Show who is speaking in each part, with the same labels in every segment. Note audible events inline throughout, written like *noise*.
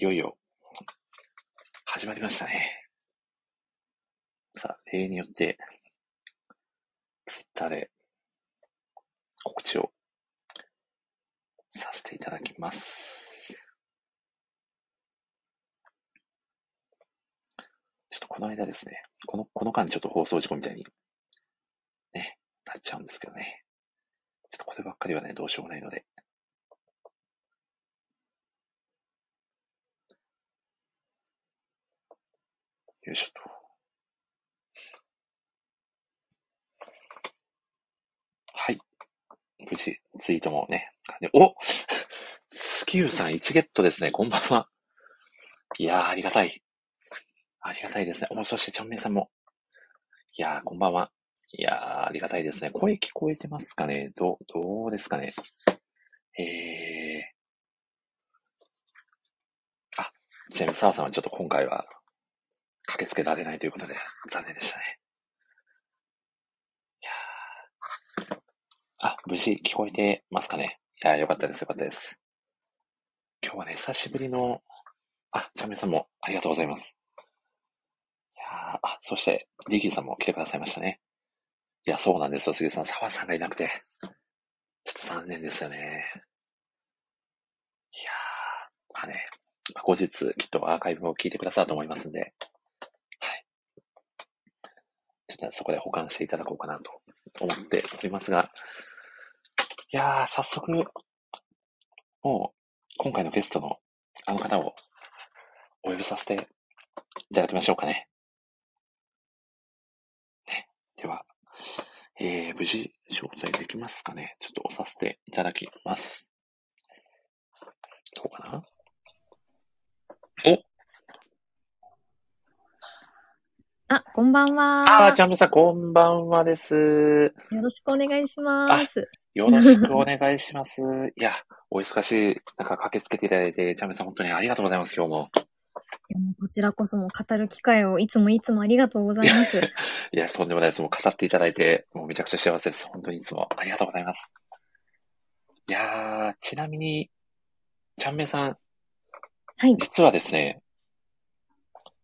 Speaker 1: いよいよ、始まりましたね。さあ、例によって、ツイッターで告知をさせていただきます。ちょっとこの間ですね、この、この間ちょっと放送事故みたいに、ね、なっちゃうんですけどね。ちょっとこればっかりはね、どうしようもないので、よいしょと。はい。無事、ツイートもね。おスキューさん1ゲットですね。こんばんは。いやー、ありがたい。ありがたいですね。お、そして、ちゃんめいさんも。いやー、こんばんは。いやー、ありがたいですね。声聞こえてますかね？ど、どうですかね？えー。あ、ちなみに澤さんはちょっと今回は駆けつけられないということで、*laughs* 残念でしたね。いやあ、無事聞こえてますかねいやよかったです、よかったです。今日はね、久しぶりの、あ、チャンメさんもありがとうございます。いやあ、そして、ディギーさんも来てくださいましたね。いや、そうなんですよ、杉さん。澤さんがいなくて。ちょっと残念ですよね。いやー、まあね、後日きっとアーカイブを聞いてくださると思いますんで、ちょっとそこで保管していただこうかなと思っておりますが、いやー、早速、もう、今回のゲストのあの方をお呼びさせていただきましょうかね。ね。では、えー、無事招待できますかね。ちょっと押させていただきます。どうかな？お
Speaker 2: あ、こんばんは。
Speaker 1: あ、ちゃんみさん、こんばんはです。
Speaker 2: よろしくお願いします。
Speaker 1: よろしくお願いします。いや、お忙しい中駆けつけていただいて、ちゃんみさん、本当にありがとうございます、今日も。
Speaker 2: こちらこそも語る機会をいつもいつもありがとうございます。*laughs*
Speaker 1: いや、とんでもないです。もう語っていただいて、もうめちゃくちゃ幸せです。本当にいつもありがとうございます。いやー、ちなみに、ちゃんめさん。
Speaker 2: はい。
Speaker 1: 実はですね、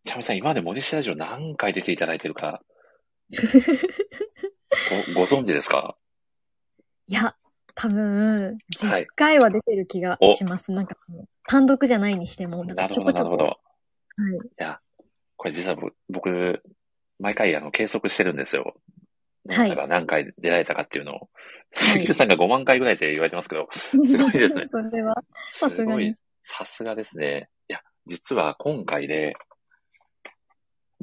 Speaker 1: ちゃみさん、今まで森下ラジオ何回出ていただいてるか、*laughs* ご、ご存知ですか？
Speaker 2: いや、多分、10回は出てる気がします。はい、なんか、単独じゃないにしても、なんかちょこちょこ。なるほど、はい。い
Speaker 1: や、これ実は僕、毎回あの計測してるんですよ。はい。何回出られたかっていうのを。杉、は、さんが5万回ぐらいって言われてますけど、*laughs* すごいですね。
Speaker 2: それは、さすがに。
Speaker 1: さすがですね。いや、実は今回で、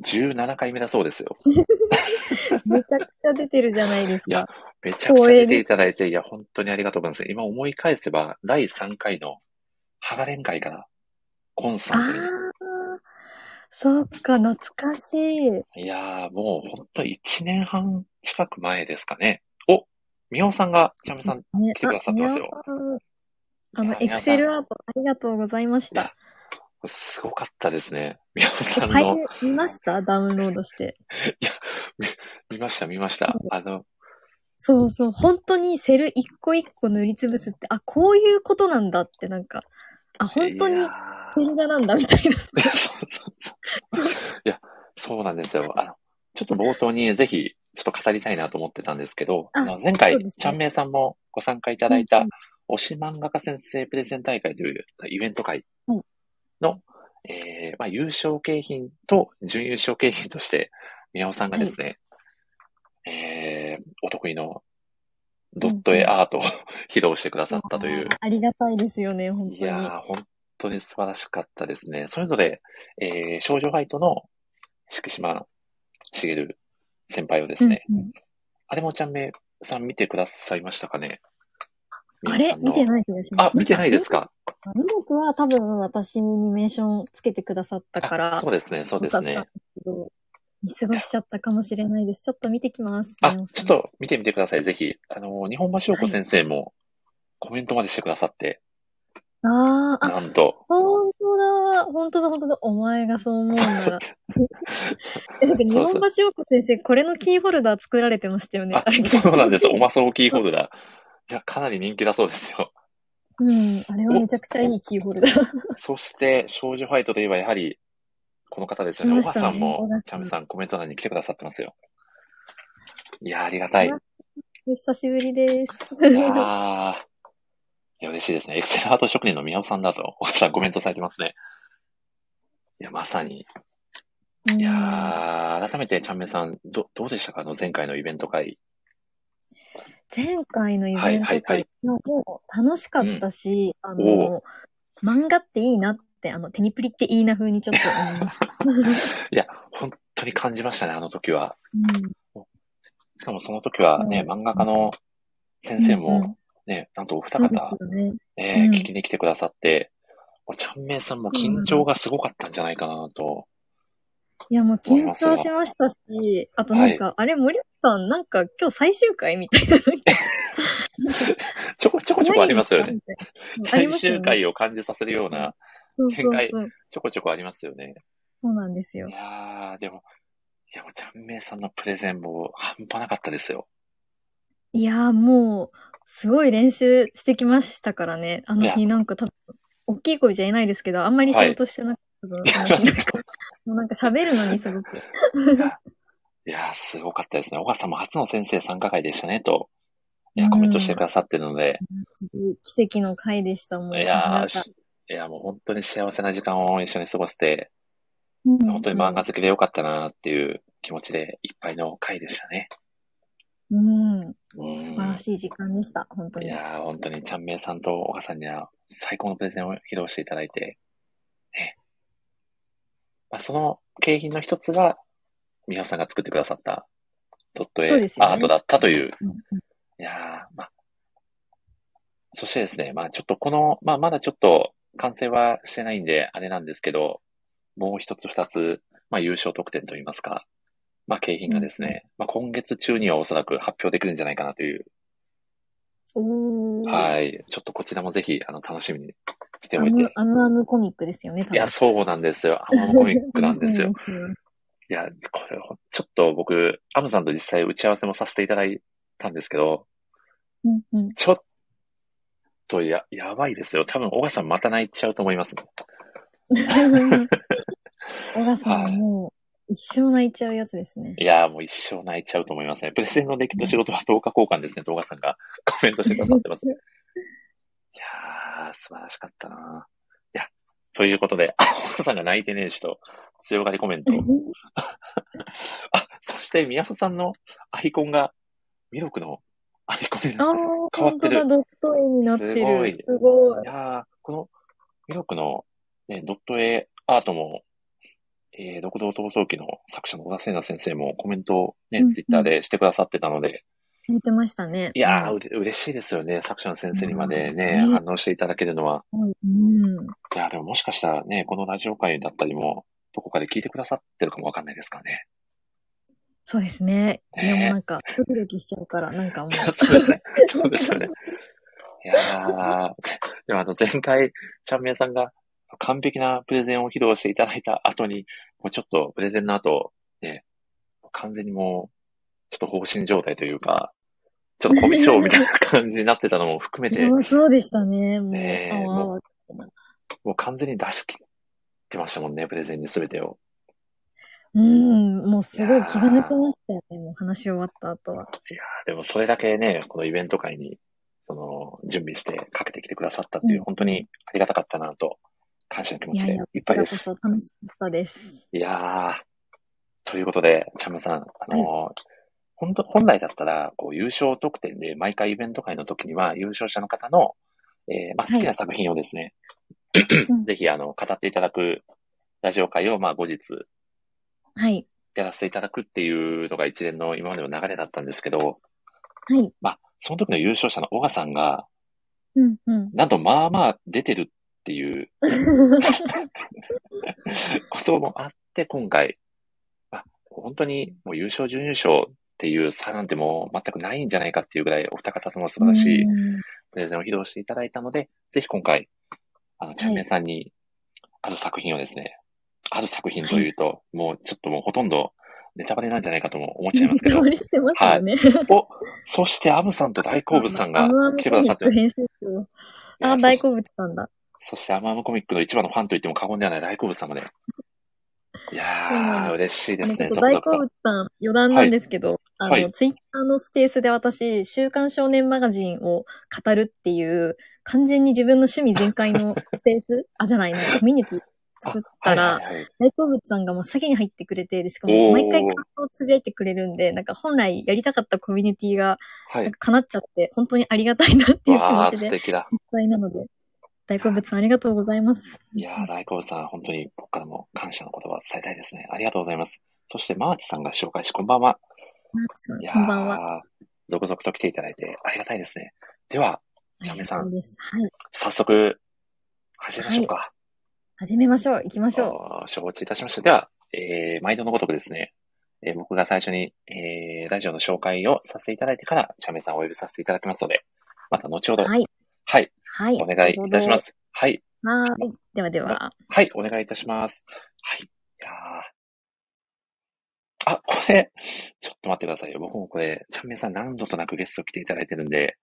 Speaker 1: 17回目だそうですよ。*laughs*
Speaker 2: めちゃくちゃ出てるじゃないですか。いや、
Speaker 1: めちゃくちゃ出ていただいて、いや、本当にありがとうございます。今思い返せば、第3回のハガレン会から、コンサートに。あ
Speaker 2: あ、そっか、懐かしい。
Speaker 1: いやー、もう本当1年半近く前ですかね。おみおさんが、ちゃむさん、来てくださってますよ。
Speaker 2: あの、エクセルアートありがとうございました。
Speaker 1: すごかったですね。宮本さんの。
Speaker 2: 見ました？ダウンロードして。
Speaker 1: いや、見、見ました、見ました。あの、
Speaker 2: そうそう、本当にセル一個一個塗りつぶすって、あ、こういうことなんだってなんか、あ、本当にセル画なんだみたいな。*laughs* い
Speaker 1: や、そうなんですよ。あの、ちょっと冒頭にぜひ、ちょっと語りたいなと思ってたんですけど、あの前回、ね、ちゃんめいさんもご参加いただいた、うん推し漫画家先生プレゼン大会というイベント会の、えー、まあ、優勝景品と準優勝景品として、宮尾さんがですね、はい、えー、お得意のドット絵アートを、うん、披露してくださったという。
Speaker 2: ありがたいですよね、本当に。
Speaker 1: いやー、本当に素晴らしかったですね。それぞれ、えー、少女ファイトの敷島茂先輩をですね、うんうん、あれもちゃんめさん見てくださいましたかね？
Speaker 2: あれ？見てない気がします。
Speaker 1: あ、見てないですか？
Speaker 2: ミルクは多分私にニメーションつけてくださったから。
Speaker 1: そうですね、そうですね。
Speaker 2: 見過ごしちゃったかもしれないです。ちょっと見てきます。
Speaker 1: あ、ちょっと見てみてください、ぜひ。あの、日本橋陽子先生もコメントまでしてくださって。
Speaker 2: はい、あ
Speaker 1: あ。なんと。
Speaker 2: 本当だ。本当だ、本当だ。お前がそう思うんなら。なんか日本橋陽子先生、これのキーホルダー作られてましたよね。
Speaker 1: あ、そうなんです。おまそうキーホルダー。いや、かなり人気だそうですよ。
Speaker 2: うん。あれはめちゃくちゃいいキーホルダー。
Speaker 1: そして、少女ファイトといえばやはり、この方ですよね。小
Speaker 2: 来ましたね
Speaker 1: 川さんもチャムさんコメント欄に来てくださってますよ。いやー、ありがたい。いや
Speaker 2: お久しぶりです。
Speaker 1: ー、いや、嬉しいですね。エクセルアート職人の宮尾さんだと、小川さんコメントされてますね。いや、まさに。
Speaker 2: うん
Speaker 1: いやー、改めて、チャンメイさん、ど、どうでしたか？あの、前回のイベント会。
Speaker 2: 前回のイベント会、もう楽しかったし、あ
Speaker 1: お
Speaker 2: の、漫画っていいなって、あの、テニプリっていいな風にちょっと思いました。*laughs*
Speaker 1: いや、本当に感じましたね、あの時は。
Speaker 2: うん
Speaker 1: しかもその時はね、
Speaker 2: うん
Speaker 1: 漫画家の先生
Speaker 2: うんう
Speaker 1: も、ね、なんとお二方、
Speaker 2: よね。
Speaker 1: えー
Speaker 2: うん
Speaker 1: 聞きに来てくださって、ちゃんめいさんも緊張がすごかったんじゃないかなと。
Speaker 2: いや、もう緊張しましたし、あとなんか、あれ、森内さん、なんか今日最終回みたいな。
Speaker 1: ちょこちょこちょこありますよね。*laughs* 最終回を感じさせるような、
Speaker 2: そうそう
Speaker 1: 展
Speaker 2: そう。
Speaker 1: ちょこちょこありますよね。
Speaker 2: そうなんですよ
Speaker 1: い。やー、でも、いやもうちゃんめいさんのプレゼンも半端なかったですよ。
Speaker 2: いやーもう、すごい練習してきましたからね。あの
Speaker 1: い
Speaker 2: 日なんか多分、大きい声じゃ言えないですけど、あんまり仕事してなかもうなんか *laughs* 喋るのにすごく。
Speaker 1: いや *laughs* ー、すごかったですね。小川さんも初の先生参加会でしたね、と、いや、コメントしてくださってるので、
Speaker 2: すごい奇跡の回でした、もう。
Speaker 1: いやいや、もう本当に幸せな時間を一緒に過ごして、
Speaker 2: うん
Speaker 1: 本当に漫画好きでよかったなっていう気持ちでいっぱいの回でしたね。
Speaker 2: うん。
Speaker 1: うん
Speaker 2: 素晴らしい時間でした、本当に。
Speaker 1: いやー、本当にちゃんめいさんと小川さんには最高のプレゼンを披露していただいて、あ、その景品の一つが、宮尾さんが作ってくださったドット絵
Speaker 2: ね
Speaker 1: アートだったという。
Speaker 2: うんうん
Speaker 1: いやー、まあ、そしてですね、まあちょっとこの、まあまだちょっと完成はしてないんで、あれなんですけど、もう一つ二つ、まあ優勝特典といいますか、まあ景品がですね、まあ今月中にはおそらく発表できるんじゃないかなという。はい。ちょっとこちらもぜひ、あの、楽しみにして
Speaker 2: ア
Speaker 1: おいて。
Speaker 2: ム、アムアムコミックですよね。
Speaker 1: いや、そうなんですよ。アマモコミックなんですよ *laughs* いや、これ、ほちょっと僕、アムさんと実際打ち合わせもさせていただいたんですけど、
Speaker 2: うんうん。
Speaker 1: ちょっとや、やばいですよ。多分、小川さんまた泣いちゃうと思います、ね。*laughs*
Speaker 2: 小川さんはもう、一生泣いちゃうやつですね。
Speaker 1: いやーもう一生泣いちゃうと思いますね。プレゼンの出来と仕事は10日交換ですね。動画さんがコメントしてくださってます。素晴らしかったないや、ということで、あ、小川さんが泣いてねえしと、強がりコメント。*laughs* あ、そして宮本さんのアイコンが、ミルクのアイコンにな
Speaker 2: ああ
Speaker 1: ってる。、変わってる
Speaker 2: 本当だ、ドット絵になってる。
Speaker 1: すごい
Speaker 2: すごい
Speaker 1: い。やーこのミルクの、ね、ドット絵アートも、えー、独道闘争記の作者の小田聖奈先生もコメントをね
Speaker 2: うんう、ん
Speaker 1: ツイッターでしてくださってたので、
Speaker 2: 言ってましたね。
Speaker 1: いやー、
Speaker 2: う
Speaker 1: れ嬉しいですよね。作者の先生にまで
Speaker 2: う
Speaker 1: ね、
Speaker 2: ん
Speaker 1: 反応していただけるのは。
Speaker 2: うん。
Speaker 1: いやー、でももしかしたらね、このラジオ会だったりも、どこかで聞いてくださってるかもわかんないですからね。
Speaker 2: そうですね。いや、
Speaker 1: ね
Speaker 2: もうなんか、ドキドキしちゃうから、なんかもう。
Speaker 1: そうですね。そうですよね。*laughs* いやー、でもあの前回、ちゃんめいさんが完璧なプレゼンを披露していただいた後に、もうちょっとプレゼンの後、ね、完全にもう、ちょっと放心状態というか、ちょっとコミュ障みたいな感じになってたのも含めて、*laughs*
Speaker 2: そうでしたね。もう、
Speaker 1: ねえ
Speaker 2: あわあわ。
Speaker 1: もう完全に出し切ってましたもんね、プレゼンに全てを。
Speaker 2: うん、もうすごい気が抜けましたよね。もう話し終わった後は。
Speaker 1: いやーでもそれだけね、このイベント会に、その、準備してかけてきてくださったっていう、
Speaker 2: うん
Speaker 1: 本当にありがたかったなと、感謝の気持ちで
Speaker 2: いやいや、
Speaker 1: いっぱいです。
Speaker 2: こちらこそ楽しかったです。
Speaker 1: いやー、ということで、チャムさん、あのー本当、本来だったら、こう、優勝特典で、毎回イベント会の時には、優勝者の方の、えーまあ、好きな作品をですね、
Speaker 2: うん *clears throat*
Speaker 1: ぜひ、あの、語っていただくラジオ会を、まあ、後日、
Speaker 2: はい。
Speaker 1: やらせていただくっていうのが一連の今までの流れだったんですけど、
Speaker 2: はい。
Speaker 1: まあ、その時の優勝者の小賀さんが、
Speaker 2: うん、うん。
Speaker 1: なんと、まあまあ出てるっていう *laughs* こともあって、今回、まあ、本当にもう優勝、準優勝っていう差なんてもう全くないんじゃないかっていうぐらい、お二方とも素晴らしい
Speaker 2: うん
Speaker 1: プレゼンを披露していただいたので、ぜひ今回、あの、チャンネルさんに、ある作品をですね、ある作品というと、もうちょっともうほとんどネタバレなんじゃないかとも思っちゃいますけど
Speaker 2: つも、*laughs* りしてますよね。
Speaker 1: お、そしてアムさんと大好物さんが
Speaker 2: アムアム
Speaker 1: 来てくださって
Speaker 2: コミック編集長。あ、大好物なんだ。
Speaker 1: そしてアマームコミックの一番のファンと言っても過言ではない大好物様で。いやー、
Speaker 2: そうなんだ
Speaker 1: 嬉しいですね。
Speaker 2: 大好物さん、余談なんですけど、あの、
Speaker 1: はい。
Speaker 2: ツイッターのスペースで私、週刊少年マガジンを語るっていう、完全に自分の趣味全開のスペース？あ、じゃないな、*laughs* コミュニティ作ったら、
Speaker 1: あはいはい。はい
Speaker 2: 大好物さんがもう先に入ってくれて、でしかも毎回感想をつぶやいてくれるんで、なんか本来やりたかったコミュニティが、
Speaker 1: はい。
Speaker 2: なんか叶っちゃって、本当にありがたいなっていう気持ちでいっ。ぱいなので、大好物さんありがとうございます。
Speaker 1: いやー、大好物さん、本当に僕からも感謝の言葉を伝えたいですね。ありがとうございます。そして、マーチさんが紹介し、こんばんは。
Speaker 2: マーチさんこんばんは。
Speaker 1: 続々と来ていただいてありがたいですね。では、ちゃん
Speaker 2: めいさん。はい。
Speaker 1: 早速、始めましょうか。
Speaker 2: 始めましょう。行きましょう。
Speaker 1: お承知いたしました。では、えー、毎度のごとくですね、えー僕が最初に、えー、ラジオの紹介をさせていただいてから、チャンメさんをお呼びさせていただきますので、また後ほど、
Speaker 2: はい。
Speaker 1: はい、
Speaker 2: はい。
Speaker 1: お願いいたします。はい、
Speaker 2: はい。ではでは。
Speaker 1: はい、お願いいたします。はい。いやーあ、これ、ちょっと待ってくださいよ。僕もこれ、チャンメイさん何度となくゲスト来ていただいてるんで、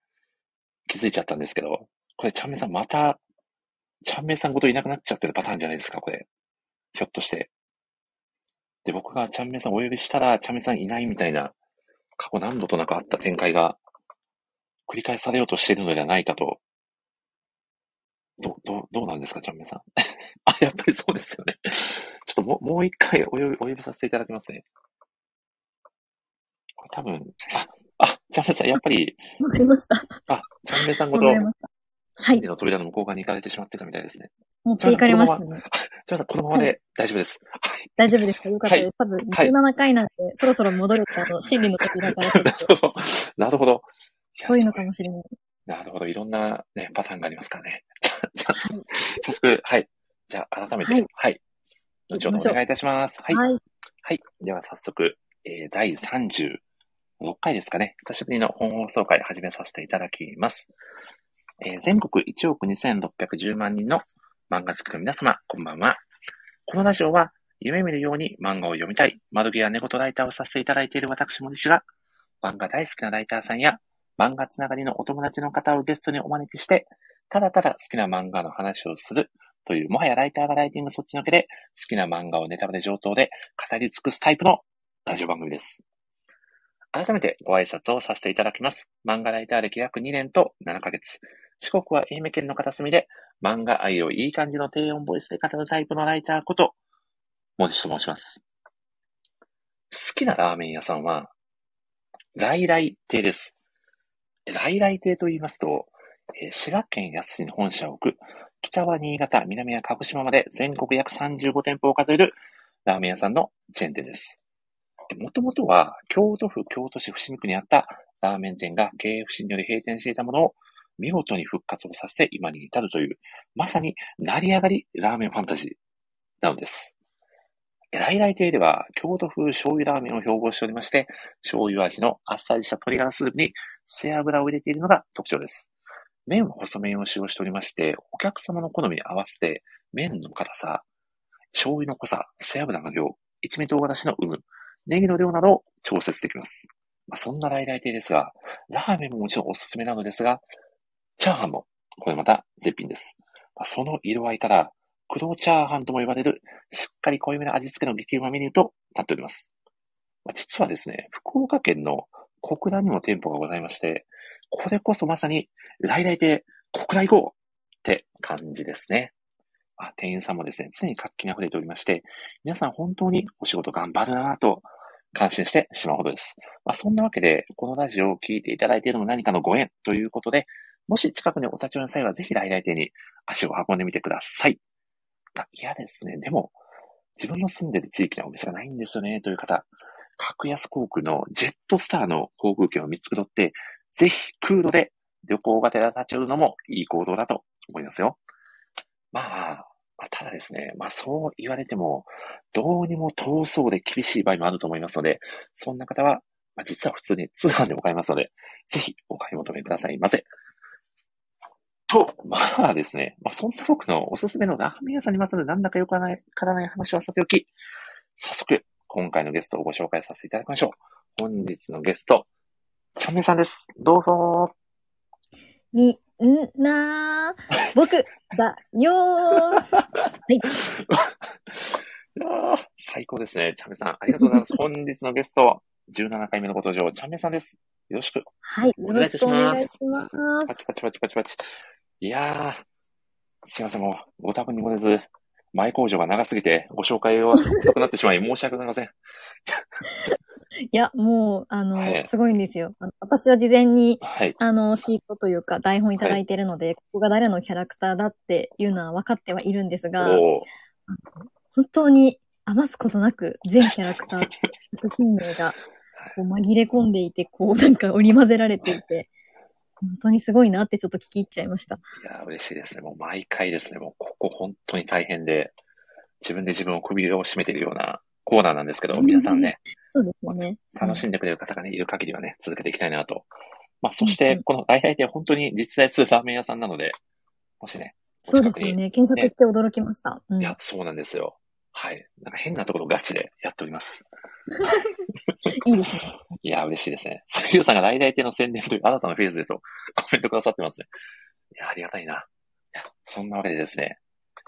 Speaker 1: 気づいちゃったんですけど、これ、チャンメイさんまた、チャンメイさんごといなくなっちゃってるパターンじゃないですか、これ。ひょっとして。で、僕がチャンメイさんお呼びしたら、チャンメイさんいないみたいな、過去何度となくあった展開が、繰り返されようとしているのではないかと、ど、どう、どうなんですか、チャンメイさん。*laughs* あ、やっぱりそうですよね。ちょっともう、もう一回お呼び、お呼びさせていただきますね。これ多分、あ、あ、チャンメイさん、やっぱり、
Speaker 2: わかりました。
Speaker 1: あ、チャンメイさんごと。
Speaker 2: はい
Speaker 1: の扉の向こう側に行かれてしまってたみたいですね。
Speaker 2: 持っていかれましたね。
Speaker 1: チャンメイさん、このままで大丈夫です。はい。
Speaker 2: 大丈夫ですか？よかったです。
Speaker 1: はい
Speaker 2: 多分、
Speaker 1: はい
Speaker 2: 17回なんで、そろそろ戻るって、あの、心理の扉から *laughs*
Speaker 1: なるほど。なるほど。や
Speaker 2: そういうのかもしれない。
Speaker 1: なるほど。いろんなね、パターンがありますからね。じゃあ、じゃあ早速、はい。じゃあ、改めて、
Speaker 2: はい
Speaker 1: はい。後ほどお願いいたします。はい。
Speaker 2: はい。
Speaker 1: はい。では早速、えー、第36回ですかね。久しぶりの本放送会始めさせていただきます。えー全国1億2610万人の漫画好きの皆様、こんばんは。このラジオは、夢見るように漫画を読みたい、窓際寝言ライターをさせていただいている私も西が、漫画大好きなライターさんや、漫画つながりのお友達の方をゲストにお招きして、ただただ好きな漫画の話をするという、もはやライターがライティングそっちのけで、好きな漫画をネタバレ上等で語り尽くすタイプのラジオ番組です。改めてご挨拶をさせていただきます。漫画ライター歴約2年と7ヶ月。四国は愛媛県の片隅で、漫画愛をいい感じの低音ボイスで語るタイプのライターこと、モディシと申します。好きなラーメン屋さんは、来来亭です。来来亭と言いますと、えー滋賀県八市に本社を置く、北は新潟、南は鹿児島まで全国約35店舗を数えるラーメン屋さんのチェーン店です。もともとは京都府京都市伏見区にあったラーメン店が経営不振により閉店していたものを見事に復活をさせて今に至るという、まさに成り上がりラーメンファンタジーなのです。来来亭では京都風醤油ラーメンを標榜しておりまして、醤油味のあっさりした鶏ガラスープに背脂を入れているのが特徴です。麺は細麺を使用しておりまして、お客様の好みに合わせて、麺の硬さ、醤油の濃さ、背脂の量、一味唐辛子の有無、ネギの量などを調節できます。まあ、そんな来来亭ですが、ラーメンももちろんおすすめなのですが、チャーハンも、これまた絶品です。まあ、その色合いから、黒チャーハンとも呼ばれる、しっかり濃いめの味付けの激うまメニューとなっております。実はですね、福岡県の小倉にも店舗がございまして、これこそまさに、来来亭、小倉行こうって感じですね。あ店員さんもですね、常に活気に溢れておりまして、皆さん本当にお仕事頑張るなぁと感心してしまうほどです。まあ、そんなわけで、このラジオを聞いていただいているのも何かのご縁ということで、もし近くにお立ち寄りの際は、ぜひ来来亭に足を運んでみてください。が嫌ですね。でも、自分の住んでる地域にはお店がないんですよね、という方、格安航空のジェットスターの航空券を見つけ取って、ぜひ空路で旅行がてら立ち寄るのもいい行動だと思いますよ。まあ、まあただですね、まあそう言われても、どうにも遠そうで厳しい場合もあると思いますので、そんな方は、まあ、実は普通に通販でも買えますので、ぜひお買い求めくださいませ。と、まあですね、まあそんな僕のおすすめのラーメン屋さんにまつわるなんだかよくわからない、からない話はさておき、早速、今回のゲストをご紹介させていただきましょう。本日のゲスト、ちゃんめいさんです。どうぞ。
Speaker 2: み、んなー、僕だよー。はい。
Speaker 1: いやー最高ですね。チャンメさん、ありがとうございます。本日のゲスト、17回目のご登場、チャンメさんです。よろしく。
Speaker 2: はい。よろしくお願いします。
Speaker 1: パチパチパチパチパチ。いやー、すいません、もう、ご多分にもれず、前工場が長すぎて、ご紹介を遅くなってしまい、*laughs* 申し訳ございません。
Speaker 2: いや、もう、あの、
Speaker 1: はい
Speaker 2: すごいんですよ。私は事前に、
Speaker 1: はい。
Speaker 2: あの、シートというか、台本いただいているので、ここが誰のキャラクターだっていうのは分かってはいるんですが、本当に余すことなく、全キャラクター、作品名が、こう紛れ込んでいて、こう、なんか織り交ぜられていて、本当にすごいなってちょっと聞き入っちゃいました。
Speaker 1: いやー、嬉しいですね。もう毎回ですね、もうここ本当に大変で、自分で自分を首を絞めているようなコーナーなんですけど、皆さんね、
Speaker 2: そうですよね。
Speaker 1: 楽しんでくれる方がね、いる限りはね、続けていきたいなと。まあ、そしてこの大々店本当に実在するラーメン屋さんなので、もしね、
Speaker 2: そうですよね。検索して驚きました。うん
Speaker 1: いや、そうなんですよ。はい。なんか変なところガチでやっております。*laughs*
Speaker 2: いいですね。
Speaker 1: いや、嬉しいですね。杉浦さんが大々店の宣伝という新たなフェーズでとコメントくださってますね。いや、ありがたいな。そんなわけでですね、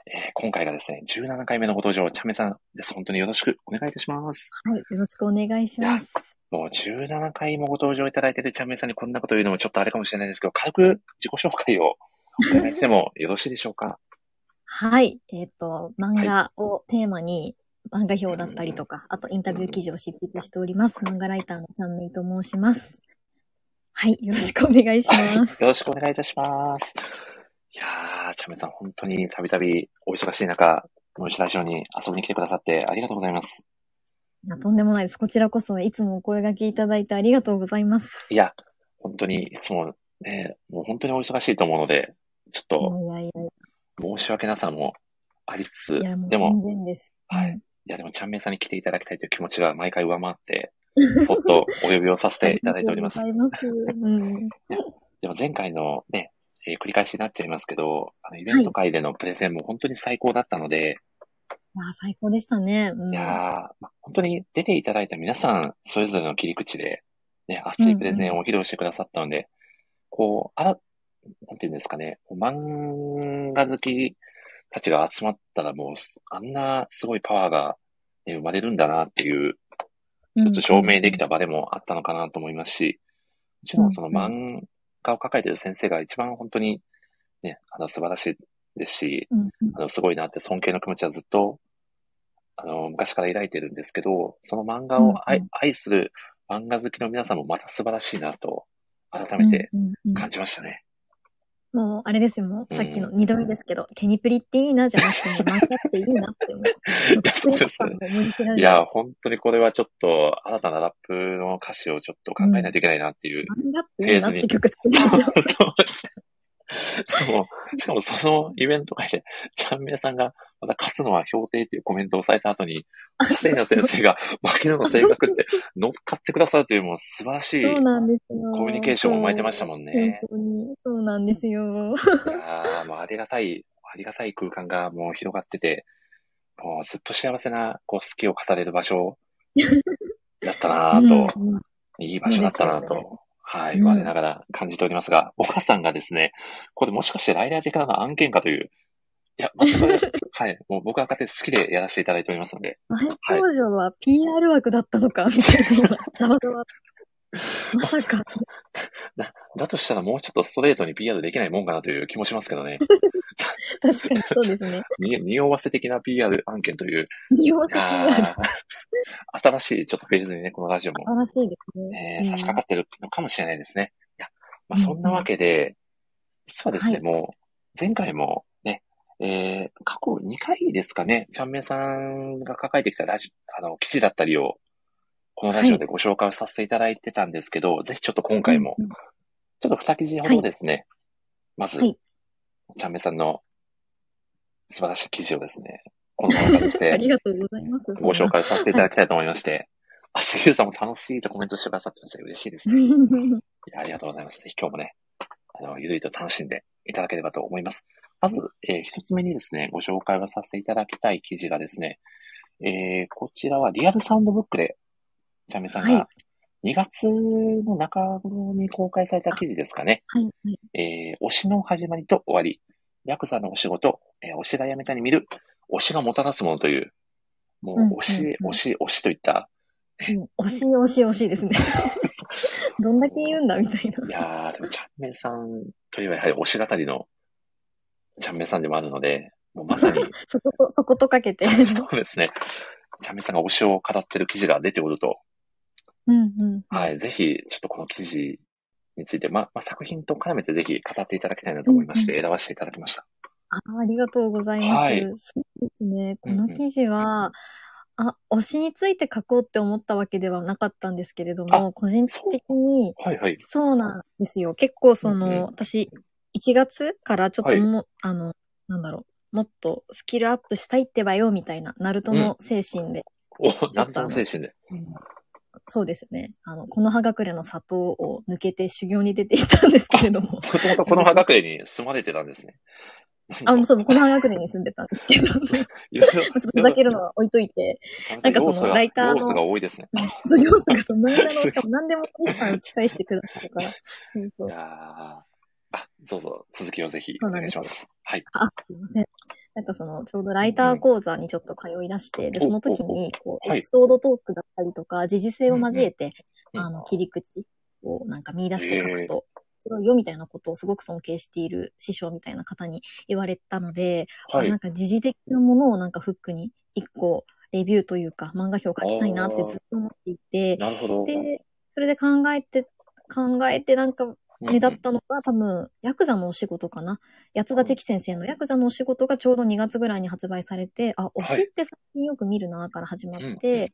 Speaker 1: えー今回がですね、17回目のご登場、チャメさんです。本当によろしくお願いいたします。
Speaker 2: はい。よろしくお願いします。
Speaker 1: もう17回もご登場いただいているチャンメイさんにこんなこと言うのもちょっとあれかもしれないですけど、軽く自己紹介をお願いしてもよろしいでしょうか？*laughs*
Speaker 2: はい。えっ、と、漫画をテーマに、漫画表だったりとか、あとインタビュー記事を執筆しております。漫画ライターのチャンメイと申します。はい。よろしくお願いします。
Speaker 1: よろしくお願いいたします。いやー、チャンメイさん本当にたびたびお忙しい中、もう石ラジオに遊びに来てくださってありがとうございます。
Speaker 2: いや、とんでもないです。こちらこそいつもお声掛けいただいてありがとうございます。
Speaker 1: いや、本当にいつもね、もう本当にお忙しいと思うので、ちょっと
Speaker 2: いやいやい
Speaker 1: 申し訳なさもありつつ、
Speaker 2: や、いやもう
Speaker 1: でも、
Speaker 2: 全然です。
Speaker 1: はい
Speaker 2: うん
Speaker 1: いやでもチャンメイさんに来ていただきたいという気持ちが毎回上回って、そっとお呼びをさせていただいております
Speaker 2: あ。りがとうございます。うん。
Speaker 1: でも前回のね、えー繰り返しになっちゃいますけど、あの、イベント会でのプレゼンも本当に最高だったので、
Speaker 2: いや、最高でしたね。うん。
Speaker 1: いやー、ま本当に出ていただいた皆さん、それぞれの切り口で、ね、熱いプレゼンを披露してくださったので、こう、あら、なんていうんですかね、漫画好きたちが集まったらもう、あんなすごいパワーが、ね、生まれるんだなっていう、一つ証明できた場でもあったのかなと思いますし、もちろん。その漫画を描かれている先生が一番本当にね、あの素晴らしいですし、あのすごいなって尊敬の気持ちはずっと、あの、昔から抱いてるんですけど、その漫画を愛,、愛する漫画好きの皆さんもまた素晴らしいなと、改めて感じましたね。
Speaker 2: もう、あれですよ、もう、
Speaker 1: うん
Speaker 2: さっきの二度目ですけど、テニプリっていいなじゃなくて、漫画っていいなって思う。
Speaker 1: やそうですね
Speaker 2: もう無理知らず
Speaker 1: いや、本当にこれはちょっと、新たなラップの歌詞をちょっと考えないといけないなっていう。
Speaker 2: 漫画っていいなって曲作りましょう。
Speaker 1: しかも、しかもそのイベント会で、ちゃんめいさんが、また勝つのは評定っていうコメントをされた後に、
Speaker 2: あ
Speaker 1: セイナ先生が負けるの性格って乗っかってくださるというもう素晴らしい
Speaker 2: そうなんですよ。
Speaker 1: コミュニケーションを生まれてましたもんね。
Speaker 2: そう。本当に。そうなんですよ。
Speaker 1: いやーもうありがたい、ありがたい空間がもう広がってて、もうずっと幸せな、こう、好きを重ねる場所だったなぁと、*laughs*
Speaker 2: うんうん
Speaker 1: いい場所だったなぁと、はい、
Speaker 2: うん。
Speaker 1: 我ながら感じておりますが、岡さんがですね、これもしかしてライダー的なの案件かという、いや、全く、*laughs* はい、もう僕は勝手に好きでやらせていただいておりますので、
Speaker 2: 前工場は PR 枠だったのか、みたいな今、ざわざわ。*laughs* まさか。*laughs*
Speaker 1: だとしたらもうちょっとストレートに PR できないもんかなという気もしますけどね。*laughs*
Speaker 2: 確かにそうですね。
Speaker 1: に匂わせ的な PR 案件という、
Speaker 2: 匂わせ PR。
Speaker 1: 新しいちょっとフェーズにね、このラジオも
Speaker 2: 新しいですね。
Speaker 1: えー差し掛かってるのかもしれないですね。いや、まあ、そんなわけで、実はですね、
Speaker 2: はい
Speaker 1: もう、前回もね、えー、過去2回ですかね、ちゃんめいさんが抱えてきたラジ、あの、記事だったりを、このラジオでご紹介をさせていただいてたんですけど、ぜひちょっと今回も
Speaker 2: う、ん
Speaker 1: ちょっと2記事ほどですね、まず、
Speaker 2: はい
Speaker 1: ちゃんめいさんの素晴らしい記事をですね、この動画にし *laughs*
Speaker 2: あ
Speaker 1: て
Speaker 2: りがとうございます。
Speaker 1: ご紹介させていただきたいと思いまして、あ、杉浦さんも楽しいとコメントしてくださってますね。嬉しいですね。*laughs* いや、ありがとうございます。ぜひ今日もね、あの、ゆるりと楽しんでいただければと思います。まず、えー一つ目にですね、ご紹介をさせていただきたい記事がですね、えーこちらはリアルサウンドブックで、ちゃめさん
Speaker 2: は
Speaker 1: が2月の中頃に公開された記事ですかね。
Speaker 2: はい、はい。
Speaker 1: えー推しの始まりと終わり。ヤクザのお仕事、えー推しが辞めたに見る、推しがもたらすものという、も
Speaker 2: うん
Speaker 1: う推し、
Speaker 2: うんうん
Speaker 1: 推し、推しといった。
Speaker 2: もう惜しい惜しい惜しいですね。*laughs* どんだけ言うんだみたいな。
Speaker 1: いやー、でも、ちゃんめいさんといえばやはり推し語りのちゃんめいさんでもあるので、もうまさに、*laughs*
Speaker 2: そこと、そことかけて。
Speaker 1: そうですね。ちゃんめいさんが推しを語ってる記事が出ておると、
Speaker 2: うんうん。。
Speaker 1: はいい、ぜひ、ちょっとこの記事について、まあ、まあ、作品と絡めてぜひ語っていただきたいなと思いまして、選ばせていただきました。
Speaker 2: あありがとうございます。
Speaker 1: はい
Speaker 2: そうですね。こ
Speaker 1: うんうん
Speaker 2: の記事は、あ、推しについて書こうって思ったわけではなかったんですけれども、個人的に、
Speaker 1: はいはい。
Speaker 2: そうなんですよ。結構その、
Speaker 1: うんうん
Speaker 2: 私、1月からちょっと
Speaker 1: はい
Speaker 2: も、あの、なんだろう、もっとスキルアップしたいってばよ、みたいな、ナルトの精神で、
Speaker 1: お、
Speaker 2: ちょ
Speaker 1: なんと
Speaker 2: っとあの
Speaker 1: の精神で。
Speaker 2: そうですね。あの、この葉隠れの里を抜けて修行に出ていたんですけれども。
Speaker 1: もともとこの葉隠れに住まれてたんですね。
Speaker 2: あ、もうそう、この葉隠れに住んでたんですけど、ちょっとふざけるのは置いといて、なんかそのライターの
Speaker 1: 要素が多いですね。
Speaker 2: そう、要素がその漫画の、しかも何でも西さん打ち返してくださるから、そうそう
Speaker 1: い。やーあ、そうそう、続きをぜひお願いします。はい。
Speaker 2: あ、すいません。なんかその、ちょうどライター講座にちょっと通い出して、で、その時に、こう、
Speaker 1: はい
Speaker 2: エピソードトークだったりとか、時事性を交えて、
Speaker 1: うん
Speaker 2: あの、切り口をなんか見出して書くと、面白いよみたいなことをすごく尊敬している師匠みたいな方に言われたので、
Speaker 1: はい
Speaker 2: あなん。か時事的なものをなんかフックに一個レビューというか漫画表を書きたいなってずっと思っていて。で、それで考えて、考えてなんか目立ったのが多分、ヤクザのお仕事かな。八田敵先生のヤクザのお仕事がちょうど2月ぐらいに発売されて、あ、推しって最近よく見るなから始まって、
Speaker 1: うん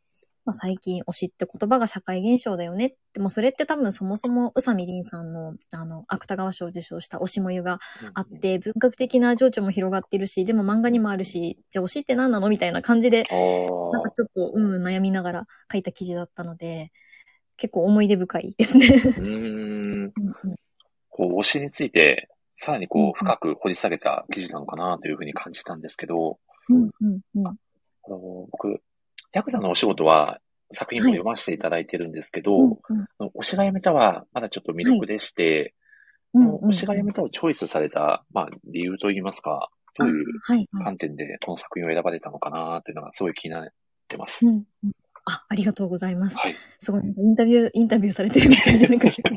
Speaker 2: まあ、最近推しって言葉が社会現象だよねって、もうそれって多分そもそも宇佐美凛さんの、あの、芥川賞を受賞した推しもゆがあっ、て、文学的な情緒も広がってるし、でも漫画にもあるし、じゃあ推しって何なのみたいな感じで、
Speaker 1: あ
Speaker 2: なんかちょっと、うん、悩みながら書いた記事だったので、結構思い出深いですね。
Speaker 1: うーん。こう、推しについて、さらに
Speaker 2: うんうん
Speaker 1: こう、深く掘り下げた記事なのかなというふうに感じたんですけど、
Speaker 2: うん、うん、うん。
Speaker 1: あの、僕、ヤクザのお仕事は作品も読ませていただいてるんですけど、
Speaker 2: うん、
Speaker 1: 推しが辞めたはまだちょっと未読でして、
Speaker 2: うん。
Speaker 1: この推しが辞めたをチョイスされた、まあ、理由といいますか、どういう。観点でこの作品を選ばれたのかなというのがすごい気になってます。
Speaker 2: うん、うん。あ、ありがとうございます。
Speaker 1: はい。
Speaker 2: すごい、なんかインタビュー、インタビューされてるみたいで、なんかしてく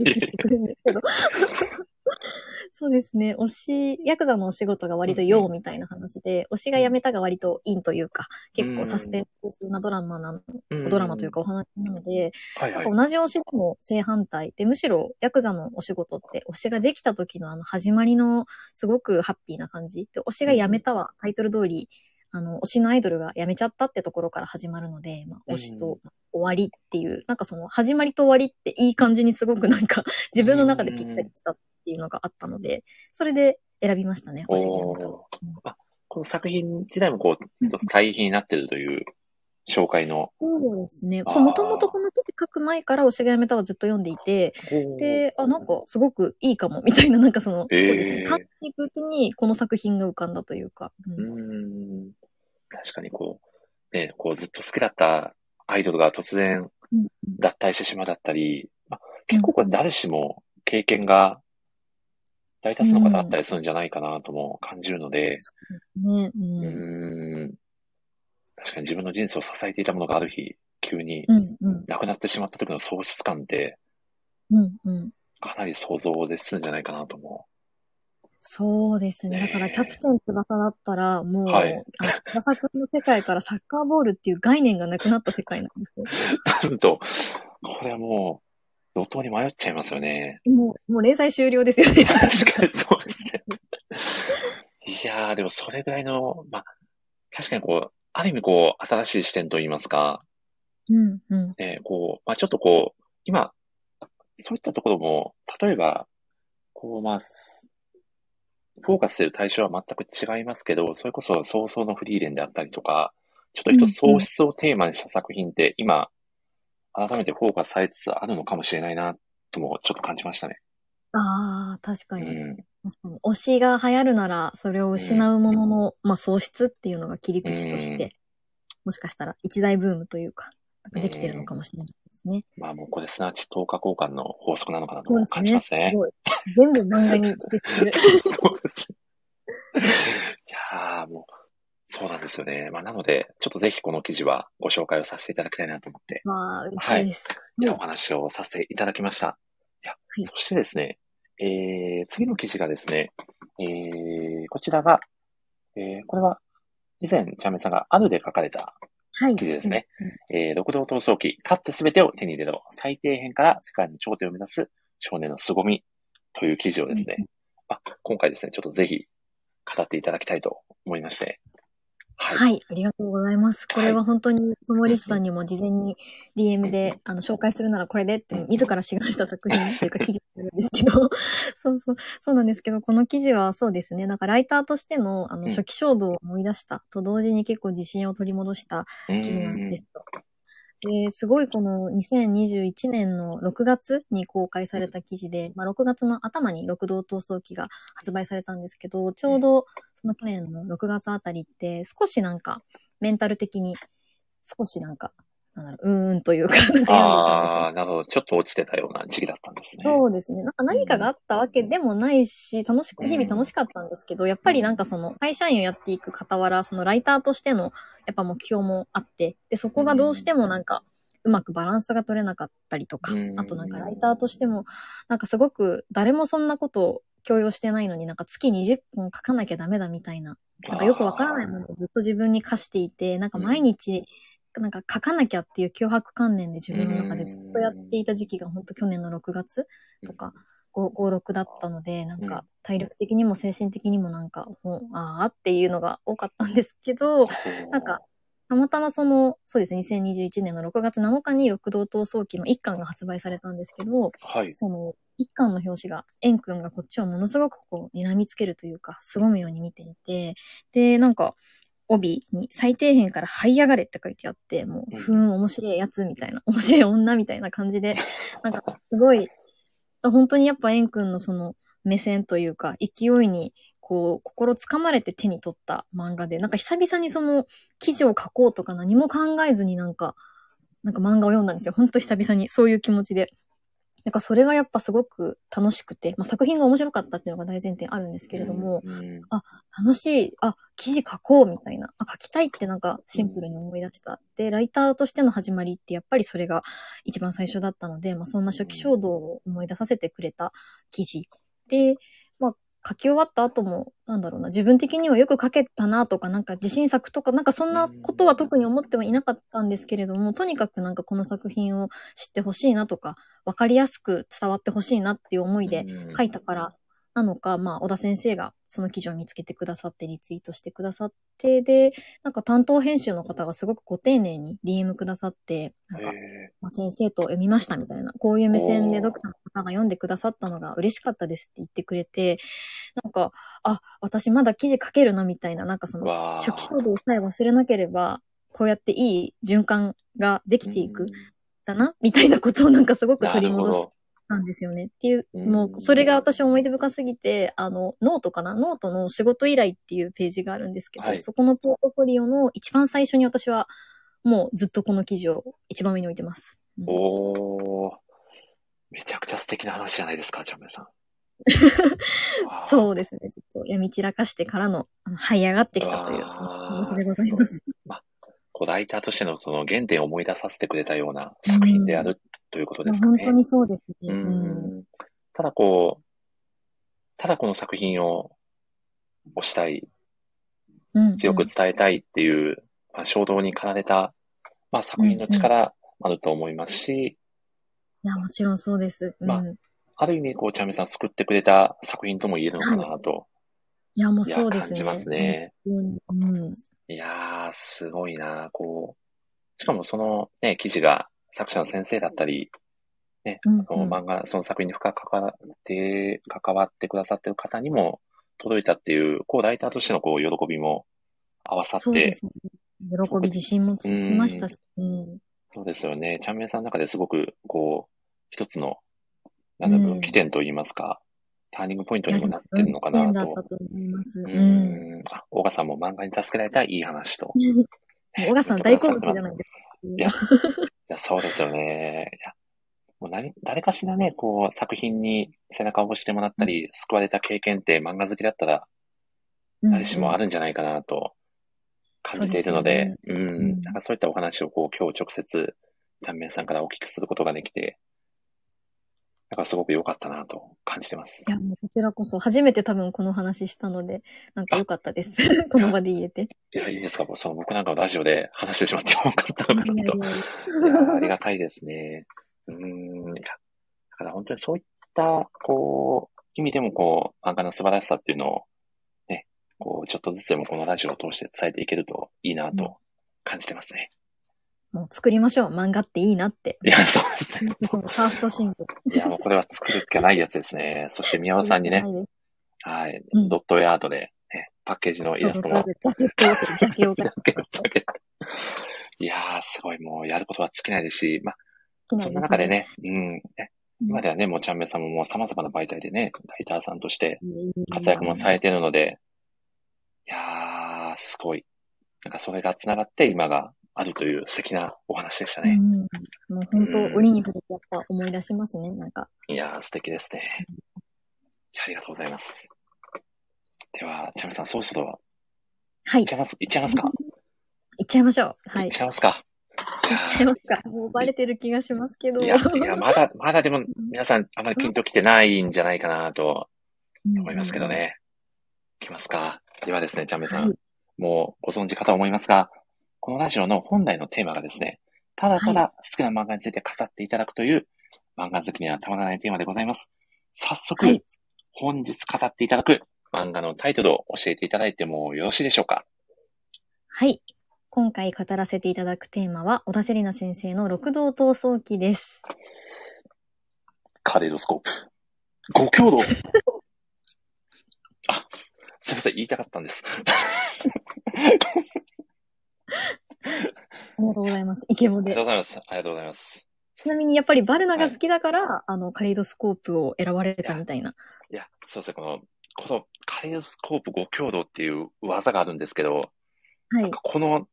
Speaker 2: るんですけど。*laughs* そうですね。推し、ヤクザのお仕事が割と陽みたいな話で、推しが辞めたが割と陰というか、結構サスペンスなドラマなの、ドラマというかお話なので、
Speaker 1: はいはい。
Speaker 2: 同じ推しでも正反対で、むしろヤクザのお仕事って推しができた時のあの始まりのすごくハッピーな感じ。で、推しが辞めたはタイトル通り、あの、推しのアイドルが辞めちゃったってところから始まるので、まあ、推しと終わりっていう、なんかその始まりと終わりっていい感じにすごくなんか *laughs* 自分の中でぴったりきたっていうのがあったので、それで選びましたね、推しが辞めた
Speaker 1: この作品自体もこう、一つ対比になってるという紹介の。
Speaker 2: そうですね。そう、もともとこの記事書く前から推しが辞めたはずっと読んでいて、で、あ、なんかすごくいいかも、みたいな、なんかその、
Speaker 1: へー
Speaker 2: そうですね。考えていくうちにこの作品が浮かんだというか。うん
Speaker 1: うーん。確かにこう、ね、こうずっと好きだったアイドルが突然
Speaker 2: うん
Speaker 1: 脱退してしまうだったり、まあ、結構これ誰しも経験が大多数の方あったりするんじゃないかなとも感じるので、
Speaker 2: ね、う。
Speaker 1: うんーん。確かに自分の人生を支えていたものがある日、急に亡くなってしまった時の喪失感って。かなり想像でするんじゃないかなと思
Speaker 2: そうですね。だから、キャプテン翼だったら、もう、
Speaker 1: はい
Speaker 2: あの翼くんの世界からサッカーボールっていう概念がなくなった世界なんですよ。
Speaker 1: う。なんと、これはもう、路頭に迷っちゃいますよね。
Speaker 2: もう、もう連載終了ですよね。*laughs*
Speaker 1: 確かにそうですね。いやー、でもそれぐらいの、まあ、確かにこう、ある意味こう、新しい視点といいますか、
Speaker 2: うん、うん。
Speaker 1: ね、こう、まあちょっとこう、今、そういったところも、例えば、こう、まあ、すフォーカスしてる対象は全く違いますけど、それこそ早々のフリーレンであったりとか、ちょっと一つ喪失をテーマにした作品って今、改めてフォーカスされつつあるのかもしれないな、ともちょっと感じましたね。
Speaker 2: ああ、確か
Speaker 1: う
Speaker 2: に。
Speaker 1: ん。
Speaker 2: 確かに。推しが流行るなら、それを失うものの、まあ、喪失っていうのが切り口とし
Speaker 1: うん
Speaker 2: て、もしかしたら一大ブームというかできてるのかもしれないですね。
Speaker 1: まあもうこれすなわち10日交換の法則なのかなと。感じますすね。
Speaker 2: ごい。全部漫画に帰結する。*laughs*
Speaker 1: そうです。いやーもう、そうなんですよね。まあなので、ちょっとぜひこの記事はご紹介をさせていただきたいなと思って、
Speaker 2: まあ、嬉しいです。
Speaker 1: いやお
Speaker 2: はい
Speaker 1: 話をさせていただきました。いや、
Speaker 2: はい
Speaker 1: そしてですね、えー、次の記事がですね、えー、こちらが、えー、これは、以前、チャンメイさんがあるで書かれた
Speaker 2: はい。
Speaker 1: 記事ですね
Speaker 2: うん。うん
Speaker 1: えー、六道闘争記、勝ってすべてを手に入れろ。最底辺から世界の頂点を目指す少年の凄みという記事をですね、あ今回ですね、ちょっとぜひ語っていただきたいと思いまして。はい。
Speaker 2: はい、ありがとうございます。これ
Speaker 1: は
Speaker 2: は本当に、そのリスさんにも事前に DM で、あの、紹介するならこれでって、自ら志願した作品っていうか記事なんですけど、*laughs* そうそう、そうなんですけど、この記事はそうですね、なんかライターとしての、あの、
Speaker 1: うん。
Speaker 2: 初期衝動を思い出したと同時に結構自信を取り戻した
Speaker 1: う
Speaker 2: 記事なんですよ。で、すごいこの2021年の6月に公開された記事で、まあ、6月の頭に六道闘争記が発売されたんですけど、ちょうどその去年の6月あたりって少しなんかメンタル的に少しなんか、なんだろう、うーんというか、
Speaker 1: ああ、なるほど。ちょっと落ちてたような時期だったんですね。
Speaker 2: そうですね。なんか何かがあったわけでもないし、楽しく、日々楽しかったんですけど、やっぱりなんかその会社員をやっていく傍ら、そのライターとしてのやっぱ目標もあって、で、そこがどうしてもなんか、うまくバランスが取れなかったりとか
Speaker 1: うん、
Speaker 2: あとなんかライターとしても、なんかすごく誰もそんなことを強要してないのになんか月20本書かなきゃダメだみたいな、なんかよくわからないものをずっと自分に課していて、なんか毎日、なんか書かなきゃっていう脅迫観念で自分の中でずっとやっていた時期が本当去年の6月とか5、5、6だったので、なんか体力的にも精神的にもなんか、もう、ああっていうのが多かったんですけど、なんか、たまたまその、そうですね、2021年の6月7日に六道闘争記の一巻が発売されたんですけど、
Speaker 1: はい。
Speaker 2: その、一巻の表紙が、円くんがこっちをものすごくこう、睨みつけるというか、凄むように見ていて、で、なんか、帯に最底辺から這い上がれって書いてあって、もう、
Speaker 1: うん
Speaker 2: ふーん、面白いやつみたいな、面白い女みたいな感じで、なんか、すごい、本当にやっぱ円くんのその目線というか、勢いに、こう、心つかまれて手に取った漫画で、なんか久々にその記事を書こうとか何も考えずになんか、なんか漫画を読んだんですよ。本当久々に、そういう気持ちで。なんかそれがやっぱすごく楽しくて、まあ、作品が面白かったっていうのが大前提あるんですけれども、
Speaker 1: うん、うん
Speaker 2: 楽しい、あ、記事書こうみたいな、あ、書きたいってなんかシンプルに思い出した。で、ライターとしての始まりってやっぱりそれが一番最初だったので、まあそんな初期衝動を思い出させてくれた記事。で、まあ書き終わった後も、なんだろうな、自分的にはよく書けたなとか、なんか自信作とか、なんかそんなことは特に思ってはいなかったんですけれども、とにかくなんかこの作品を知ってほしいなとか、わかりやすく伝わってほしいなっていう思いで
Speaker 1: うん。
Speaker 2: 書いたからなのか、まあ、小田先生がその記事を見つけてくださって、リツイートしてくださって、で、なんか担当編集の方がすごくご丁寧に DM くださって、なんか、
Speaker 1: え
Speaker 2: まあ、先生と読みましたみたいな、こういう目線で読者の方が読んでくださったのが嬉しかったですって言ってくれて、なんか、あ、私まだ記事書けるなみたいな、なんかその、初期衝動さえ忘れなければ、こうやっていい循環ができていくん。だな、みたいなことをなんかすごく取り戻し
Speaker 1: なるほど
Speaker 2: なんですよね。っていう、
Speaker 1: うん
Speaker 2: もう、それが私思い出深すぎて、あの、ノートかな？ノートの仕事依頼っていうページがあるんですけど、
Speaker 1: はい
Speaker 2: そこのポートフォリオの一番最初に私は、もうずっとこの記事を一番上に置いてます。うん
Speaker 1: おー。めちゃくちゃ素敵な話じゃないですか、ちゃんめいさん。*laughs*
Speaker 2: そうですね。ちょっと闇散らかしてからの、あの這い上がってきたという、その話でございます。
Speaker 1: こうライターとしてのその原点を思い出させてくれたような作品であるということですかね。
Speaker 2: 本当にそうですね。
Speaker 1: う
Speaker 2: うん
Speaker 1: ん。ただこう、ただこの作品を推したい、
Speaker 2: うん。
Speaker 1: よく伝えたいっていう、まあ、衝動に駆られた、まあ、作品の力あると思いますし、
Speaker 2: いや、もちろんそうです。うん。
Speaker 1: まあある意味、こう、チャンメイさん救ってくれた作品とも言えるのかなと、
Speaker 2: いや、もうそうですね。
Speaker 1: 感じますね。
Speaker 2: 本当に。うん。
Speaker 1: いやー、すごいなこう。しかもそのね、記事が作者の先生だったり、ね、
Speaker 2: うん
Speaker 1: その漫画、その作品に深く関わって、関わってくださってる方にも届いたっていう、こう、ライターとしてのこう、喜びも合わさって、
Speaker 2: そうですね。喜び、自信もつきましたし。うん。
Speaker 1: そうですよね。チャンメイさんの中ですごく、こう、一つの、なんだろう、
Speaker 2: うん
Speaker 1: 起点といいますか、ターニングポイントにもなってるのかな
Speaker 2: 分岐点だ
Speaker 1: と
Speaker 2: った。と思います。
Speaker 1: う
Speaker 2: うん。
Speaker 1: ん。あ、小川さんも漫画に助けられたいい話と。*laughs*
Speaker 2: 小川さん大好物じゃないですか。よ。*laughs*
Speaker 1: いやいや、そうですよね。いやもう何誰かしらね、こう、作品に背中を押してもらったり、救われた経験って漫画好きだったら、誰しもあ
Speaker 2: る。
Speaker 1: るんじゃないかなと感じているので、う
Speaker 2: うん
Speaker 1: ん。なんかそういったお話をこう、今日直接、ちゃんめんさんからお聞きすることができて、だからすごく良かったなと感じてます
Speaker 2: い。や、もうこちらこそ、初めて多分この話したので、なんか良かったです。この場で言えて。
Speaker 1: いや、いいですか？その僕なんかのラジオで話してしまってよかったなと。ありがたいですね。うーん。だから本当にそういった、こう、意味でもこう、漫画の素晴らしさっていうのを、ね、こう、ちょっとずつでもこのラジオを通して伝えていけるといいなと感じてますね。
Speaker 2: もう作りましょう。漫画っていいなって。
Speaker 1: いや、そうですね。
Speaker 2: ファーストシングル。
Speaker 1: いや、もうこれは作るしかないやつですね。そして宮尾 *laughs* さんにね、はい、
Speaker 2: うん。
Speaker 1: ドット絵アートで、ね、パッケージのイ
Speaker 2: そう、
Speaker 1: ラストも。
Speaker 2: ジャケットをする、ジャケを
Speaker 1: ジャケット。ジャケット。いやー、すごい、もうやることは尽きないですし、まあ、そんな中でね、うん、ね。今ではね、もうちゃんめさんももう様々な媒体でね、ライターさんとして活躍もされてるので、いやー、すごい。なんかそれが繋がって今があるという素敵なお話でしたね。
Speaker 2: うん、もう本当、
Speaker 1: うん
Speaker 2: 折に触れてやっぱ思い出しますね、なんか。
Speaker 1: いやー、素敵ですね。ありがとうございます。では、ちゃめさん、そろそろ、
Speaker 2: はい。い
Speaker 1: いっちゃいます、いっちゃいますか？*laughs*
Speaker 2: っちゃいましょう。はい。
Speaker 1: いっ
Speaker 2: いっ
Speaker 1: ちゃいますか？
Speaker 2: ちゃいますか。もうバレてる気がしますけど。
Speaker 1: いや、いや、まだ、まだでも、皆さん、あまりピンときてないんじゃないかなと思いますけどね。いきますか？ではですね、ちゃんめさん、
Speaker 2: はい
Speaker 1: もうご存知かと思いますが、このラジオの本来のテーマがですね、ただただ好きな漫画について語っていただくという、漫画好きにはたまらないテーマでございます。早速、
Speaker 2: はい。
Speaker 1: 本日語っていただく漫画のタイトルを教えていただいてもよろしいでしょうか？
Speaker 2: はい。今回語らせていただくテーマは、小田セリナ先生の六道闘争記です。
Speaker 1: カレードスコープ。ご郷土 *laughs* あ、すいません、言いたかったんです。
Speaker 2: ありがとうございます。イケボで
Speaker 1: ありがとう。ございます。ありがとうございます。
Speaker 2: ちなみにやっぱりバルナが好きだから、あの、カレイドスコープを選ばれたみたいな。
Speaker 1: いや、そうですね、この、このカレードスコープご郷土っていう技があるんですけど、
Speaker 2: はい。
Speaker 1: この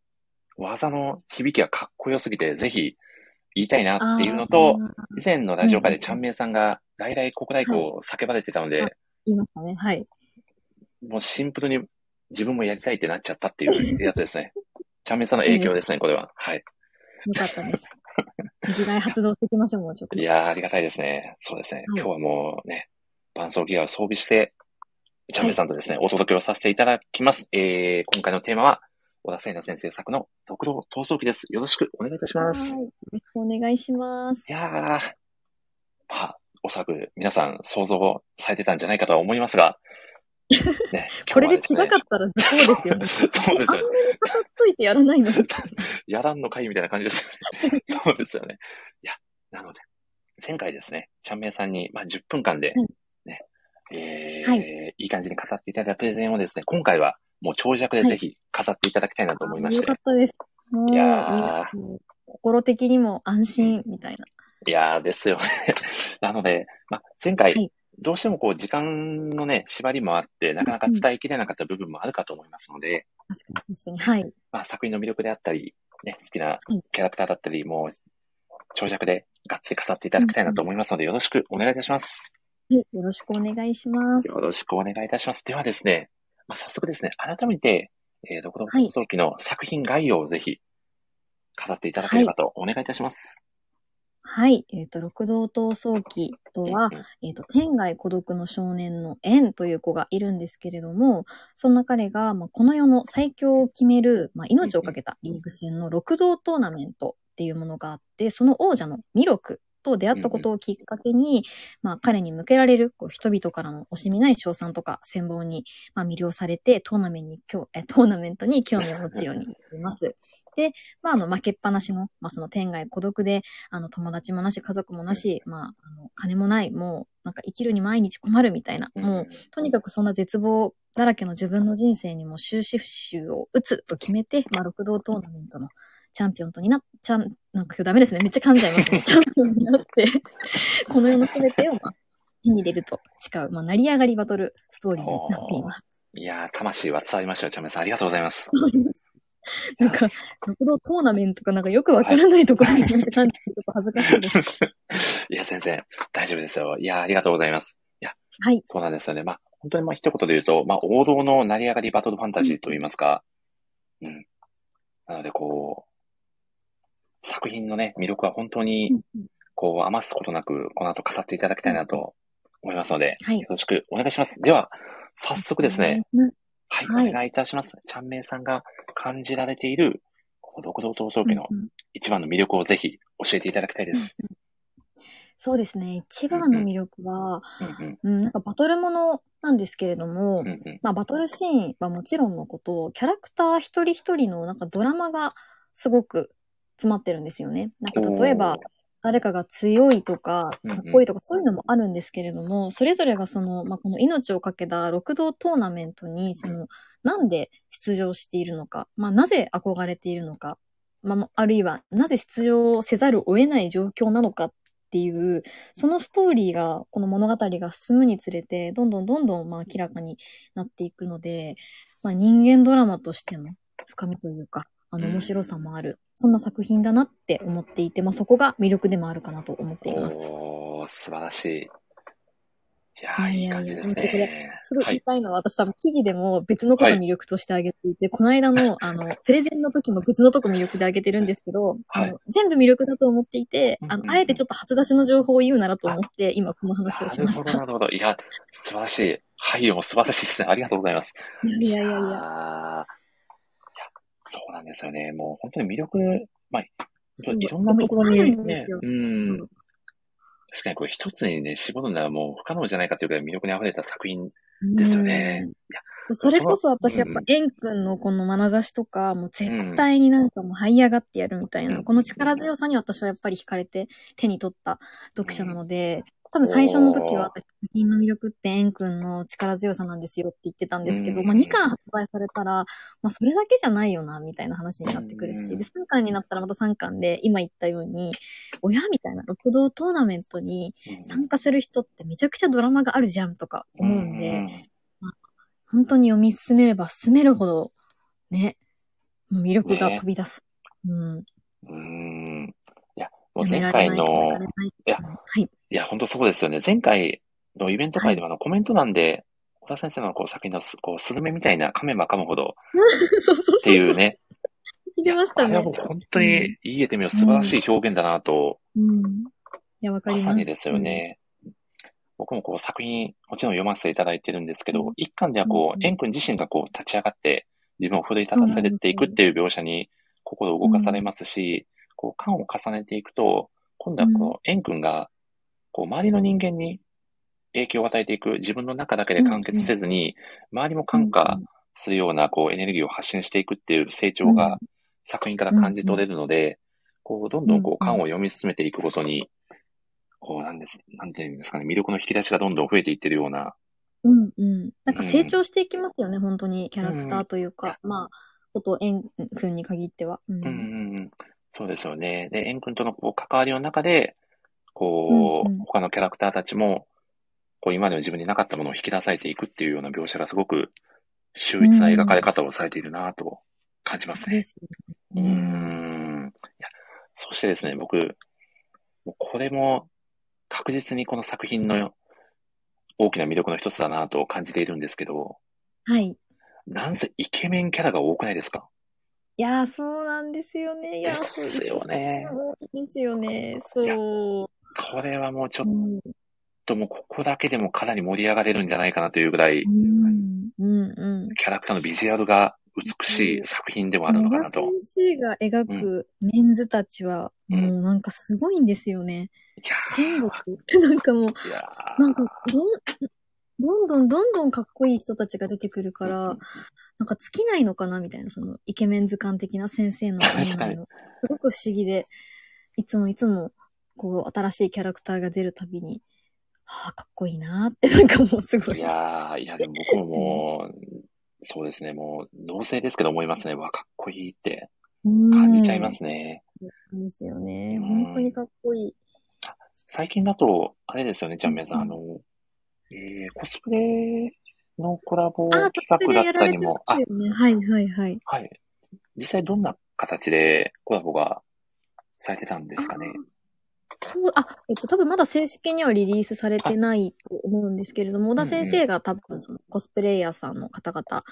Speaker 1: 技の響きがかっこよすぎて、ぜひ言いたいなっていうのと、以前のラジオ会でちゃんめいさんが、来来国大校を叫ばれてたので、
Speaker 2: はい言いましたね。はい。
Speaker 1: もうシンプルに自分もやりたいってなっちゃったっていうやつですね。ちゃんめいさんの影響ですね、これは。はい。
Speaker 2: よかったです。*laughs* 時代発動していきましょう、もうちょっと。
Speaker 1: いやー、ありがたいですね。そうですね。
Speaker 2: はい
Speaker 1: 今日はもうね、伴奏ギアを装備して、ちゃんめいさんとですね、お届けをさせていただきます。えー、今回のテーマは、小田聖奈先生作の独道闘争記です。よろしくお願いいたします。
Speaker 2: はい。お願いします
Speaker 1: い。やー、まあ、おそらく皆さん想像されてたんじゃないかとは思いますが、*laughs* ね、
Speaker 2: これで違かったら図工ですよね。
Speaker 1: そうですよね *laughs*
Speaker 2: あんなに語っといてやらないのに。*laughs*
Speaker 1: やらんの会みたいな感じですよね。そうですよね。いや、なので、前回ですね、ちゃんめいさんに、まあ、10分間で
Speaker 2: はい、
Speaker 1: ね、えー、、
Speaker 2: はい
Speaker 1: い感じに飾っていただいたプレゼンをですね、今回はもう長尺でぜひ飾っていただきたいなと思いまして、
Speaker 2: よかったです。
Speaker 1: いや
Speaker 2: 心的にも安心みたいな。
Speaker 1: いやーですよね。なので、まあ、前回、
Speaker 2: はい
Speaker 1: どうしてもこう時間のね、縛りもあって、なかなか伝えきれなかった部分もあるかと思いますので、
Speaker 2: 確かに、確かに。はい。
Speaker 1: まあ、作品の魅力であったり、ね、好きな
Speaker 2: うん
Speaker 1: キャラクターだったり、もう、長尺でがっつり語っていただきたいなと思いますので、よろしくお願いいたします。
Speaker 2: よろしくお願いします。
Speaker 1: よろしくお願いいたします。ではですね、まあ、早速ですね、改めて、えー、独特
Speaker 2: はい
Speaker 1: 放送機の作品概要をぜひ、語っていただければとお願いいたします。
Speaker 2: はい。えっ、と、六道闘争記とは、えっ、と、天涯孤独の少年の縁という子がいるんですけれども、そんな彼が、まあ、この世の最強を決める、まあ、命をかけたリーグ戦の六道トーナメントっていうものがあって、その王者のミロクと出会ったことをきっかけに、まあ、彼に向けられるこう人々からの惜しみない称賛とか羨望に、まあ、魅了されてトーナメントにきょえトーナメントに興味を持つようになります。で、まあ、あの、負けっぱなしの、まあ、その天涯孤独で、あの、友達もなし、家族もなし、まあ、あの、金もない、もう、なんか生きるに毎日困るみたいな、もう、とにかくそんな絶望だらけの自分の人生にも終止符を打つと決めて、まあ、六道トーナメントのチャンピオンとになっ、ちゃん、なんか今日ダメですね。めっちゃ噛んじゃいますね。*laughs* チャンピオンになって、この世の全てを、まあ、手に入れると誓う、まあ、成り上がりバトルストーリーになっています。
Speaker 1: いやー、魂は伝わりましたよ、ちゃんめいさん。ありがとうございます。*laughs*
Speaker 2: なんか、六道トーナメントかなんかよくわからないところになんて感じてちょっと恥ずかしいです。*laughs*
Speaker 1: いや、先生、大丈夫ですよ。いや、ありがとうございます。
Speaker 2: はい。
Speaker 1: そうなんですよね。まあ、本当にまあ一言で言うと、まあ、王道の成り上がりバトルファンタジーと言いますか、うん。なので、こう、作品のね、魅力は本当に、こう、余すことなく、この後飾っていただきたいなと思いますので、
Speaker 2: はい
Speaker 1: よろしくお願いします。では、早速ですね、。はい、
Speaker 2: はい
Speaker 1: お願いいたします。ちゃんめいさんが感じられている、この六道闘争記の一番の魅力をぜひ教えていただきたいです。
Speaker 2: そうですね。一番の魅力は、
Speaker 1: うんうん。
Speaker 2: うん、なんかバトルものなんですけれども、
Speaker 1: うんうん。
Speaker 2: まあバトルシーンはもちろんのこと、キャラクター一人一人のなんかドラマがすごく詰まってるんですよね。なんか例えば、誰かが強いとか、
Speaker 1: うんうん。
Speaker 2: かっこいいとか、そういうのもあるんですけれども、それぞれがその、まあ、この命をかけた六道トーナメントに、その、なんで出場しているのか、まあ、なぜ憧れているのか、まあ、あるいは、なぜ出場せざるを得ない状況なのかっていう、そのストーリーが、この物語が進むにつれて、どんどんどんどん、まあ、明らかになっていくので、まあ、人間ドラマとしての深みというか、あの、
Speaker 1: うん。
Speaker 2: 面白さもある、そんな作品だなって思っていて、まあ、そこが魅力でもあるかなと思っています。
Speaker 1: おー、素晴らしい。いやー、
Speaker 2: いやい
Speaker 1: 感じです
Speaker 2: 本当これ
Speaker 1: ね。
Speaker 2: すごい
Speaker 1: はい。
Speaker 2: 言いたいのは、私多分記事でも別のこと
Speaker 1: はい
Speaker 2: 魅力として挙げていて、この間の、*laughs* あの、プレゼンの時も別のとこ魅力で挙げてるんですけど、あの全部魅力だと思っていて、あの、
Speaker 1: うんうんうん
Speaker 2: あえてちょっと初出しの情報を言うならと思って、今この話をしまし
Speaker 1: なるほど、
Speaker 2: た。
Speaker 1: なるほど。いや、素晴らしい。配慮も素晴らしいですね。ありがとうございます。
Speaker 2: いやいやいやいや。
Speaker 1: そうなんですよね。もう本当に魅力、まあ、いろんなところにねうん確かにこれ一つにね、絞るのはもう不可能じゃないかというくらい魅力に溢れた作品ですよね。
Speaker 2: うんそれこそ私やっぱ
Speaker 1: うん、
Speaker 2: エン君のこの眼差しとか、もう絶対になんかもう這い上がってやるみたいな、
Speaker 1: うん。
Speaker 2: この力強さに私はやっぱり惹かれて手に取った読者なので、多分最初の時は私作品の魅力ってエン君の力強さなんですよって言ってたんですけど、
Speaker 1: うん
Speaker 2: まあ2巻発売されたら、まあそれだけじゃないよな、みたいな話になってくるし、
Speaker 1: うん
Speaker 2: で、3巻になったらまた3巻で、今言ったように、親みたいな六道トーナメントに参加する人ってめちゃくちゃドラマがあるじゃんとか思うんで、本当に読み進めれば進めるほど、ね、魅力が飛び出す。うん。
Speaker 1: うん。うん。いや、もう前回の
Speaker 2: い。
Speaker 1: いや
Speaker 2: うんはい。
Speaker 1: いや、本当そうですよね。前回のイベント会でもあのコメント欄で、小田先生のこう作品のすこうスルメみたいな噛めば噛むほど *laughs*
Speaker 2: そうそうそう。
Speaker 1: っていう。ね。
Speaker 2: 聞いてましたね
Speaker 1: あれはもう。本当に言い得てみよう素晴らしい表現だなと、
Speaker 2: うん。いや、わか
Speaker 1: ま
Speaker 2: ります。
Speaker 1: さにですよね。僕もこう作品、もちろん読ませていただいてるんですけど、一巻ではこ
Speaker 2: う
Speaker 1: 円君自身がこう立ち上がって、自分を奮い立たせていくっていう描写に心を動かされますし、こう、巻を重ねていくと、今度はこう、円君が、こう、周りの人間に影響を与えていく、自分の中だけで完結せずに、周りも感化するような、こう、エネルギーを発信していくっていう成長が作品から感じ取れるので、こう、どんどんこう、巻を読み進めていくごとに、こう、なんです、なんていうんですかね、魅力の引き出しがどんどん増えていってるような、
Speaker 2: うんうん。なんか成長していきますよね、本当に。キャラクターというか。まあ、ことエン君に限っては。うん
Speaker 1: うんうんうん、そうですよね。で、円君とのこう関わりの中で、こう、
Speaker 2: うんうん
Speaker 1: 他のキャラクターたちも、こう、今までの自分になかったものを引き出されていくっていうような描写がすごく秀逸な描かれ方をされているなと感じますね。
Speaker 2: そうですよ
Speaker 1: う。ん。いや、そしてですね、僕、もうこれも確実にこの作品の大きな魅力の一つだなと感じているんですけど、
Speaker 2: はい。
Speaker 1: なんせイケメンキャラが多くないですか？
Speaker 2: いやー、そうなんですよね。い
Speaker 1: で
Speaker 2: やー、
Speaker 1: すよね。
Speaker 2: そういいですよね。そう。
Speaker 1: これはもうちょっ
Speaker 2: うん
Speaker 1: ともうここだけでもかなり盛り上がれるんじゃないかなというぐらい、
Speaker 2: うん、うん、うん。
Speaker 1: キャラクターのビジュアルが美しい作品でもあるのかなと。
Speaker 2: 先生が描くメンズたちは、
Speaker 1: うん
Speaker 2: もうなんかすごいんですよね。
Speaker 1: いや
Speaker 2: 天国。なんかもう、なんかどん、どんどんどんどんかっこいい人たちが出てくるから、
Speaker 1: うん
Speaker 2: なんか尽きないのかなみたいな、そのイケメン図鑑的な先生の。*laughs* すごく不思議で、いつもいつも、こう、新しいキャラクターが出るたびに、はあ、かっこいいなって、*laughs* なんかもうすごい。
Speaker 1: いやーいやでも僕ももう、そうですね、もう、同性ですけど思いますね。わ、かっこいいって感じちゃいますね。
Speaker 2: うん。ですよね。
Speaker 1: うん
Speaker 2: 本当にかっこいい。
Speaker 1: 最近だと、あれですよね、ジャンメイさん、あの、えー、コスプレのコラボ
Speaker 2: あ、
Speaker 1: 企画だったりも、あ
Speaker 2: ね。はいはいはい。
Speaker 1: はい。実際どんな形でコラボがされてたんですかね。
Speaker 2: そう、あ、えっと、多分まだ正式にはリリースされてないと思うんですけれども、小田先生が多分そのコスプレイヤーさんの方々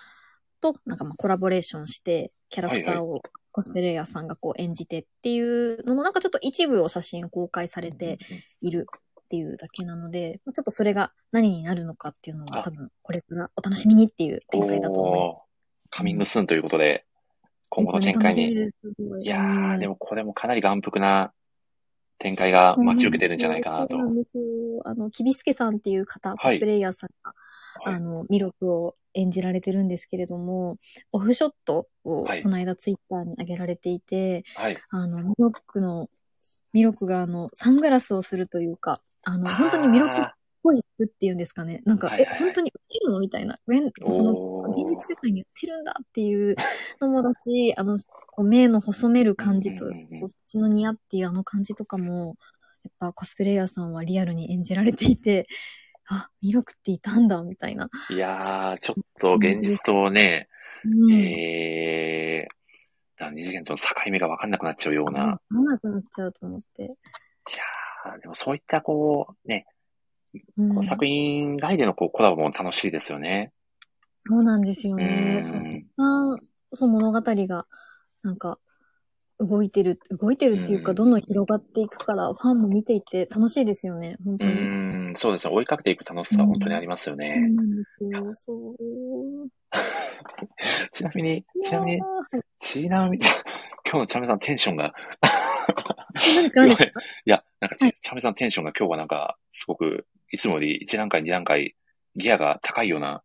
Speaker 2: となんかまあコラボレーションして、キャラクターをコスプレイヤーさんがこう演じてっていうののなんかちょっと一部を写真公開されているっていうだけなので、ちょっとそれが何になるのかっていうのは
Speaker 1: あ
Speaker 2: 多分これからお楽しみにっていう展開だと思います。
Speaker 1: カミングスーンということで、今後の展開に。いやー、
Speaker 2: うん
Speaker 1: でもこれもかなり眼福な展開が待ち受けてるんじゃないかなと
Speaker 2: そう。なんですよ。あの、キビスケさんっていう方、コスプレイヤーさんが、
Speaker 1: はい
Speaker 2: あの、ミロクを演じられてるんですけれども、オフショットを
Speaker 1: はい
Speaker 2: この間ツイッターに上げられていて、
Speaker 1: はい。
Speaker 2: あの、ミロクの、ミロクがあの、サングラスをするというか、あの、本当にミロクっっていうんですかね。なんか、
Speaker 1: はいはい
Speaker 2: え、本当に売ってるの？みたいな。え
Speaker 1: おー
Speaker 2: この現実世界に売ってるんだっていうのもだし、*laughs* あの、こう目の細める感じと、こう口のニヤっていうあの感じとかも、やっぱコスプレイヤーさんはリアルに演じられていて、*laughs* あ、ミロクっていたんだ、みたいな。
Speaker 1: ーいやー、ちょっと現実とね、
Speaker 2: うん。
Speaker 1: えー、な二次元との境目がわかんなくなっちゃうような。
Speaker 2: わかんなくなっちゃうと思って。
Speaker 1: いやー、でもそういったこう、ね、
Speaker 2: うん
Speaker 1: こう作品外でのこうコラボも楽しいですよね。
Speaker 2: そうなんですよ
Speaker 1: う
Speaker 2: ね。そう
Speaker 1: ん。
Speaker 2: あそう物語が、なんか、動いてる、動いてるっていうか、
Speaker 1: うん
Speaker 2: どんどん広がっていくから、ファンも見ていて楽しいですよね、本当
Speaker 1: う
Speaker 2: に。
Speaker 1: ん、そうですね。追いかけていく楽しさは本当にありますよね。
Speaker 2: なんそう。*laughs*
Speaker 1: ちなみに、ちなみにちなみに、今日のチャメさんテンションが、*laughs*
Speaker 2: え何ですか？*laughs*
Speaker 1: いや、なんかチャメさんテンションが今日はなんか、すごく、いつもより1段階、2段階、ギアが高いような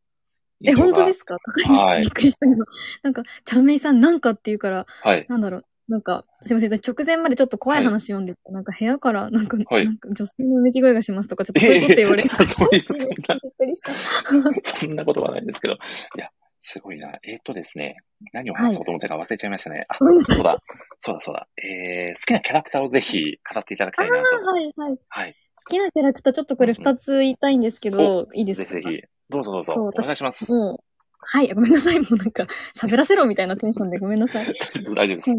Speaker 2: え。本当ですか？高いですか、
Speaker 1: はい
Speaker 2: びっくりした今。なんか、ちゃんめいさんなんかって言うから、
Speaker 1: はい。
Speaker 2: なんだろう。なんか、すいません。私直前までちょっと怖い話読んでて、なんか部屋から、なんか、
Speaker 1: はい
Speaker 2: なんか女性のうめき声がしますとか、ちょっとそういうこと言われて。
Speaker 1: えーそういうそんな
Speaker 2: びっくりした。
Speaker 1: そんなことはないんですけど。いや、すごいな。えっ、とですね、何を話そうと思ってたか忘れちゃいましたね。あ
Speaker 2: ごめんなさい
Speaker 1: そうだ、そうだ、そうだ。えー、好きなキャラクターをぜひ語っていただきたいなと。
Speaker 2: はいはい。
Speaker 1: はい。
Speaker 2: 好きなキャラクター、ちょっとこれ二つ言いたいんですけど、いいですか？
Speaker 1: ぜひぜひ、どうぞどうぞ、
Speaker 2: う私
Speaker 1: 願いします。
Speaker 2: もう、はい、ごめんなさい。もうなんか、*laughs* 喋らせろみたいなテンションでごめんなさい。
Speaker 1: 大丈夫です。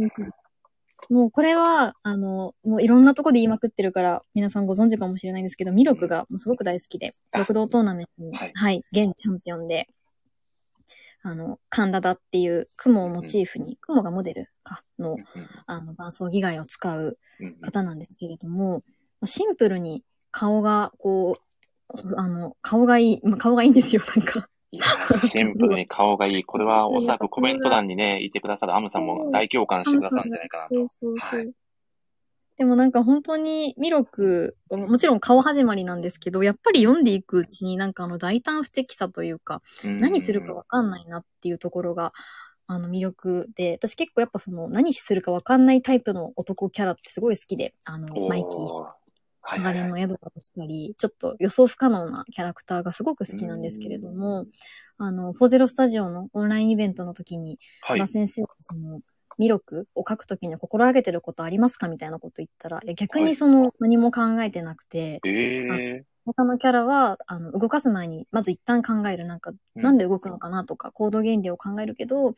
Speaker 2: もうこれは、あの、もういろんなとこで言いまくってるから、皆さんご存知かもしれないんですけど、ミロクがもうすごく大好きで、
Speaker 1: あ
Speaker 2: 六道トーナメントに、
Speaker 1: は
Speaker 2: はいい、現チャンピオンで、あの、カンダダっていう雲をモチーフに、雲がモデルかの
Speaker 1: うん、
Speaker 2: あの、伴奏義外を使う
Speaker 1: うんうん。
Speaker 2: 方なんですけれども、シンプルに顔が、こう、あの、顔がいい、まあ、顔がいいんですよ、なんか。
Speaker 1: シンプルに顔がいい。これはおそらくコメント欄にね、いてくださるアムさんも大共感してくださるんじゃないかなと。
Speaker 2: そうそうそう。
Speaker 1: はい
Speaker 2: でもなんか本当にミロク、もちろん顔始まりなんですけど、やっぱり読んでいくうちになんかあの大胆不敵さというか、
Speaker 1: うん
Speaker 2: 何するかわかんないなっていうところが、あの魅力で、私結構やっぱその何するかわかんないタイプの男キャラってすごい好きで、あの、マイキー氏、
Speaker 1: はいはいはい。
Speaker 2: 鋼の宿としかり、ちょっと予想不可能なキャラクターがすごく好きなんですけれども、あの、フォーゼロスタジオのオンラインイベントの時に、
Speaker 1: はい。
Speaker 2: 田先生がその、ミロクを書くときに心がけてることありますかみたいなこと言ったら、いや逆にその何も考えてなくて、
Speaker 1: ええ
Speaker 2: 他のキャラは、あの、動かす前に、まず一旦考える、なんか、
Speaker 1: うん。
Speaker 2: なんで動くのかなとか、行動原理を考えるけど、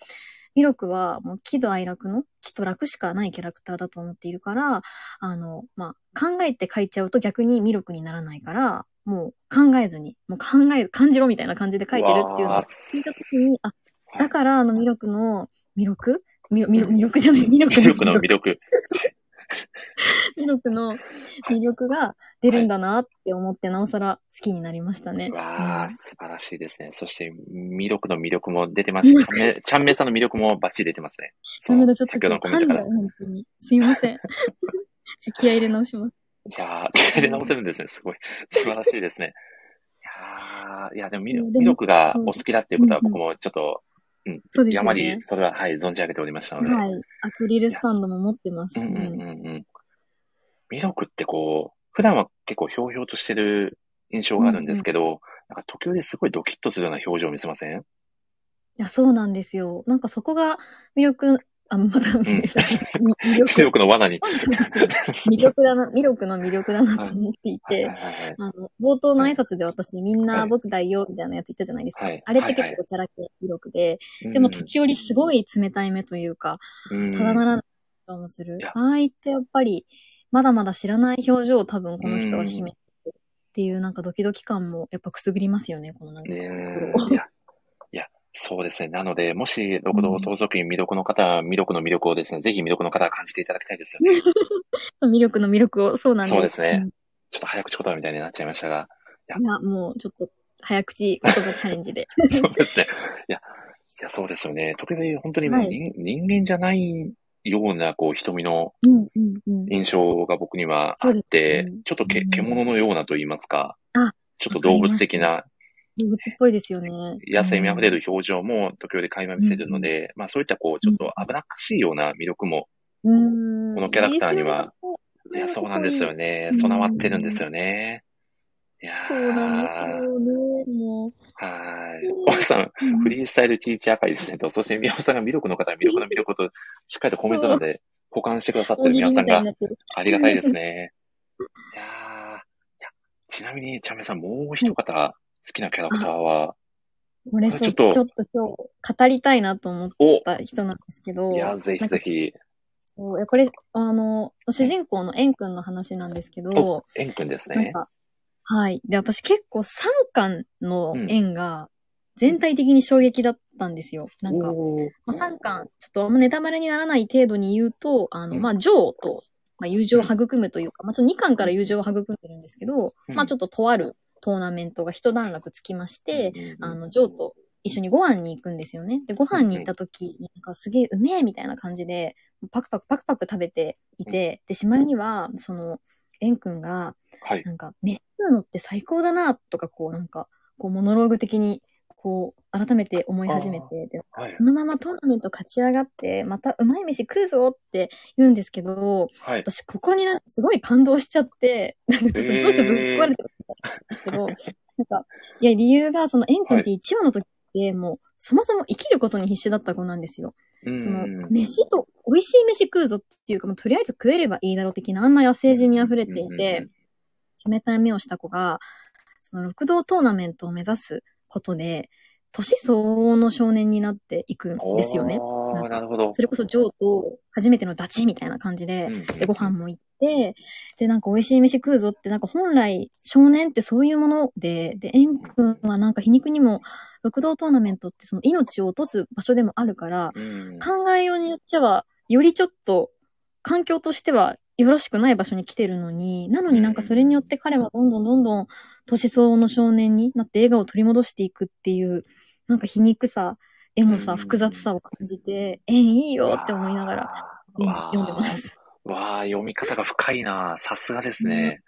Speaker 2: ミロクは、もう、喜怒哀楽の、喜と楽しかないキャラクターだと思っているから、あの、まあ、考えて書いちゃうと逆にミロクにならないから、もう考えずに、もう考える、感じろみたいな感じで書いてるっていうのを聞いたときに、あ、
Speaker 1: はい。
Speaker 2: だから、あの、ミロクの、ミロク？ミロ、ミロ、ミロクじゃない、ミロク
Speaker 1: 魅力の魅力。
Speaker 2: ミロクの魅力が出るんだなって思って、なおさら好きになりましたね。
Speaker 1: わあ、
Speaker 2: うん
Speaker 1: 素晴らしいですね。そして、魅力の魅力も出てますし、ちゃんめ、ちゃんめいさんの魅力もバッチリ出てますね。
Speaker 2: ダメだ、ちょっと。噛んじゃう、本当に。すいません。*laughs* 気合い入れ直します。
Speaker 1: いやー、気合で直せるんですね。すごい。素晴らしいですね。いやー、いや、でも、魅力
Speaker 2: でも
Speaker 1: 魅力がお好きだっていうことは、僕もちょっと、うん、
Speaker 2: そうですよ
Speaker 1: 山
Speaker 2: ね
Speaker 1: に、。それは、はい、存じ上げておりましたので。
Speaker 2: はい。アクリルスタンドも持ってます。
Speaker 1: うんうんうん
Speaker 2: うん
Speaker 1: うん。魅力ってこう、普段は結構ひょうひょうとしてる印象があるんですけど、なんか時折すごいドキッとするような表情を見せません？
Speaker 2: いや、そうなんですよ。なんかそこが魅力あ、まだ、
Speaker 1: ん。
Speaker 2: 魅 *laughs*
Speaker 1: 魅
Speaker 2: 力。
Speaker 1: 力の罠に。
Speaker 2: 魅力だな、魅力の魅力だなと思っていて、あの、冒頭の挨拶で私、みん
Speaker 1: は
Speaker 2: ない。僕だよ、みたいなやつ言ったじゃないですか。
Speaker 1: はい。
Speaker 2: あれって結構チャラ系魅力で、
Speaker 1: うん
Speaker 2: でも時折すごい冷たい目というか、
Speaker 1: うん。
Speaker 2: ただならない顔もする。ああいってやっぱり、まだまだ知らない表情を多分この人は秘めてるっていうなんかドキドキ感もやっぱくすぐりますよね、このなんか。
Speaker 1: そうですね。なので、もし、六道盗賊院魅力の方は、魅力の魅力をですね、ぜひ魅力の方は感じていただきたいですよね。*laughs*
Speaker 2: 魅力の魅力を、そうなんです。
Speaker 1: そうですね
Speaker 2: ん
Speaker 1: ちょっと早口言葉みたいになっちゃいましたが、
Speaker 2: いや、もうちょっと早口言葉チャレンジで。*laughs*
Speaker 1: そうですね。いや、いや、そうですよね。時々本当にもう
Speaker 2: はい
Speaker 1: 人,、人間じゃないような、こう、瞳の
Speaker 2: うんうんうん。
Speaker 1: 印象が僕にはあ
Speaker 2: そうで
Speaker 1: って、
Speaker 2: すね
Speaker 1: ちょっとけ
Speaker 2: うん
Speaker 1: 獣のようなと言いますか、
Speaker 2: あ
Speaker 1: ちょっと動物的な
Speaker 2: 動物っぽいですよね。
Speaker 1: 野生味あふれる表情も時折垣間見せるので、まあそういったこう、ちょっと危なっかしいような魅力も、
Speaker 2: うん。
Speaker 1: このキャラクターには
Speaker 2: うん、
Speaker 1: いや、そうなんですよね。
Speaker 2: うん
Speaker 1: 備わってるんですよね。いやー
Speaker 2: そうなんですよね、も
Speaker 1: はい。
Speaker 2: うん
Speaker 1: 大木さん、
Speaker 2: う。
Speaker 1: フリースタイルティーチャー会ですねと、そして宮尾さんが魅力の方は魅力の魅力と、しっかりとコメント欄で保管してくださってる
Speaker 2: 大喜利み
Speaker 1: 宮尾さんが。ありがたいですね。*laughs* いやちなみに、チャンメさん、もう一方、好きなキャラクターは、
Speaker 2: これ
Speaker 1: ちょっと
Speaker 2: ちょっと今日語りたいなと思っ
Speaker 1: お
Speaker 2: た人なんですけど。
Speaker 1: いや、ぜひぜひ、
Speaker 2: そうこれ、あの、主人公のエン君の話なんですけど
Speaker 1: お、、エン君ですね。
Speaker 2: なんか、はい。で、私結構3巻の円が全体的に衝撃だったんですよ。なんか、
Speaker 1: おー
Speaker 2: まあ、3巻、ちょっとあんまネタバレにならない程度に言うと、あの、
Speaker 1: うん
Speaker 2: まあ、ジョーと、まあ、友情を育むというか、まあ、ちょっと2巻から友情を育んでるんですけど、
Speaker 1: うん
Speaker 2: まあ、ちょっととあるトーナメントが一段落つきまして、あの、ジョーと一緒にご飯に行くんですよね。で、ご飯に行った時に、なんかすげえうめえみたいな感じで、パクパクパクパク食べていて、で、しまいには、その、エン君が、
Speaker 1: はい。
Speaker 2: なんか、飯食うのって最高だな、とか、こう、なんか、こう、モノローグ的に、こう、改めて思い始めて、で、
Speaker 1: はい
Speaker 2: こ。のままトーナメント勝ち上がって、またうまい飯食うぞって言うんですけど、
Speaker 1: はい。
Speaker 2: 私、ここにすごい感動しちゃって、なんかちょっと情緒ぶっ壊れてるみたいなんですけど、なんか、いや、理由が、その、エン君って1話の時って、もう、そもそも生きることに必死だった子なんですよ。その、飯と、美味しい飯食うぞっていうか、もうとりあえず食えればいいだろう的な、あんな野生児に溢れていて、冷たい目をした子が、その六道トーナメントを目指すことで、年相応の少年になっていくんですよね。
Speaker 1: なるほど。
Speaker 2: それこそジョーと初めてのダチみたいな感じで、で、ご飯も行って、で、なんか美味しい飯食うぞって、なんか本来少年ってそういうもので、で、エン君はなんか皮肉にも、六道トーナメントってその命を落とす場所でもあるから、
Speaker 1: うん。
Speaker 2: 考えようによっちゃは、よりちょっと、環境としてはよろしくない場所に来てるのに、なのになんかそれによって彼はどんどんどんどん年相応の少年になって笑顔を取り戻していくっていう、なんか皮肉さ、エモさ、
Speaker 1: うん
Speaker 2: 複雑さを感じて、えんいいよって思いながら読んでます。
Speaker 1: わあ、読み方が深いな。さすがですね。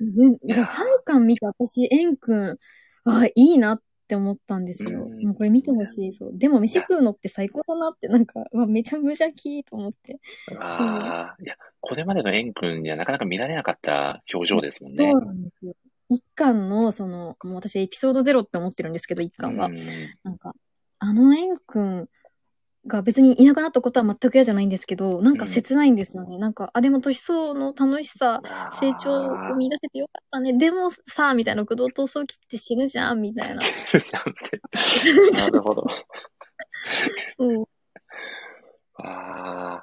Speaker 2: 全
Speaker 1: いや
Speaker 2: 然、3巻見て私、エン君、あいいなって思ったんですよ。
Speaker 1: うん
Speaker 2: もうこれ見てほしい。そう。でも飯食うのって最高だなって、なんか、うわめちゃ無邪気と思って。
Speaker 1: ああ、いや、これまでのエン君にはなかなか見られなかった表情ですもんね。
Speaker 2: そうなんですよ。一巻の、その、もう私エピソードゼロって思ってるんですけど、一巻は。
Speaker 1: うん
Speaker 2: なんか、あのエン君が別にいなくなったことは全く嫌じゃないんですけど、なんか切ないんですよね。なんか、あ、でも年相の楽しさ、成長を見出せてよかったね。でもさ、みたいな、駆動闘争機って死ぬじゃん、みたいな。*laughs*
Speaker 1: なるほど。
Speaker 2: そう。*laughs*
Speaker 1: ああ、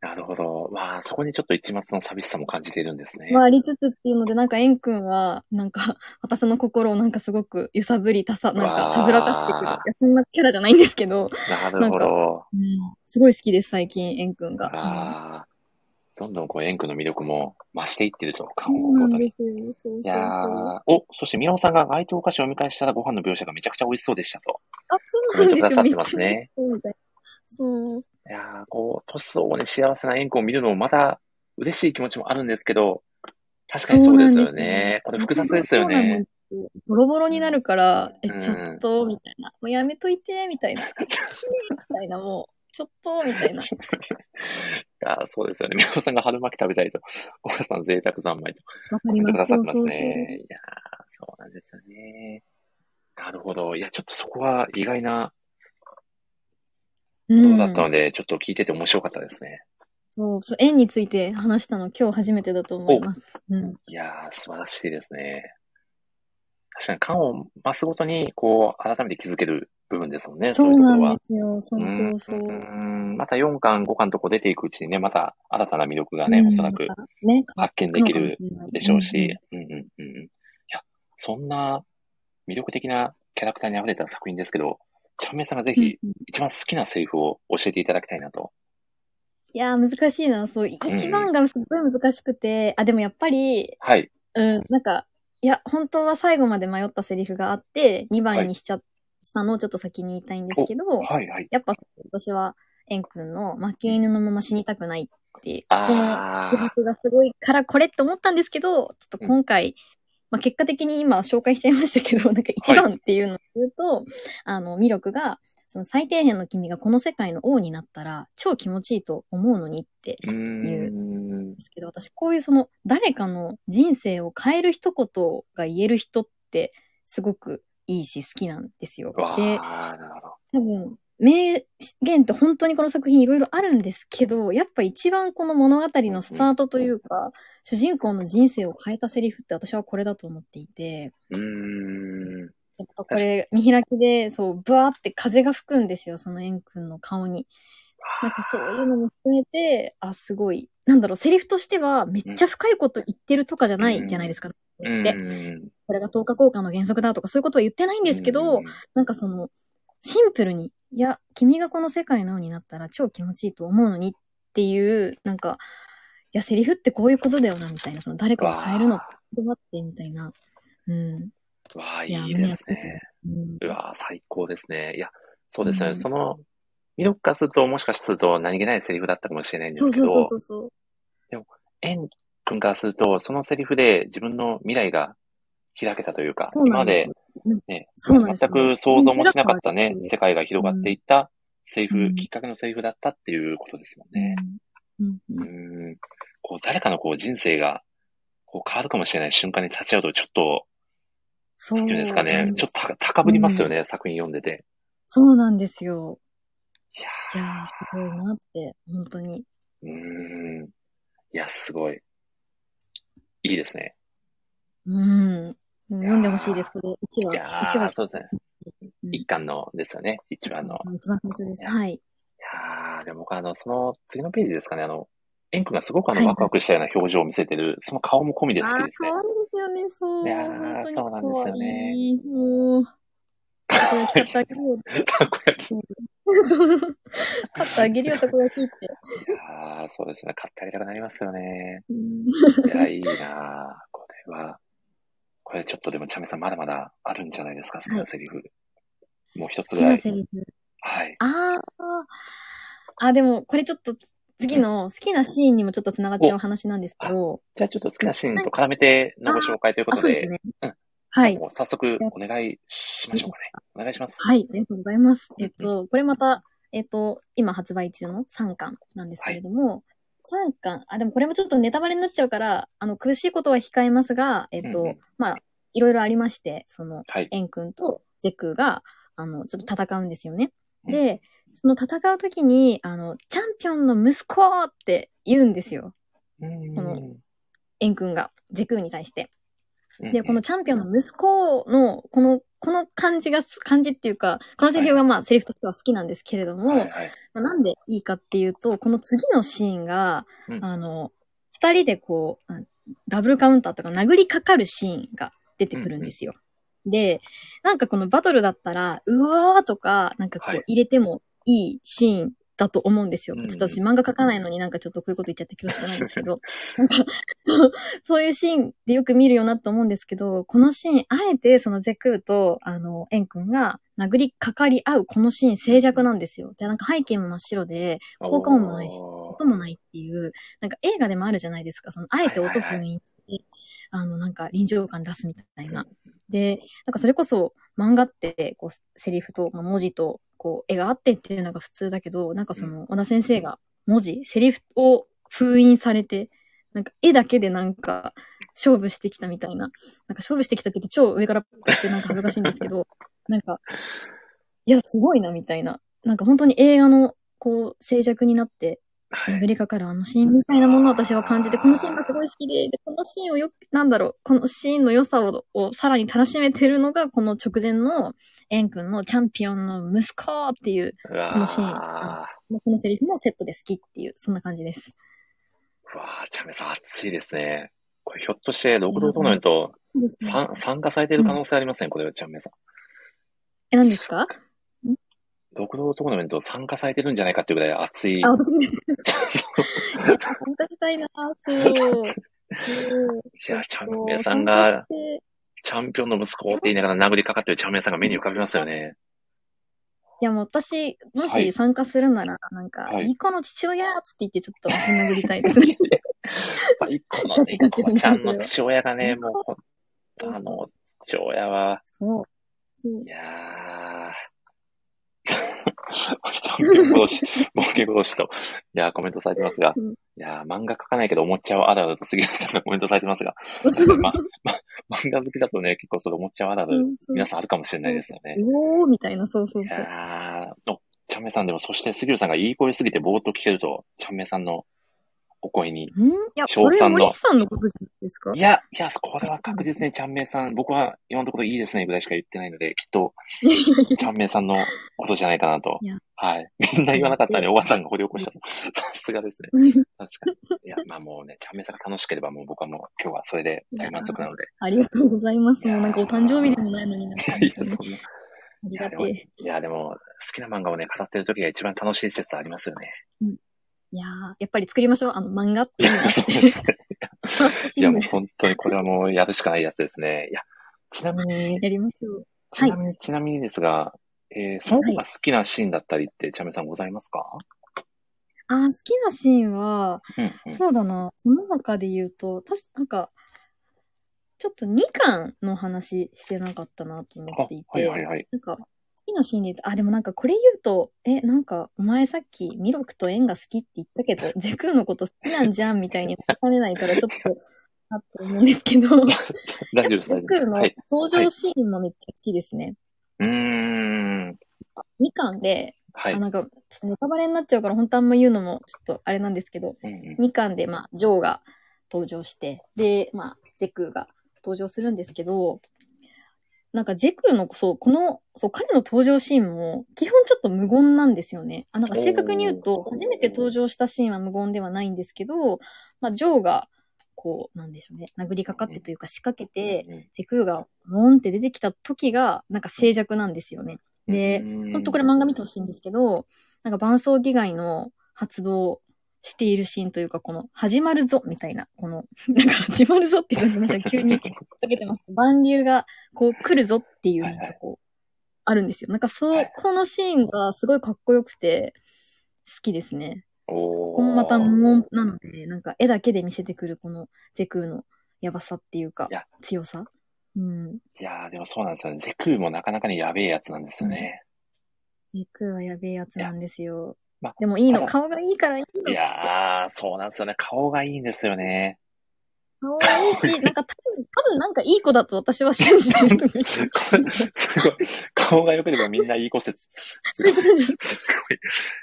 Speaker 1: なるほど。まあ、そこにちょっと一末の寂しさも感じているんですね。
Speaker 2: まあ、ありつつっていうので、なんか、エン君は、なんか、*laughs* 私の心をなんかすごく揺さぶり、たさ、なんか、たぶらかしてくる。いや、そんなキャラじゃないんですけど、
Speaker 1: なるほど。
Speaker 2: うん、すごい好きです、最近、エン君が。
Speaker 1: ああ、どんどんこう、エン君の魅力も増していってると、
Speaker 2: う
Speaker 1: 感
Speaker 2: ん、そうなん。ですよ。そう
Speaker 1: いや
Speaker 2: そうそう。
Speaker 1: ーお、そして宮尾さんが相手お菓子をお迎えしたらご飯の描写がめちゃくちゃ美味しそうでしたと。
Speaker 2: あ、そうなんですよ。
Speaker 1: コメントくださってますね
Speaker 2: そうい
Speaker 1: やーこう、年相応に幸せなエン君を見るのもまた嬉しい気持ちもあるんですけど、確かにそうですよね。これ複雑ですよね。
Speaker 2: ボロボロになるから、え、
Speaker 1: うん
Speaker 2: ちょっと、みたいな。もうやめといて、みたいな。*laughs* みたいな、もう、ちょっと、みたいな。*laughs*
Speaker 1: いやーそうですよね。宮尾さんが春巻き食べたいと、お母さん贅沢三昧と
Speaker 2: わかります。そうそうそう。
Speaker 1: ね。いやーそうなんですよね。なるほど。いや、ちょっとそこは意外な
Speaker 2: うん。
Speaker 1: だったので、ちょっと聞いてて面白かったですね。
Speaker 2: そう、そう縁について話したの今日初めてだと思います。うん。
Speaker 1: いやー、素晴らしいですね。確かに、感を増すごとに、こう、改めて気づける部分ですもんね、
Speaker 2: そうなんで。すよ。そうそうそう。
Speaker 1: んまた4巻、5巻とこう出ていくうちにね、また新たな魅力がね、
Speaker 2: うん
Speaker 1: おそらく
Speaker 2: またね、
Speaker 1: 発見できるでしょうし、うんうんうんうん。いや、そんな魅力的なキャラクターに溢れた作品ですけど、ちゃんめいさんがぜひ一番好きなセリフを教えていただきたいなと。
Speaker 2: いやー、難しいな。そう、一番がすっごい難しくて、あ、でもやっぱり、
Speaker 1: はい。
Speaker 2: うん、なんか、いや、本当は最後まで迷ったセリフがあって、2番にしちゃ、したのをちょっと先に言いたいんですけど、
Speaker 1: はいはい。
Speaker 2: やっぱ私は、エン君の負け犬のまま死にたくないって、この
Speaker 1: あ
Speaker 2: 気迫がすごいからこれって思ったんですけど、ちょっと今回、まあ、結果的に今紹介しちゃいましたけど、*laughs* なんか一番っていうのを言うと、あの、ミロクが、その最底辺の君がこの世界の王になったら超気持ちいいと思うのにって
Speaker 1: ー。うーん。
Speaker 2: ですけど、私こういうその誰かの人生を変える一言が言える人ってすごくいいし好きなんですよ。
Speaker 1: わ
Speaker 2: で。多分、名言って本当にこの作品いろいろあるんですけど、やっぱ一番この物語のスタートというか、主人公の人生を変えたセリフって私はこれだと思っていて、
Speaker 1: うーん。
Speaker 2: やっぱこれ見開きで、そう、ブワーって風が吹くんですよ、そのエン君の顔に。なんかそういうのも含めて、あ、すごい。なんだろう、セリフとしてはめっちゃ深いこと言ってるとかじゃないじゃないですか。
Speaker 1: うん。
Speaker 2: これが等価交換の原則だとかそういうことは言ってないんですけど、
Speaker 1: うん
Speaker 2: なんかその、シンプルに、いや、君がこの世界の王になったら超気持ちいいと思うのにっていう、なんか、いや、セリフってこういうことだよな、みたいな、その誰かを変えるの言葉って、みたいな。うん。
Speaker 1: わあ、い
Speaker 2: い
Speaker 1: ですね。
Speaker 2: うん
Speaker 1: うわあ、最高ですね。いや、そうですね。
Speaker 2: うん
Speaker 1: その、ミロッカすると、もしかすると何気ないセリフだったかもしれないんですけど、
Speaker 2: そうそうそう。
Speaker 1: エン君からすると、そのセリフで自分の未来が開けたというか、
Speaker 2: そう
Speaker 1: 今までね、
Speaker 2: そうなんですよ
Speaker 1: 全く想像もしなかったね世界が広がっていったセリフ、
Speaker 2: うん
Speaker 1: きっかけのセリフだったっていうことですもんね。
Speaker 2: うんうん
Speaker 1: うーん。こう、誰かのこう人生が、こう変わるかもしれない瞬間に立ち会うと、ちょっと、
Speaker 2: そう。
Speaker 1: ですかねちょっと高高ぶりますよね、作品読んでて。
Speaker 2: そうなんですよ。
Speaker 1: いや
Speaker 2: いやー、すごいなって、本当に。
Speaker 1: ー、うーん。いや、すごい。いいですね。
Speaker 2: うん。もう読んでほしいです、これ。1話。
Speaker 1: いや
Speaker 2: 1話
Speaker 1: ー、そうですね。
Speaker 2: うん
Speaker 1: 一巻のですよね、一番の。
Speaker 2: 一番最初です。はい。
Speaker 1: いやー、でも僕あの、その次のページですかね、あの、エン君がすごくあの、
Speaker 2: はい
Speaker 1: ワクワクしたような表情を見せてる、その顔も込みで好き
Speaker 2: ああー、
Speaker 1: ですね
Speaker 2: 可。愛いですよね、そう。
Speaker 1: いやそうなんですよね
Speaker 2: もう、たこ焼き買ってあげるよ。
Speaker 1: たこ焼き。い
Speaker 2: そう。買ってあげるよ、たこ焼きって。
Speaker 1: やー、そうですね、買ってあげたくなりますよね。
Speaker 2: うん
Speaker 1: いや、いいなーこれは。これちょっとでも、チャメさんまだまだあるんじゃないですか、好きなセリフ。もう一つ
Speaker 2: 好き
Speaker 1: ぐら。
Speaker 2: ないセリフ。
Speaker 1: はい。
Speaker 2: ああ。あ、でも、これちょっと、次の好きなシーンにもちょっと繋がっちゃう話なんですけど。
Speaker 1: じゃあちょっと好きなシーンと絡めてのご紹介というこ
Speaker 2: あ、
Speaker 1: とで。
Speaker 2: はい。
Speaker 1: もう早速お願いしましょうかね。お願いします。
Speaker 2: はい、ありがとうございます。
Speaker 1: うん
Speaker 2: えっと、これまた、えっと、今発売中の3巻なんですけれども、3巻、あ、でもこれもちょっとネタバレになっちゃうから、あの、苦しいことは控えますが、えっと、
Speaker 1: うんうん
Speaker 2: まあ、いろいろありまして、その、
Speaker 1: はい。
Speaker 2: エン君とゼクが、あの、ちょっと戦うんですよね。
Speaker 1: うん
Speaker 2: で、その戦うときに、あの、チャンピオンの息子って言うんですよ。
Speaker 1: うん
Speaker 2: このエン君が、ゼクに対して。
Speaker 1: うん
Speaker 2: で、このチャンピオンの息子の、この、この感じがす、感じっていうか、このセリフがまあ、セリフとしては好きなんですけれども、
Speaker 1: はいはい。
Speaker 2: まあなんでいいかっていうと、この次のシーンが、
Speaker 1: うん。
Speaker 2: あの、二人でこう、あダブルカウンターとか殴りかかるシーンが出てくるんですよ。で、なんかこのバトルだったら、うわーとか、なんかこ
Speaker 1: はい。
Speaker 2: う入れてもいいシーンだと思うんですよ。
Speaker 1: うん
Speaker 2: ちょっと私漫画描かないのになんかちょっとこういうこと言っちゃって恐縮なんですけど、なんかそう、そういうシーンでよく見るよなと思うんですけど、このシーン、あえてそのゼクーと、あの、エン君が殴りかかり合うこのシーン静寂なんですよ。で、なんか背景も真っ白で、効果音もないし、音もないっていう、なんか映画でもあるじゃないですか。その、あえて音封印して、あの、なんか臨場感出すみたいな。で、なんかそれこそ漫画って、こう、セリフと、まあ、文字と、こう、絵があってっていうのが普通だけど、なんかその、小田先生が文字、セリフを封印されて、なんか絵だけでなんか勝負してきたみたいな。なんか勝負してきたって言って超上からってなんか恥ずかしいんですけど、*laughs* なんか、いや、すごいなみたいな。なんか本当に映画の、こう、静寂になって、
Speaker 1: はい。
Speaker 2: 殴りかかるあのシーンみたいなものを私は感じて、このシーンがすごい好きで、でこのシーンをよく、なんだろう、このシーンの良さををさらに楽しめてるのが、この直前の、エン君のチャンピオンの息子っていう、このシーン。
Speaker 1: ー。
Speaker 2: このセリフもセットで好きっていう、そんな感じです。
Speaker 1: うわー、チャンメさん熱いですね。これひょっとして、六道トーナメント、参参加されてる可能性ありません、これ、チャンメさん。
Speaker 2: え、何ですか
Speaker 1: 六道トーナメント参加されてるんじゃないかっていうぐらい熱い。
Speaker 2: あ、私もです。参加したいなそう。
Speaker 1: いや、チャンメさんが、チャンピオンの息子って言いながら殴りかかってるチャンメさんが目に浮かびますよね。
Speaker 2: いや、もう私、も
Speaker 1: はい
Speaker 2: し参加するなら、なんか、
Speaker 1: はい
Speaker 2: いい子の父親っつって言ってちょっと殴りたいですね。
Speaker 1: 一個の、
Speaker 2: ガチガチ
Speaker 1: 一個ちゃんの父親がね、もう、あの、父親は。
Speaker 2: そう
Speaker 1: いやー、チャンピオン殺し、ボケ殺しと、いやー、コメントされてますが、
Speaker 2: うん
Speaker 1: いやー、漫画描かないけど思っちゃうあるあると杉浦さんがコメントされてますが、
Speaker 2: そうそう
Speaker 1: ま漫画好きだとね、結構それ思っちゃうあるある、
Speaker 2: うんそう
Speaker 1: 皆さんあるかもしれないですよね。
Speaker 2: うおーみたいな、そうそう
Speaker 1: い
Speaker 2: そう。
Speaker 1: やー、お、ちゃんめさんでも、そして杉浦さんがいい声すぎてぼーっと聞けると、ちゃんめさんのお声に。
Speaker 2: ん？いや、これ森さんのことですか？
Speaker 1: いや、いや、これは確実にちゃんめいさん、*laughs* 僕は今のところいいですねぐらいしか言ってないので、きっと、ちゃんめいさんのことじゃないかなと
Speaker 2: いや。
Speaker 1: はい。みんな言わなかったのに、おばさんが掘り起こしたと。さすがですね。
Speaker 2: や *laughs*
Speaker 1: 確かに。いや、まあもうね、ちゃんめいさんが楽しければ、もう僕はもう今日はそれで大満足なので。
Speaker 2: ありがとうございます。もうなんかお誕生日でもないのにな
Speaker 1: いや、そんな。
Speaker 2: ありがてえ。
Speaker 1: いや、でも、好きな漫画をね、語ってる時が一番楽しい説ありますよね。
Speaker 2: いやー、やっぱり作りましょう。あの、漫画っていいなっ
Speaker 1: そう
Speaker 2: て。
Speaker 1: です *laughs* ね。いや、もう本当にこれはもうやるしかないやつですね。いや、ちなみに、
Speaker 2: やりましょう。
Speaker 1: ちなみに、ちなみにですが、えー、その他好きなシーンだったりって、ちゃめさんございますか？
Speaker 2: あー、好きなシーンは、
Speaker 1: うん、うん。
Speaker 2: そうだな。その中で言うと、たし、なんか、ちょっと2巻の話してなかったなと思
Speaker 1: あ
Speaker 2: っていて、
Speaker 1: はいはいはい。
Speaker 2: なんか、好きなシーンで言うと、あ、でもなんかこれ言うと、え、なんか、お前さっきミロクと縁が好きって言ったけど、*laughs* ゼクーのこと好きなんじゃんみたいに言いかねないから、ちょっと、*laughs* なと思うんですけど、
Speaker 1: 大丈夫です、大丈
Speaker 2: ゼ
Speaker 1: 夫です。
Speaker 2: クーの
Speaker 1: はい。
Speaker 2: 登場シーンもめっちゃ好きですね。
Speaker 1: うーん。
Speaker 2: 2巻で、
Speaker 1: はい。
Speaker 2: あ、なんか、ちょっとネタバレになっちゃうから、本当あんま言うのも、ちょっとあれなんですけど、
Speaker 1: うんうん
Speaker 2: 2巻で、まあ、ジョーが登場して、で、まあ、ゼクーが登場するんですけど、なんかゼクーの、そう、この、そう、彼の登場シーンも、基本ちょっと無言なんですよね。あ、なんか正確に言うと、初めて登場したシーンは無言ではないんですけど、まあ、ジョーが、こう、なんでしょうね、殴りかかってというか仕掛けて、
Speaker 1: うん
Speaker 2: ゼクーが、モーンって出てきた時が、なんか静寂なんですよね。で、
Speaker 1: うん。
Speaker 2: ほんとこれ漫画見てほしいんですけど、なんか伴奏議外の発動しているシーンというか、この、始まるぞみたいな、この、*laughs* なんか始まるぞって言ってごめんなさい、急にかけてます。万流が、こう、来るぞっていう、なんかこう、あるんですよ。なんかそう、
Speaker 1: はい
Speaker 2: このシーンがすごいかっこよくて、好きですね。
Speaker 1: お
Speaker 2: ここもまた無音なので、なんか絵だけで見せてくるこのゼクーのやばさっていうか強さ。うん。
Speaker 1: いやー、でもそうなんですよね。ゼクーもなかなかにやべえやつなんですよね。
Speaker 2: ゼクーはやべえやつなんですよ。
Speaker 1: まあ
Speaker 2: でもいいの、顔がいいからいいのっつって。
Speaker 1: いやー、そうなんですよね。顔がいいんですよね。
Speaker 2: 顔がいいし、*laughs* なんか多分、多分なんかいい子だと私は信じてる。
Speaker 1: 顔が良ければみんないい子説。すごい、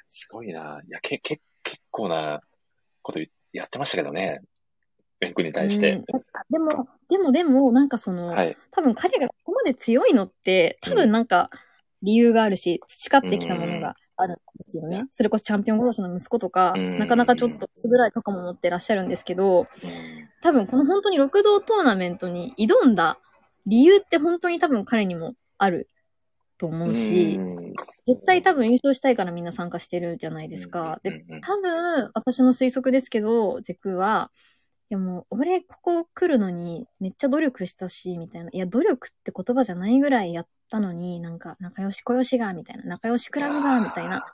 Speaker 1: すごいな。いや、け、け、結構なことやってましたけどね。ベン君に対し
Speaker 2: うん
Speaker 1: て。
Speaker 2: でも、でも、でも、なんかその、
Speaker 1: はい。
Speaker 2: 多分彼がここまで強いのって、多分なんか理由があるし、培ってきたものがあるんですよね。それこそチャンピオン殺しの息子とか、
Speaker 1: うん
Speaker 2: なかなかちょっと薄暗い過去も持ってらっしゃるんですけど、
Speaker 1: うん
Speaker 2: 多分この本当に六道トーナメントに挑んだ理由って本当に多分彼にもあると思うし、
Speaker 1: うん
Speaker 2: 絶対多分優勝したいからみんな参加してるじゃないですか。で、多分、私の推測ですけど、ゼクは、いやもう、俺ここ来るのにめっちゃ努力したし、みたいな。いや、努力って言葉じゃないぐらいやったのに、なんか、仲良し小良しが、みたいな。仲良しクラブが、みたいな。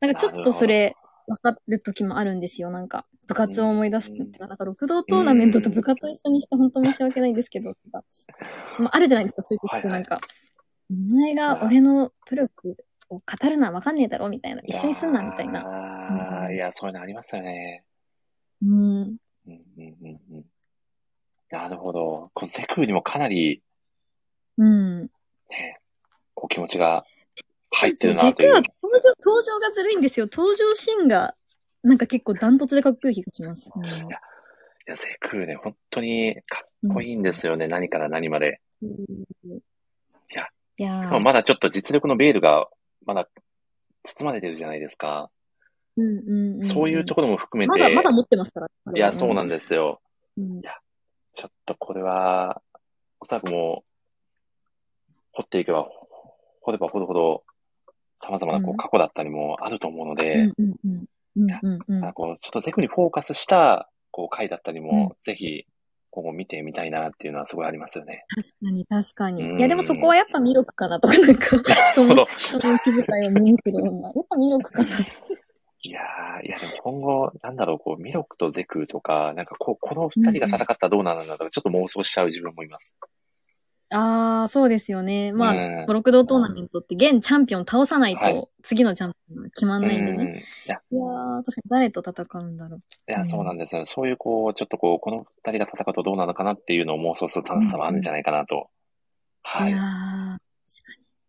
Speaker 2: なんかちょっとそれ、わかる時もあるんですよ。なんか、部活を思い出すっていうか、なんか、六道トーナメントと部活を一緒にして本当申し訳ないですけど、まあ、あるじゃないですか、そういう時ってなんか、お前が俺の努力を語るのはわかんねえだろみたいな。一緒にすんなみたいな。
Speaker 1: ああ、
Speaker 2: うん
Speaker 1: いや、そういうのありますよね。
Speaker 2: うん。
Speaker 1: うんうんうんうん。なるほど。このセクーにもかなり、
Speaker 2: うん。
Speaker 1: ね、こう気持ちが入ってるなと
Speaker 2: 実は
Speaker 1: いう。
Speaker 2: 登場、登場がずるいんですよ。登場シーンが、なんか結構ダントツでかっこいい気がします。うん
Speaker 1: いや、ゼクーね、本当にかっこいいんですよね、何から何まで。
Speaker 2: い
Speaker 1: や、
Speaker 2: いやー
Speaker 1: しかもまだちょっと実力のベールが、まだ包まれてるじゃないですか。
Speaker 2: うんうんんん
Speaker 1: そういうところも含めて、
Speaker 2: まだ、まだ持ってますから。
Speaker 1: いや、そうなん
Speaker 2: で
Speaker 1: ですよ。
Speaker 2: す。うん
Speaker 1: ちょっとこれは、おそらくもう、掘っていけば、掘れば掘るほど、様々なこ
Speaker 2: う
Speaker 1: うん過去だったりもあると思うので、
Speaker 2: う
Speaker 1: ちょっとゼクにフォーカスした、こう、回だったりも、ぜひ、今後見てみたいなっていうのはすごいありますよね。
Speaker 2: 確かに確かに。
Speaker 1: うん
Speaker 2: いや、でもそこはやっぱ魅力かなとか、*laughs* なんか、人の人の気遣いを身にする女。やっぱ魅力かなって。
Speaker 1: いやー、いやでも今後、なんだろう、こう、ミロクとゼクとか、なんかこう、この二人が戦ったらどうなるんだとか、ちょっと妄想しちゃう自分もいます。
Speaker 2: ああ、そうですよね。まあ、
Speaker 1: うん
Speaker 2: ブロックドトーナメントって現チャンピオン倒さない
Speaker 1: はい
Speaker 2: と、次のチャンピオンが決まんないんで
Speaker 1: うん
Speaker 2: ね。
Speaker 1: いや、
Speaker 2: いやー、確かに誰と戦うんだろう。
Speaker 1: いや、そうなんですよ。そういう、こう、ちょっとこう、この二人が戦うとどうなのかなっていうのを妄想する楽しさもあるんじゃないかなと。はいい
Speaker 2: やー、。確か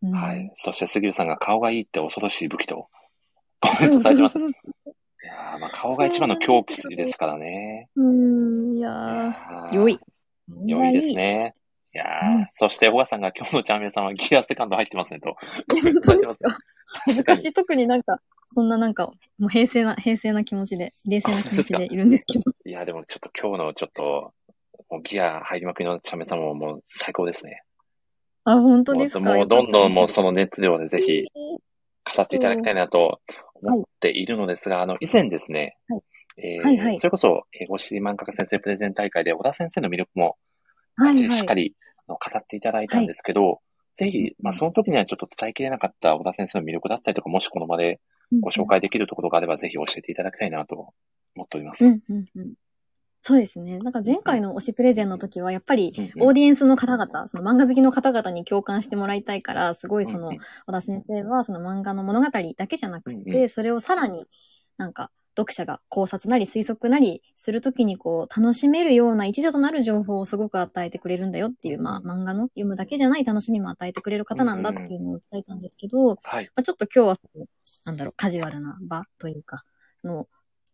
Speaker 2: に。うん
Speaker 1: はい。そして、杉浦さんが顔がいいって恐ろしい武器と。コメ
Speaker 2: そ
Speaker 1: ントされてます。
Speaker 2: うそうそう。*laughs*
Speaker 1: いやーまあ、顔が一番の狂気ですからね。
Speaker 2: うーん、いや
Speaker 1: いや
Speaker 2: ー、良い。
Speaker 1: 良いですね。いやー
Speaker 2: うん
Speaker 1: そして、小川さんが今日のチャンピオンさんはギアセカンド入ってますねと。*laughs*
Speaker 2: 本当ですか恥ずかし
Speaker 1: い。
Speaker 2: い。特になんか、そんななんか、もう平静な、平静な気持ちで、冷静な気持ちでいるんですけど。*laughs*
Speaker 1: いや、でもちょっと今日のちょっと、もうギア入りまくりのチャンピオンさんももう最高ですね。
Speaker 2: あ、本当ですか？
Speaker 1: もうどんどんもうそ
Speaker 2: の、
Speaker 1: の熱量でぜひ語っていただきたいなと思っているのですが、あの、以前ですね、
Speaker 2: はい
Speaker 1: えー
Speaker 2: はいはい
Speaker 1: それこそ、えー、ごし漫画家先生プレゼン大会で小田先生の魅力も、
Speaker 2: はいはい。
Speaker 1: しっかりあの語っていただいたんですけど、ぜひ、まあ、その時にはちょっと伝えきれなかった小田先生の魅力だったりとか、もしこの場でご紹介できるところがあれば、ぜひ教えていただきたいなと思っております。
Speaker 2: うんうんうん。そうですね。なんか前回の推しプレゼンの時は、やっぱり、オーディエンスの方々、その漫画好きの方々に共感してもらいたいから、すごいその小田先生はその漫画の物語だけじゃなく
Speaker 1: うん
Speaker 2: て、それをさらになんか、読者が考察なり推測なりするときにこう楽しめるような一助となる情報をすごく与えてくれるんだよっていう、まあ漫画の読むだけじゃない楽しみも与えてくれる方なんだっていうのを訴えたんですけど、
Speaker 1: はい。
Speaker 2: まあ、ちょっと今日はなんだろう、カジュアルな場というか、の、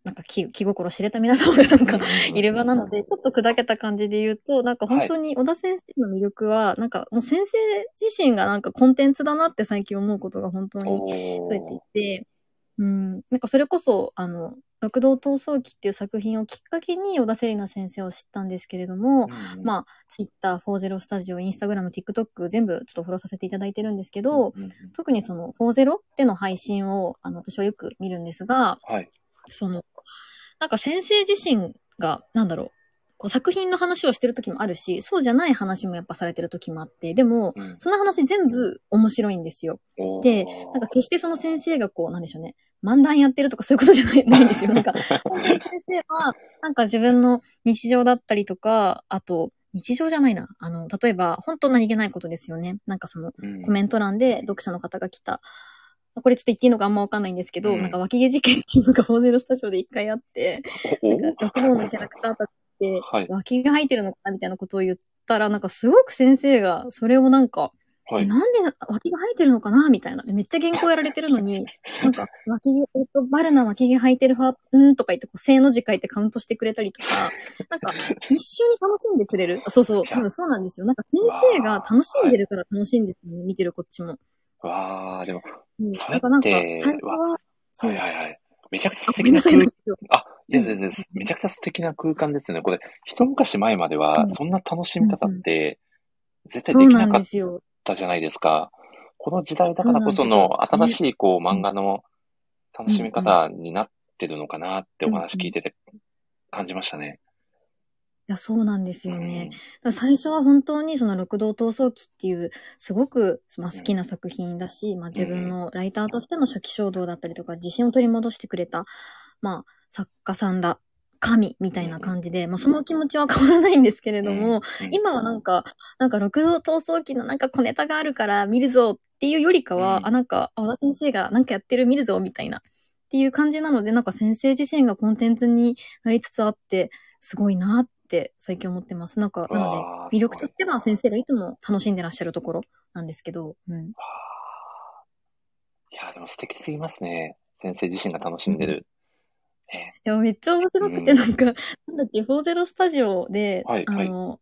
Speaker 2: なんか気気心知れた皆様がなんか、いる場なので、ちょっと砕けた感じで言うと、なんか本当に小田先生の魅力は、なんかもう先生自身がなんかコンテンツだなって最近思うことが本当に
Speaker 1: お
Speaker 2: 増えていて、うん、なんかそれこそ、あの、六道闘争記っていう作品をきっかけに小田セリナ先生を知ったんですけれども、まあ、ツイッター、40スタジオ、インスタグラム、TikTok 全部ちょっとフォローさせていただいてるんですけど、
Speaker 1: うんうん
Speaker 2: 特にその40での配信を、あの、私はよく見るんですが、
Speaker 1: はい。
Speaker 2: その、なんか先生自身が、なんだろう、こう作品の話をしてる時もあるし、そうじゃない話もやっぱされてる時もあって、でも、
Speaker 1: うん
Speaker 2: その話全部面白いんですよ。で、なんか決してその先生がこう、なんでしょうね、漫談やってるとかそういうことじゃない *laughs* ないんですよ。なんか、先生は、なんか自分の日常だったりとか、あと、日常じゃないな。あの、例えば、本当何気ないことですよね。なんかその、
Speaker 1: うん
Speaker 2: コメント欄で読者の方が来た、これちょっと言っていいのかあんまわかんないんですけど、
Speaker 1: うん
Speaker 2: なんか脇毛事件っていうのがフォーゼロスタジオで一回あって、なんかのキャラクターたち
Speaker 1: はい
Speaker 2: 脇毛生えてるのかなみたいなことを言ったら、なんかすごく先生がそれをなんか、
Speaker 1: はい。
Speaker 2: えなんで脇が生えてるのかなみたいな。でめっちゃ原稿やられてるのに、*laughs* なんか、脇毛、えっと、バルナ脇毛生えてる派、うんとか言って、こう、正の字書いてカウントしてくれたりとか、*laughs* なんか、一緒に楽しんでくれる。あそうそう、多分そうなんですよ。なんか先生が楽しんでるから楽しいんですよね、見てるこっちも。
Speaker 1: わあ、でも、
Speaker 2: うん。なんか、なんか、最初は。
Speaker 1: はいはいはい。めちゃくちゃ
Speaker 2: あ
Speaker 1: 素敵な空
Speaker 2: ごめんなさい、なんか今日
Speaker 1: あ、いやいやいやめちゃくちゃ素敵な空間ですよね。これ、一昔前までは
Speaker 2: う、ん
Speaker 1: そんな楽しみ方って、絶対できなかっ。たじゃないですか。この時代だからこその新しいこう漫画の楽しみ方になってるのかなってお話聞いてて感じましたね。
Speaker 2: いや、そうなんですよね。だから最初は本当にその六道闘争記っていうすごく、まあ、好きな作品だし、まあ、自分のライターとしての初期衝動だったりとか自信を取り戻してくれた、まあ、作家さんだ、神みたいな感じで、まあ、その気持ちは変わらないんですけれども、
Speaker 1: うん、
Speaker 2: 今はなんか、なんか六道闘争記のなんか小ネタがあるから見るぞっていうよりかは、
Speaker 1: うん
Speaker 2: あ、なんか、あ小田先生がなんかやってる見るぞみたいな。っていう感じなので、なんか先生自身がコンテンツになりつつあって、すごいなって最近思ってます。なんか、なので、魅力としては先生がいつも楽しんでらっしゃるところなんですけど、うん。
Speaker 1: でも素敵すぎますね。先生自身が楽しんでる。え
Speaker 2: いや、めっちゃ面白くて、
Speaker 1: うん。
Speaker 2: なんか、なんだっけ、40スタジオで、
Speaker 1: はいはい。
Speaker 2: あの、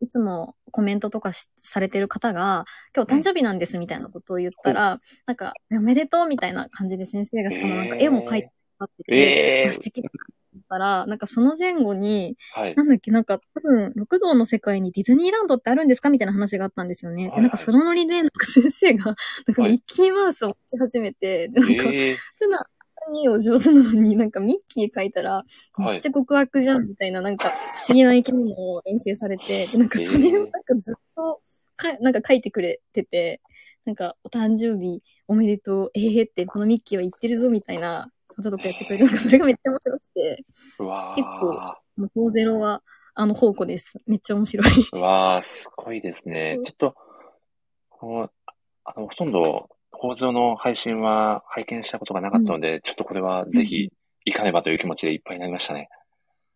Speaker 2: いつもコメントとかしされてる方が、今日誕生日なんですみたいなことを言ったら、なんか、おめでとうみたいな感じで先生がしかもなんか絵も描いてあってて、
Speaker 1: えー。
Speaker 2: あ素敵だなったら、なんかその前後に、
Speaker 1: はい。
Speaker 2: な。んだっけ、なんか多分、六道の世界にディズニーランドってあるんですかみたいな話があったんですよね。で、
Speaker 1: はい。はい
Speaker 2: なんかそのノリで、なんか先生が、なんか
Speaker 1: はい。
Speaker 2: ミッキーマウスを持ち始めて、でなんか、
Speaker 1: え
Speaker 2: そんな、にお上手なのに、なんかミッキー描いたら、めっち。ゃ極悪じゃんみたいな、なんか不思議な生き物を遠征されて、でなんかそれをなんかずっとか、なんか書いてくれてて、なんかお誕生日おめでとう、えーってこのミッキーは言ってるぞみたいなこととかやってくれて、なんかそれがめっちゃ面白くて、結構
Speaker 1: ー。
Speaker 2: あの、フォーゼロは、あの、宝庫です。めっちゃ面白い。
Speaker 1: うわー、すごいですね
Speaker 2: うん。
Speaker 1: ちょっと、この、あの、ほとんど、放送の配信は拝見したことがなかったので、ちょっとこれはぜひ行かねばという気持ちでいっぱいになりましたね。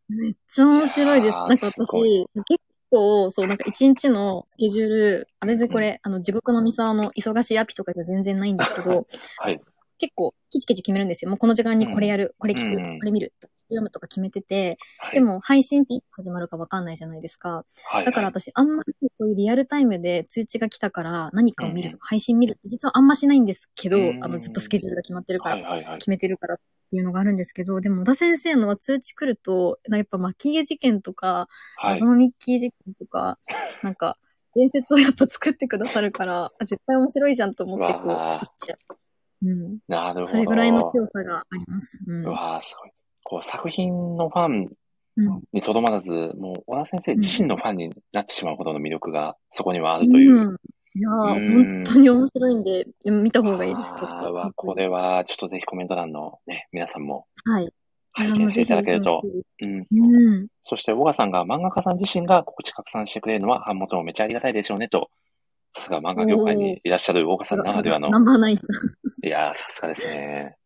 Speaker 2: めっちゃ面白いです。なんか私、結構、そう、なんか一日のスケジュール、あれでこれ、あの、地獄の三沢の忙しいアピとかじゃ全然ないんですけど、*laughs*
Speaker 1: はい。
Speaker 2: 結構、キチキチ決めるんですよ。もうこの時間にこれやる、これ聞く、
Speaker 1: うん
Speaker 2: これ見る、読むとか決めてて、
Speaker 1: はい。
Speaker 2: でも配信って始まるかわかんないじゃないですか。
Speaker 1: はい、
Speaker 2: だから
Speaker 1: はい
Speaker 2: 私、あんまりそういうリアルタイムで通知が来たから何かを見るとか、配信見るって実はあんましないんですけど、
Speaker 1: うん
Speaker 2: あの、ずっとスケジュールが決まってるから
Speaker 1: はい、はいはい。
Speaker 2: 決めてるからっていうのがあるんですけど、でも小田先生のは通知来ると、やっぱ巻き毛事件とか、
Speaker 1: はい
Speaker 2: 謎。のミッキー事件とか、なんか、伝説をやっぱ作ってくださるから、あ絶対面白いじゃんと思ってこう、
Speaker 1: う
Speaker 2: っちゃう。うん。
Speaker 1: なるほど。
Speaker 2: それぐらいの強さがあります。うん。
Speaker 1: うわー、すごい。こう、作品のファン
Speaker 2: うん。
Speaker 1: にとどまらず、もう、小田先生自身のファンになってしまうほどの魅力がそこにはあるという。
Speaker 2: うん。いや本当に面白いんで、見た方がいいです、ちょっと。
Speaker 1: これは、ちょっとぜひコメント欄のね、皆さんも
Speaker 2: はい。
Speaker 1: 拝見していただけると。うん。
Speaker 2: もうん。
Speaker 1: そして、小川さんが漫画家さん自身が告知拡散してくれるのは、版元もめっちゃありがたいでしょうねと。さすが漫画業界にいらっしゃる小川さんならではの。
Speaker 2: ナンバーナイン。
Speaker 1: いやー、さすがですね。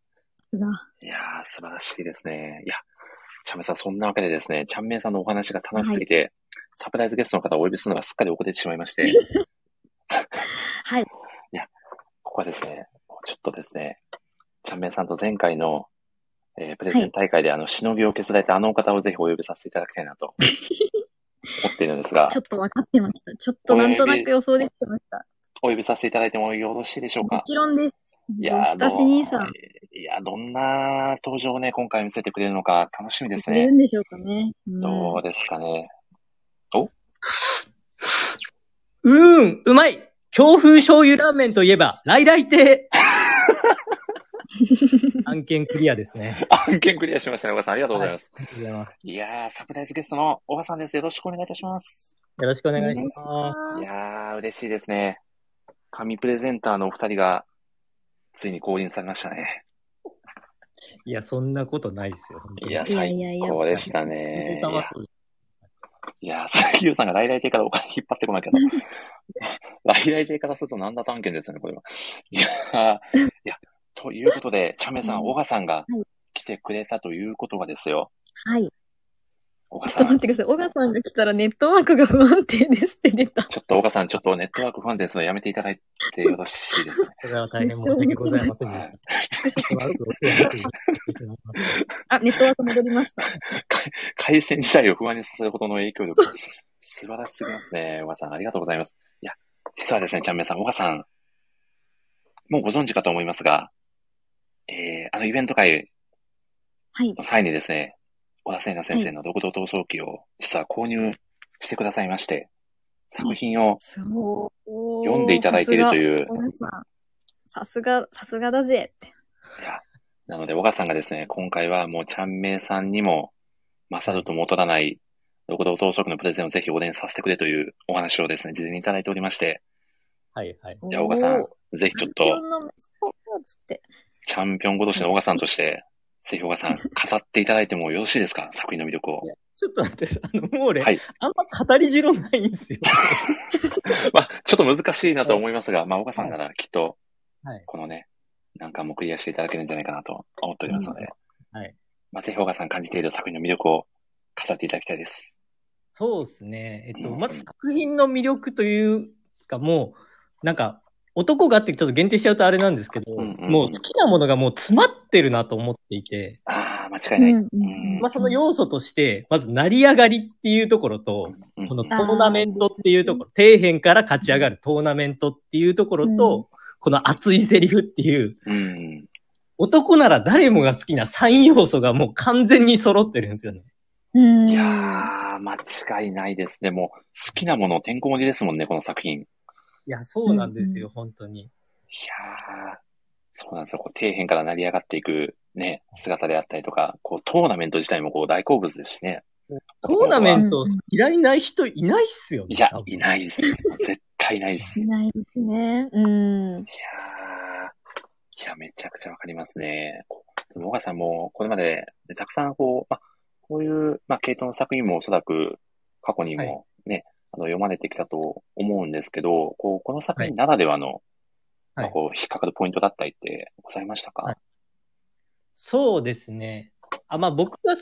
Speaker 2: さすが。
Speaker 1: いやー、素晴らしいですね。いや、ちゃんめいさん、そんなわけでですね、ちゃんめいさんのお話が楽しすぎて、サプライズゲストの方をお呼びするのがすっかり遅れてしまいまして、
Speaker 2: はい。
Speaker 1: ここはですね、ちょっとですね、ちゃんめいさんと前回の、えープレゼン大会であの、しのぎを削られたあのお方をぜひお呼びさせていただきたいなと思っているんですが
Speaker 2: ちょ、っと分かってました。ちょっとなんとなく予想できてました。
Speaker 1: お呼びさせていただいてもよろしいでしょう
Speaker 2: も
Speaker 1: か
Speaker 2: ちろんです。
Speaker 1: いやー
Speaker 2: 親し兄さん？
Speaker 1: いや、どんな登場をね、今回見せてくれるのか楽しみですね
Speaker 2: くれる。んでしょうかね。
Speaker 1: そうですかね。
Speaker 3: うーん、うまい強風醤油ラーメンといえば、来来亭 *laughs* 案件クリアですね。
Speaker 1: 案件クリアしましたね、小川さん。ありがとうございます。
Speaker 3: ありがとうございます。
Speaker 1: い、やー、サプライズゲストの小川さんです。よろしくお願いいたします。
Speaker 3: よろしくお
Speaker 2: お
Speaker 3: 願いしま
Speaker 2: す
Speaker 1: いやー、嬉しいですね。神プレゼンターのお二人が、ついに降臨されましたね。
Speaker 3: す。いや、そんなことないですよ。本当に
Speaker 1: いや、
Speaker 2: いや
Speaker 1: 最
Speaker 2: いやいや
Speaker 1: 高でしたね。いやー、杉浦さんが来来亭からお金引っ張ってこなきゃな。来来亭からするとなんだ探検ですよね、これは。いやー、いや、ということで、チャメさん、
Speaker 2: うん
Speaker 1: 小川さんが
Speaker 2: はい
Speaker 1: 来てくれたということがですよ。
Speaker 2: はい。ちょっと待っ、てください。小川さんが来たらネットワークが不安定ですって出た。
Speaker 1: ちょっと小川さん、ちょっとネットワーク不安定ですのでやめていただいてよろしいですかね。*laughs*
Speaker 3: これは大変申し訳ございません
Speaker 2: あ、ネットワーク戻りました。
Speaker 1: 回線自体を不安にさせるほどの影響力。素晴らしすぎますね。小川さん、ありがとうございます。いや、実はですね、ちゃんめいさん、小川さん、もうご存知かと思いますが、えー、あのイベント会
Speaker 2: はい。
Speaker 1: の際にですね、小田聖奈先生の独道闘争記を実は購入してくださいまして、作品を。読んでいただいていると
Speaker 2: う。
Speaker 1: いう、
Speaker 2: 小川さん。さすが、さすがだぜって。
Speaker 1: いや、なので、小川さんがですね、今回はもう、ちゃんめいさんにも、勝るとも劣らない、独道闘争記のプレゼンをぜひお伝させてくれというお話をですね、事前にいただいておりまして、
Speaker 3: はいはい。
Speaker 1: じゃあ、小川さん、ぜひちょっと。
Speaker 2: チャンピオン
Speaker 1: ごとしの小川さんとして、ぜひ小川さん、語っていただいてもよろしいですか？作品の魅力を。
Speaker 3: ちょっと待って、あの、もう俺、
Speaker 1: はい
Speaker 3: あんま語り汁ないんですよ。*laughs*
Speaker 1: まあ、ちょっと難しいなと思いますが、まあ、小川さんならきっと、
Speaker 3: はい。
Speaker 1: このね、難関もクリアしていただけるんじゃないかなと思っておりますので、
Speaker 3: はい。
Speaker 1: まあ、ぜひ小川さん感じている作品の魅力を語っていただきたいです。
Speaker 3: そうですね。えっと、
Speaker 1: うん
Speaker 3: まず作品の魅力というか、もう、なんか、男がってちょっと限定しちゃうとあれなんですけど、
Speaker 1: うんうんうん
Speaker 3: もう好きなものがもう詰まってるなと思っていて、
Speaker 1: ああ、間違いない。
Speaker 2: うんうん
Speaker 1: うん
Speaker 3: まあその要素として、まず成り上がりっていうところと、
Speaker 1: うん
Speaker 3: このトーナメントっていうところ、底辺から勝ち上がるトーナメントっていうところと、この熱いセリフっていう、
Speaker 1: うん。
Speaker 3: 男なら誰もが好きな3要素がもう完全に揃ってるんですよね。
Speaker 2: うん。
Speaker 1: いやー、間違いないですね。もう、好きなものてんこ盛りですもんね、この作品。い
Speaker 3: いや、そうなんです
Speaker 2: うん
Speaker 3: よ、本当に。
Speaker 1: やー、そうなんですよ。こう底辺から成り上がっていくね、姿であったりとか、こう、トーナメント自体もこう、大好物ですしね。
Speaker 3: トーナメ
Speaker 2: ン
Speaker 3: ント嫌いない人いないっすよね。
Speaker 1: いやいないです。絶対いないです。い
Speaker 2: いないですね。うん。
Speaker 1: やー、いや、めちゃくちゃわかりますね。でも、小川さんも、これまで、たくさん、こう、まあ、こういう、まあ、系統の作品もおそらく、過去にもね、あの、読まれてきたと思うんですけど、こう、この作品ならではの、まあ、
Speaker 3: はい
Speaker 1: こう、引っかかるポイントだったりってございましたか、
Speaker 3: はいそうですね。あ、まあ僕が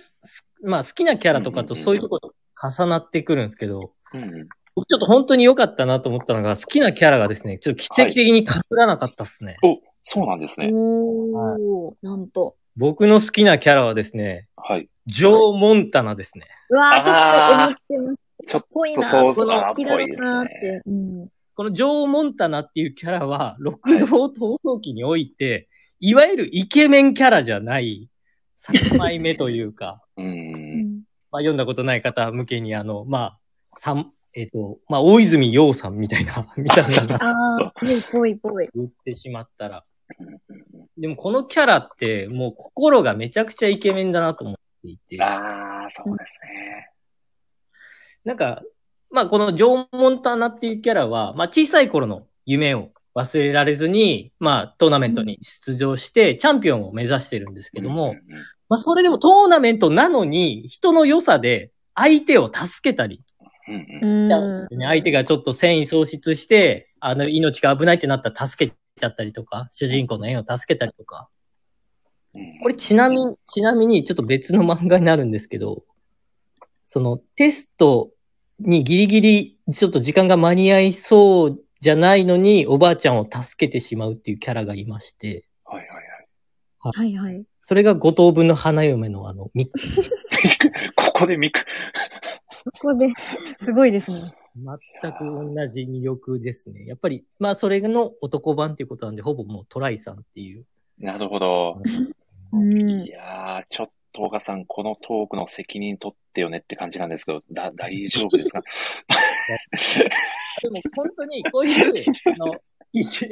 Speaker 3: まあ好きなキャラとかとそういうところと重なってくるんですけど、
Speaker 1: うんうん。
Speaker 3: 僕ちょっと本当に良かったなと思ったのが、好きなキャラがですね、ちょっと奇跡的に被らなかったっすね。
Speaker 1: お、そうなんですね。
Speaker 2: おー、なんと。
Speaker 3: 僕の好きなキャラはですね、
Speaker 1: はい。
Speaker 3: ジョー・モンタナですね。
Speaker 2: うわー、ちょっと思ってまし
Speaker 1: ちょっ
Speaker 2: ぽいな
Speaker 1: と想像
Speaker 3: あ
Speaker 1: っ
Speaker 2: た。
Speaker 1: ぽいです
Speaker 2: なーっ
Speaker 1: ね。
Speaker 3: このジョー・モンタナっていうキャラは、六道闘争記において、いわゆるイケメンキャラじゃない、3枚目というか、
Speaker 1: う。
Speaker 2: うんん。
Speaker 3: まあ読んだことない方向けにあの、まあ、三えっ、と、まあ、大泉洋さんみたいな、*laughs* みたいなの
Speaker 2: あー、ぽいぽいぽい。
Speaker 3: 言ってしまったら。でもこのキャラって、もう心がめちゃくちゃイケメンだなと思っていて。
Speaker 1: ああ、そうですね。
Speaker 3: なんか、まあこのジョー・モンタナっていうキャラは、まあ小さい頃の夢を忘れられずに、まあトーナメントに出場して、チャンピオンを目指してるんですけども、
Speaker 1: うんうんうん。
Speaker 3: まあそれでもトーナメントなのに、人の良さで相手を助けたり、
Speaker 1: うん
Speaker 2: う
Speaker 1: うん
Speaker 2: ん。
Speaker 3: ね相手がちょっと戦意喪失して、あの命が危ないってなったら助けちゃったりとか、主人公の縁を助けたりとか、
Speaker 1: うん。
Speaker 3: これちなみに、ちなみにちょっと別の漫画になるんですけど、そのテストにギリギリちょっと時間が間に合いそうじゃないのにおばあちゃんを助けてしまうっていうキャラがいまして、
Speaker 1: はいはいはい。
Speaker 2: はいはい。
Speaker 3: それが五等分の花嫁のあの、ミック *laughs*
Speaker 1: ここでミク。
Speaker 2: ここで、すごいですね。
Speaker 3: 全く同じ魅力ですね。やっぱり、まあそれの男版っていうことなんで、ほぼもうトライさんっていう。
Speaker 1: なるほど。
Speaker 2: うん
Speaker 1: い。やー、ちょっと、岡さん、このトークの責任取ってよねって感じなんですけど、だ、*laughs* 大丈夫ですか？
Speaker 3: でも本当にこういう、あの、いいち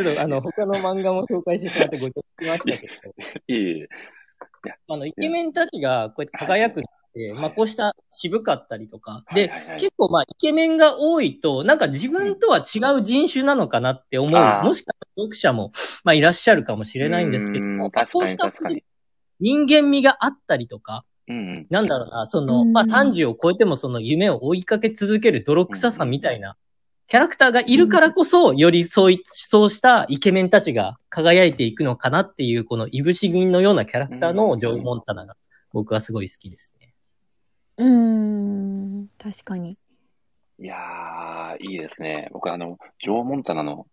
Speaker 3: ょっとあの、他の漫画も紹介してしまってごちゃつきましたけど、
Speaker 1: いえいえ。
Speaker 3: あの、イケメンたちがこうやって輝くって、まあこうした渋かったりとか、で、
Speaker 1: はいはいはい。
Speaker 3: 結構まあイケメンが多いと、なんか自分とは違う人種なのかなって思う、
Speaker 1: あー。
Speaker 3: もしか読者も、まあいらっしゃるかもしれないんですけどそうした。人間味があったりとか、
Speaker 1: うんうん。
Speaker 3: なんだろうな、その、
Speaker 2: うん
Speaker 3: まあ、30を超えてもその夢を追いかけ続ける泥臭さみたいな、キャラクターがいるからこそ、よりそうい、そうしたイケメンたちが輝いていくのかなっていう、このいぶし銀のようなキャラクターのジョー・モンタナが、僕はすごい好きですね。
Speaker 2: うん。確かに。
Speaker 1: いやー、いいですね。僕あの、ジョー・モンタナの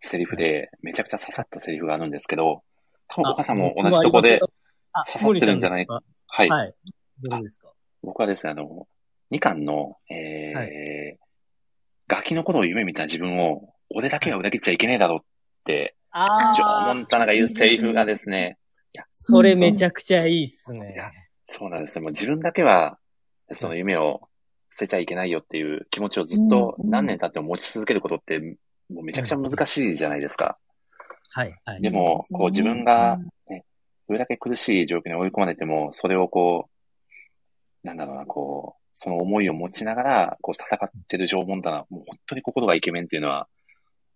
Speaker 1: セリフで、めちゃくちゃ刺さったセリフがあるんですけど、多分岡さんも同じとこで、
Speaker 3: あ、
Speaker 1: 刺さってるんじゃない？
Speaker 3: か？
Speaker 1: はい。
Speaker 3: はい。どうですか？
Speaker 1: 僕はですね、あの、2巻の、えー
Speaker 3: は
Speaker 1: ガキの頃を夢見た自分を、俺だけは裏切っちゃいけねえだろって、
Speaker 3: あ
Speaker 1: ジョー・モンタナが言うセリフがですね、
Speaker 3: それめちゃくちゃいいっすね
Speaker 1: い。やそうなんですよ。もう自分だけは、その夢を捨てちゃいけないよっていう気持ちをずっと
Speaker 2: うん
Speaker 1: 何年経っても持ち続けることって、もうめちゃくちゃ難しいじゃないですか。
Speaker 3: はい、はい。
Speaker 1: でも、こう自分が、ね、どれだけ苦しい状況に追い込まれても、それをこう、なんだろうな、こう、その思いを持ちながら、こう戦ってる縄文だな、もう本当に心がイケメンっていうのは、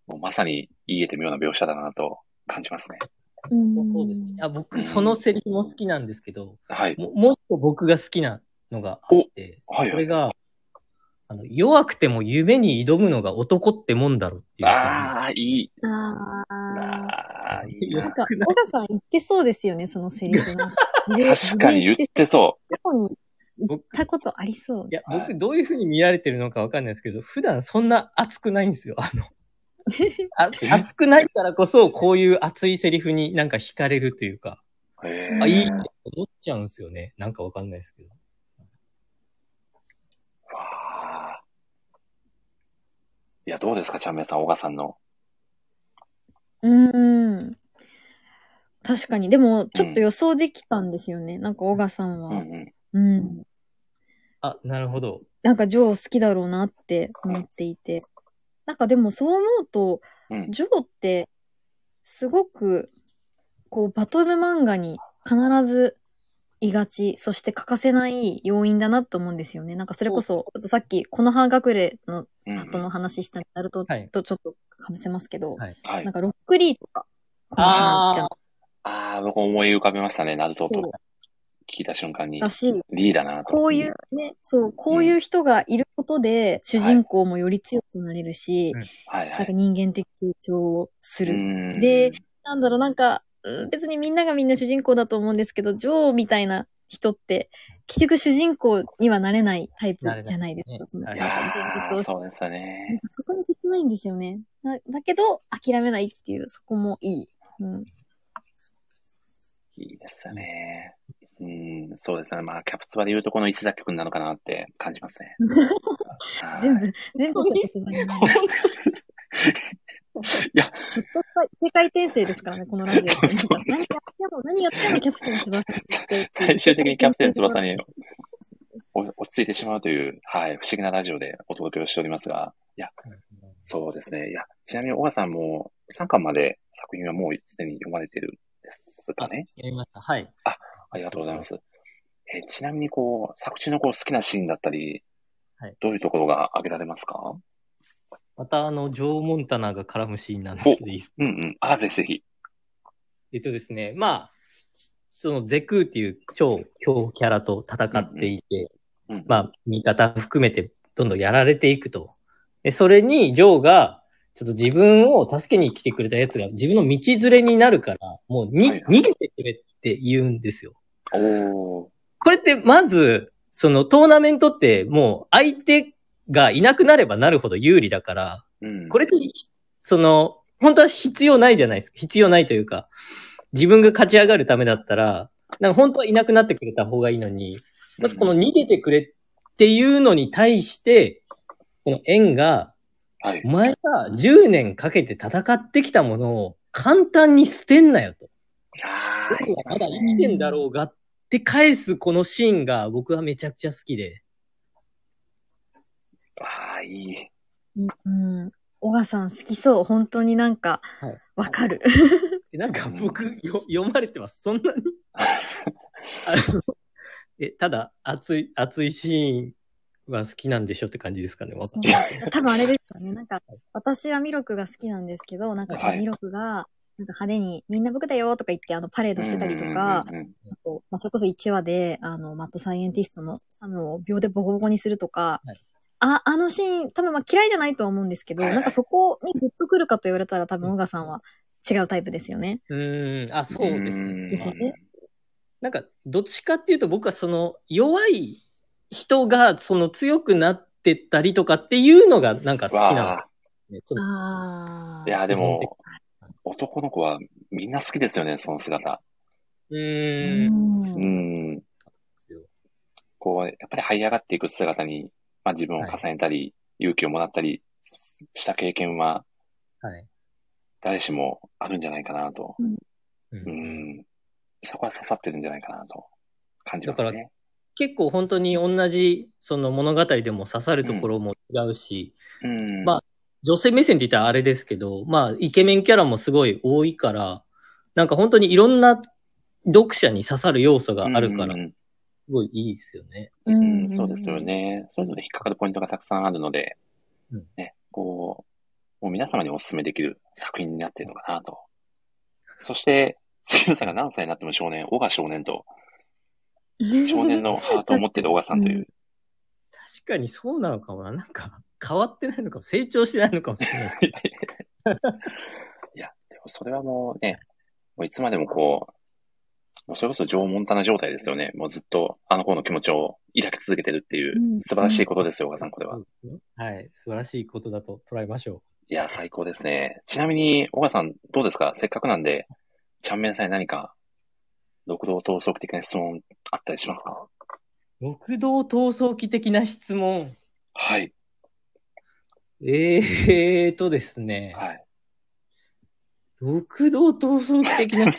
Speaker 1: もうまさに言えてみような描写だなと感じますね。
Speaker 2: うん
Speaker 3: そうですね。いや僕、そのセリフも好きなんですけど、
Speaker 1: はい。
Speaker 3: ももう一個僕が好きなのがあって、
Speaker 1: おはいはい
Speaker 3: それが、あの、弱くても夢に挑むのが男ってもんだろっていう。
Speaker 1: ああ、いい。
Speaker 2: ああ。
Speaker 1: な
Speaker 2: なん。か、小川さん言ってそうですよね、そのセリフ。
Speaker 1: 確かに言ってそ
Speaker 2: 過去に行ったことありそう
Speaker 3: い。や、
Speaker 1: はい
Speaker 3: 僕どういう風に見られてるのかわかんないですけど、普段そんな熱くないんですよ。あの、*laughs* あ熱くないからこそ、こういう熱いセリフになんか惹かれるというか、
Speaker 1: へ
Speaker 3: あ、いい
Speaker 1: え
Speaker 3: って思っちゃうんですよね。なんかわかんないですけど。
Speaker 1: わあ。いや、どうですか、ちゃんめいさん、小川さんの。
Speaker 2: うーん。確かに。でも、ちょっと予想できたんですよね。なんか、小賀さんは。
Speaker 1: うんうん。
Speaker 2: うん。
Speaker 3: あ、なるほど。
Speaker 2: なんか、ジョー好きだろうなって思っていて。なんか、でも、そう思うと、
Speaker 1: うん。
Speaker 2: ジョーって、すごく、こう、バトル漫画に必ずいがち、そして欠かせない要因だなと思うんですよね。なんか、それこそ、ちょっとさっき、この葉隠れの
Speaker 1: うん
Speaker 2: 里の話したナルト
Speaker 3: はい
Speaker 2: とちょっとかぶせますけど、
Speaker 3: はい
Speaker 1: はい
Speaker 2: なん。か、ロックリーとか、この葉じゃ
Speaker 1: ああ、僕思い浮かべましたね、ナルトと聞いた瞬間に
Speaker 2: だ。し、
Speaker 1: リーだなと。
Speaker 2: こういうね、そう、こういう人がいることで、主人公もより強くなれるし、
Speaker 3: うん
Speaker 1: はいはい。
Speaker 2: なんか人間的成長をする。
Speaker 1: うん
Speaker 2: で、なんだろう、なんか、うん別にみんながみんな主人公だと思うんですけど、ジョーみたいな人って、結局主人公にはなれないタイプじゃないですか。そ
Speaker 1: そうですね。
Speaker 2: かそこに切ないんですよね。だだけど、諦めないっていう、そこもいい。うん。
Speaker 1: いいですよね。うん、そうですね。まあ、キャプツバで言うとこの石崎くんなのかなって感じますね。は *laughs* い
Speaker 2: 全部、全部。*laughs*
Speaker 1: いや、
Speaker 2: ちょっとした世界転生ですからね、このラジオ *laughs* って。なんか何やっても、何やってもキャプテン翼に
Speaker 1: 最終的にキャプテン翼にお落ち着いてしまうという、はい、不思議なラジオでお届けをしておりますが、いや、そうですね。いや、ちなみに小川さんも3巻まで作品はもうすでに読まれてるんですかね？
Speaker 3: やりました。はい。
Speaker 1: ありがとうございます。えーちなみにこう、作中のこう好きなシーンだったり、
Speaker 3: はい
Speaker 1: どういうところが挙げられますか？
Speaker 3: また、あの、ジョー・モンタナが絡むシーンなんですけど、いいですか？
Speaker 1: うんうん。あ、ぜひぜひ。
Speaker 3: えっとですね、まあ、そのゼクーっていう超強キャラと戦っていて、
Speaker 1: うんうん、
Speaker 3: まあ、味方含めてどんどんやられていくと。で、それにジョーが、ちょっと自分を助けに来てくれたやつが自分の道連れになるから、もうに、
Speaker 1: はいはい
Speaker 3: 逃げてくれって言うんですよ。
Speaker 1: おー。
Speaker 3: これってまず、そのトーナメントってもう相手がいなくなればなるほど有利だから、
Speaker 1: うん。
Speaker 3: これって、その、本当は必要ないじゃないですか。必要ないというか、自分が勝ち上がるためだったら、なんか本当はいなくなってくれた方がいいのに、まずこの逃げてくれっていうのに対して、この縁が、
Speaker 1: はい
Speaker 3: お。前が10年かけて戦ってきたものを簡単に捨てんなよと。まだ生きてんだろうがって返すこのシーンが僕はめちゃくちゃ好きで。
Speaker 1: いい。
Speaker 2: うん。小賀さん好きそう。本当になんか
Speaker 3: はい、
Speaker 2: わかる。*laughs*
Speaker 3: えなんか僕 *laughs* よ読まれてます？そんなに？*laughs* あのえ、ただ熱い、熱いシーンは好きなんでしょって感じですかね。
Speaker 2: 多分あれですよね。なんか、私はミロクが好きなんですけど、なんかそ
Speaker 1: はい
Speaker 2: のミロクが、なんか派手に、みんな僕だよとか言って、あの、パレードしてたりとか、あとまあ、それこそ1話で、あの、マッドサイエンティストのサムを秒でボコボコにするとか、
Speaker 3: はい
Speaker 2: あ、あのシーン、多分まあ嫌いじゃないとは思うんですけど、
Speaker 1: はいはい
Speaker 2: なんかそこにグッとくるかと言われたら多分小賀さんは違うタイプですよね。
Speaker 3: うーん、あ、そうですね。なんか、どっちかっていうと僕はその弱い人がその強くなってったりとかっていうのがなんか好きなの
Speaker 1: わ
Speaker 3: ね。
Speaker 2: あ
Speaker 1: ーいや、でも、男の子はみんな好きですよね、その姿。
Speaker 3: う
Speaker 2: う
Speaker 3: ーん。
Speaker 2: ん。
Speaker 1: うん。こう、やっぱり這い上がっていく姿に、まあ自分を重ねたり、勇気をもらったりした経験は、
Speaker 3: はい。
Speaker 1: 誰しもあるんじゃないかなと。
Speaker 3: う
Speaker 1: うんん。そこは刺さってるんじゃないかなと感じます
Speaker 3: だか
Speaker 1: ね。
Speaker 3: 結構本当に同じその物語でも刺さるところも違うし、
Speaker 1: うん。
Speaker 3: まあ女性目線って言ったらあれですけど、まあイケメンキャラもすごい多いから、なんか本当にいろんな読者に刺さる要素があるから
Speaker 1: う、ん
Speaker 3: すごいいいですよね。
Speaker 1: うんうんそうですよ。ね。そういうので引っかかるポイントがたくさんあるので、
Speaker 3: うん
Speaker 1: ね、こう、もう皆様にお勧めできる作品になっているのかなと。そして、杉野さんが何歳になっても少年、小賀少年と、少年のハートを持っている小賀さんという。
Speaker 3: 確かにそうなのかもな。なんか変わってないのかも。成長してないのかもしれない。*laughs*
Speaker 1: いや、でもそれはもうね、もういつまでもこう、もうそれこそジョー・モンタナ状態ですよね。もうずっとあの子の気持ちを抱き続けてるっていう
Speaker 2: うん
Speaker 1: 素晴らしいことですよ、岡さん、これは。
Speaker 3: はい。素晴らしいことだと捉えましょ
Speaker 1: いや、最高ですね。ちなみに、岡さん、どうですか？せっかくなんで、ちゃんめんさんに何か、独道闘争的な質問あったりしますか？
Speaker 3: う。六道闘争記的な質問。
Speaker 1: はい。
Speaker 3: えーとですね。
Speaker 1: はい。
Speaker 3: 六道闘争記的な。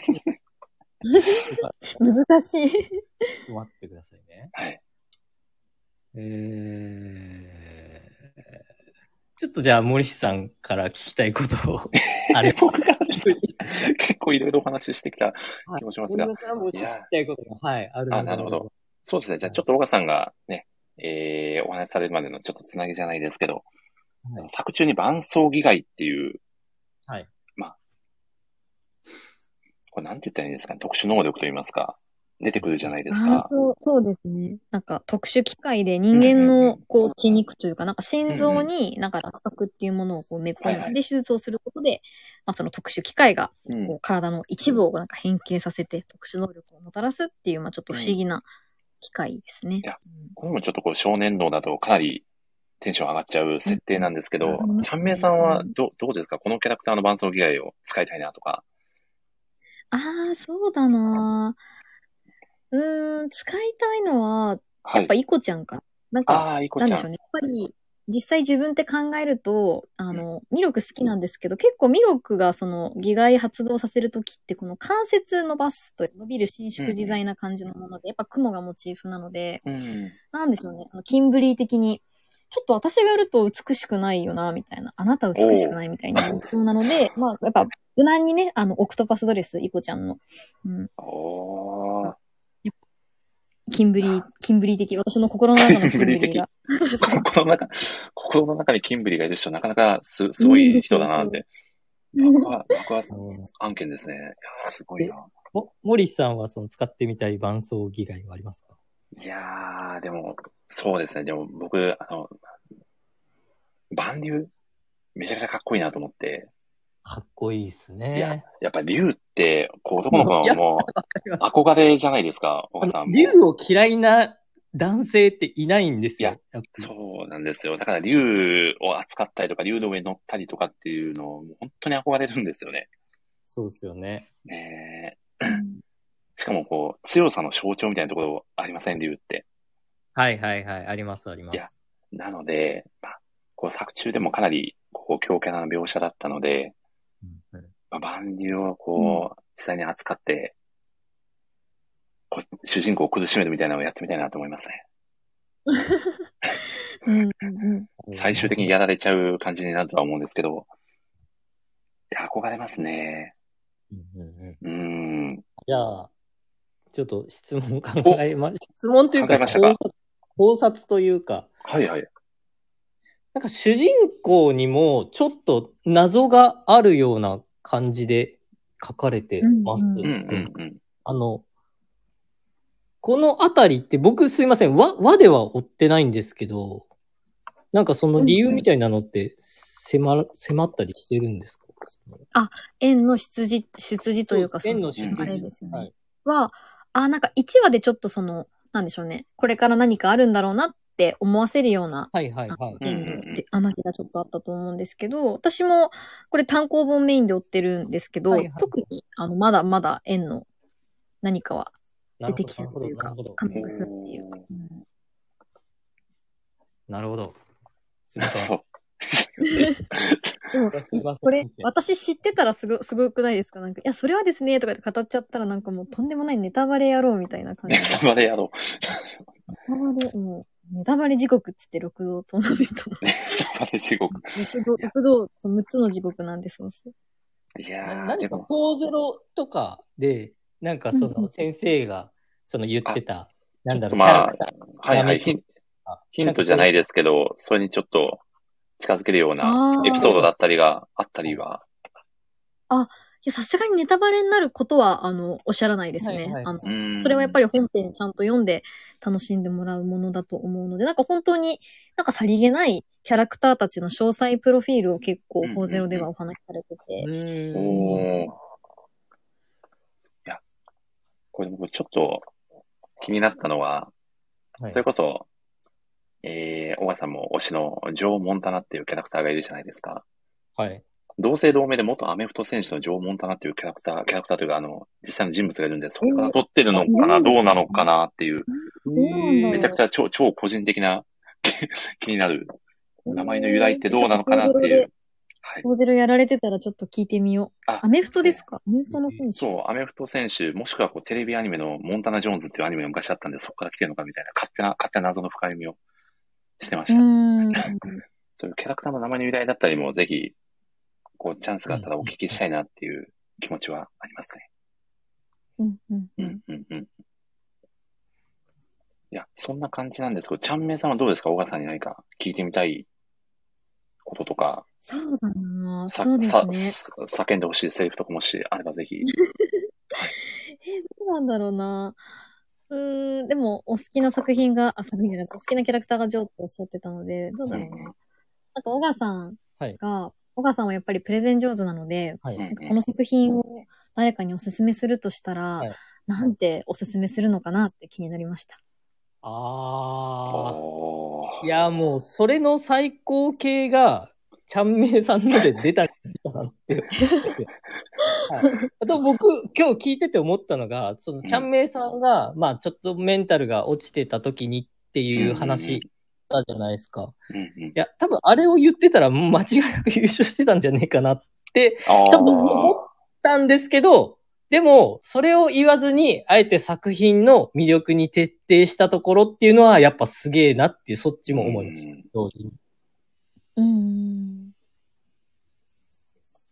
Speaker 3: *laughs*
Speaker 2: 難しい。
Speaker 3: ちょっと待ってくださいね。
Speaker 1: はい。
Speaker 3: えー、ちょっとじゃあ森さんから聞きたいことを、*laughs* あれ
Speaker 1: 僕からですね結構いろいろお話ししてきた気もしますが。
Speaker 3: 森さんからも聞きたいことが、はい、ある
Speaker 1: あなるほど。そうですね。じゃあちょっと岡さんがね、えー、お話しされるまでのちょっとつなぎじゃないですけど、
Speaker 3: はい
Speaker 1: 作中に伴奏議外っていう、
Speaker 3: はい。
Speaker 1: これなんて言ったらいいんですかね、特殊能力と言いますか、出てくるじゃないですか。
Speaker 2: そう、そうですね。なんか特殊機械で人間のこう血肉というか、なんか心臓になんか落角っていうものをこうめ込んで手術をすることで、まあその特殊機械が
Speaker 1: うん。
Speaker 2: こう体の一部をなんか変形させて特殊能力をもたらすっていう、まあちょっと不思議な機械ですね。
Speaker 1: いや
Speaker 2: うん。
Speaker 1: これもちょっとこう少年道だとかなりテンション上がっちゃう設定なんですけど
Speaker 2: うん、
Speaker 1: ちゃんめいさんはどどうですか？このキャラクターの伴奏議外を使いたいなとか。
Speaker 2: ああ、そうだなうーん、使いたいのは、
Speaker 1: はい
Speaker 2: やっぱ。イコちゃんかな。なんか、
Speaker 1: ああ。
Speaker 2: なんでしょうんね。やっぱり、実際自分って考えると、あの、ミロク好きなんですけど、結構ミロクがその、擬外発動させるときって、この関節伸ばすと伸びる伸縮自在な感じのもので、やっぱ雲がモチーフなので、
Speaker 1: うん。
Speaker 2: なんでしょうね。あの、キンブリー的に、ちょっと私がやると美しくないよな、みたいな。あなた美しくないみたいに言いそうなので、まあ、やっぱ、無難にね、あの、オクトパスドレス、イコちゃんの、うん、
Speaker 1: おー。
Speaker 2: キンブリー、キンブリー的、私の心の中のキンブリーが。*laughs*
Speaker 1: 心の中、心の中にキンブリがいる人、なかなかすすごい人だなって。僕は、僕は案件ですね。いや、すごいな。
Speaker 3: も森さんはその使ってみたい伴奏議外はありますか？
Speaker 1: いやー、でも、そうですね。でも僕、あの、バン流めちゃくちゃかっこいいなと思って。
Speaker 3: かっこいいです
Speaker 1: いや
Speaker 3: ね。、
Speaker 1: やっぱ竜って、こう男の子
Speaker 3: いや
Speaker 1: のもう憧れじゃないですか、岡さんも。
Speaker 3: 竜を嫌いな男性っていないんですよ。
Speaker 1: そうなんですよ。だから竜を扱ったりとか、竜の上に乗ったりとかっていうのを、本当に憧れるんですよね。
Speaker 3: そうですよね。
Speaker 1: ねえ *clears throat* しかもこう、強さの象徴みたいなところありません、竜って。
Speaker 3: はいはいはい。ありますあります。
Speaker 1: いやなので、まあ、こう作中でもかなり、こう、強キャラな描写だったので、
Speaker 3: うんうん
Speaker 1: まあ、万流をこう、実際に扱って、こう主人公を苦しめるみたいなのをやってみたいなと思いますね。*laughs*
Speaker 2: うんうんうん。
Speaker 1: 最終的にやられちゃう感じになるとは思うんですけど、いや、憧れますね。
Speaker 3: うんうんうん
Speaker 1: うーん。
Speaker 3: じゃあ、ちょっと質問考えま、質問というか
Speaker 1: 考えましたか？
Speaker 3: 考察、というか、
Speaker 1: はいはい。
Speaker 3: なんか主人公にもちょっと謎があるような感じで書かれてます。
Speaker 2: うん
Speaker 1: うんうんうん。
Speaker 3: あの、このあたりって僕すいません、和、和では追ってないんですけど、なんかその理由みたいなのって迫ら、迫ったりしてるんですか？
Speaker 2: 円の出自、出自というか、
Speaker 3: 円の
Speaker 1: 出自
Speaker 2: あれですよね。
Speaker 3: はい
Speaker 2: は、あ、なんか1話でちょっとその、なんでしょうね。これから何かあるんだろうなって思わせるような
Speaker 3: はいはいはい。
Speaker 1: うん
Speaker 2: 円ので話がちょっとあったと思うんですけど、私もこれ単行本メインで追ってるんですけど、
Speaker 3: はいはい
Speaker 2: 特にあのまだまだ円の何かは出てきてるというかカミングスっていうか。うん
Speaker 3: なるほど。すみません。*laughs* *laughs*
Speaker 2: でも、これ、私知ってたらすご、すごくないですか？なんか、いや、それはですね、とかって語っちゃったらなんかもうとんでもないネタバレ野郎みたいな感じで。
Speaker 1: ネタバレやろう。
Speaker 2: ネタバレ、もう、ネタバレ地獄っつって六道トーナメントの。
Speaker 1: ネタバレ地獄。
Speaker 2: 六道、六道と6つの地獄なんで、そうそう。
Speaker 1: いや
Speaker 3: 何か
Speaker 1: でも、
Speaker 3: 4-0とかで、なんかその先生がその言ってた、なんだろう、
Speaker 1: まあはいはい。ヒントじゃないですけど、それにちょっと近づけるようなエピソードだったりがあったりは。
Speaker 2: いや、さすがにネタバレになることは、あの、おっしゃらないですね。
Speaker 3: はいはい。
Speaker 2: あのそれはやっぱり本編ちゃんと読んで楽しんでもらうものだと思うので、なんか本当になんかさりげないキャラクターたちの詳細プロフィールを結構
Speaker 1: うんうんうん。
Speaker 2: 40ではお話しされてて、
Speaker 3: うー。ん
Speaker 1: おー。いや、これ僕ちょっと気になったのは、
Speaker 3: はい。
Speaker 1: それこそ、えー、小川さんも推しのジョー・モンタナっていうキャラクターがいるじゃないですか。
Speaker 3: はい。
Speaker 1: 同姓同名で元アメフト選手のジョー・モンタナっていうキャラクター、キャラクターというか、あの、実際の人物がいるんで、そこから撮ってるのかな、
Speaker 2: うん
Speaker 1: どうなのかなっていう、めちゃくちゃ超、超個人的な *laughs* 気になる。名前の由来ってどうなのかなっていう。はい。
Speaker 2: 4-0やられてたらちょっと聞いてみよう。
Speaker 1: あ
Speaker 2: アメフトですか？アメフトの選手。
Speaker 1: そう、アメフト選手、もしくはこうテレビアニメのモンタナ・ジョーンズっていうアニメが昔あったんで、そこから来てるのかみたいな、勝手な、勝手な謎の深読みをしてま
Speaker 2: う
Speaker 1: した。そういうキャラクターの名前の由来だったりも、ぜひ、こう、チャンスがあったらお聞きしたいなっていう気持ちはありますね。
Speaker 2: うんうん
Speaker 1: う。ん、うん、うん。いや、そんな感じなんですけど、ちゃんめいさんはどうですか？小川さんに何か聞いてみたいこととか、
Speaker 2: そうだな
Speaker 1: さ
Speaker 2: そうです
Speaker 1: さ
Speaker 2: ね。
Speaker 1: さ叫んでほしいセリフとかもしあればぜひ。*laughs*
Speaker 2: え、どうなんだろうなうーん、でも、お好きな作品が、あ、作品じゃなくて、お好きなキャラクターがジョーっておっしゃってたので、どうだろうな。
Speaker 1: うん
Speaker 2: なんか、小川さん
Speaker 3: はい
Speaker 2: が、小川さんはやっぱりプレゼン上手なので、
Speaker 3: はい。
Speaker 2: なんかこの作品を誰かにおすすめするとしたら、
Speaker 3: はい
Speaker 2: なんておすすめするのかなって気になりました。
Speaker 3: あ
Speaker 1: お
Speaker 3: ー。いや、もう、それの最高形が、ちゃんめいさんので出たんじゃないかなって。はい、あと僕、今日聞いてて思ったのが、その、ちゃんめいさんが、まあ、ちょっとメンタルが落ちてた時にっていう話だじゃないですか。
Speaker 1: うんうん
Speaker 3: いや、多分あれを言ってたら間違いなく優勝してたんじゃねえかなってちょっと思ったんですけど、でも、それを言わずに、あえて作品の魅力に徹底したところっていうのは、やっぱすげえなって、そっちも思いました
Speaker 1: うん。
Speaker 3: 同時に。
Speaker 2: うーん。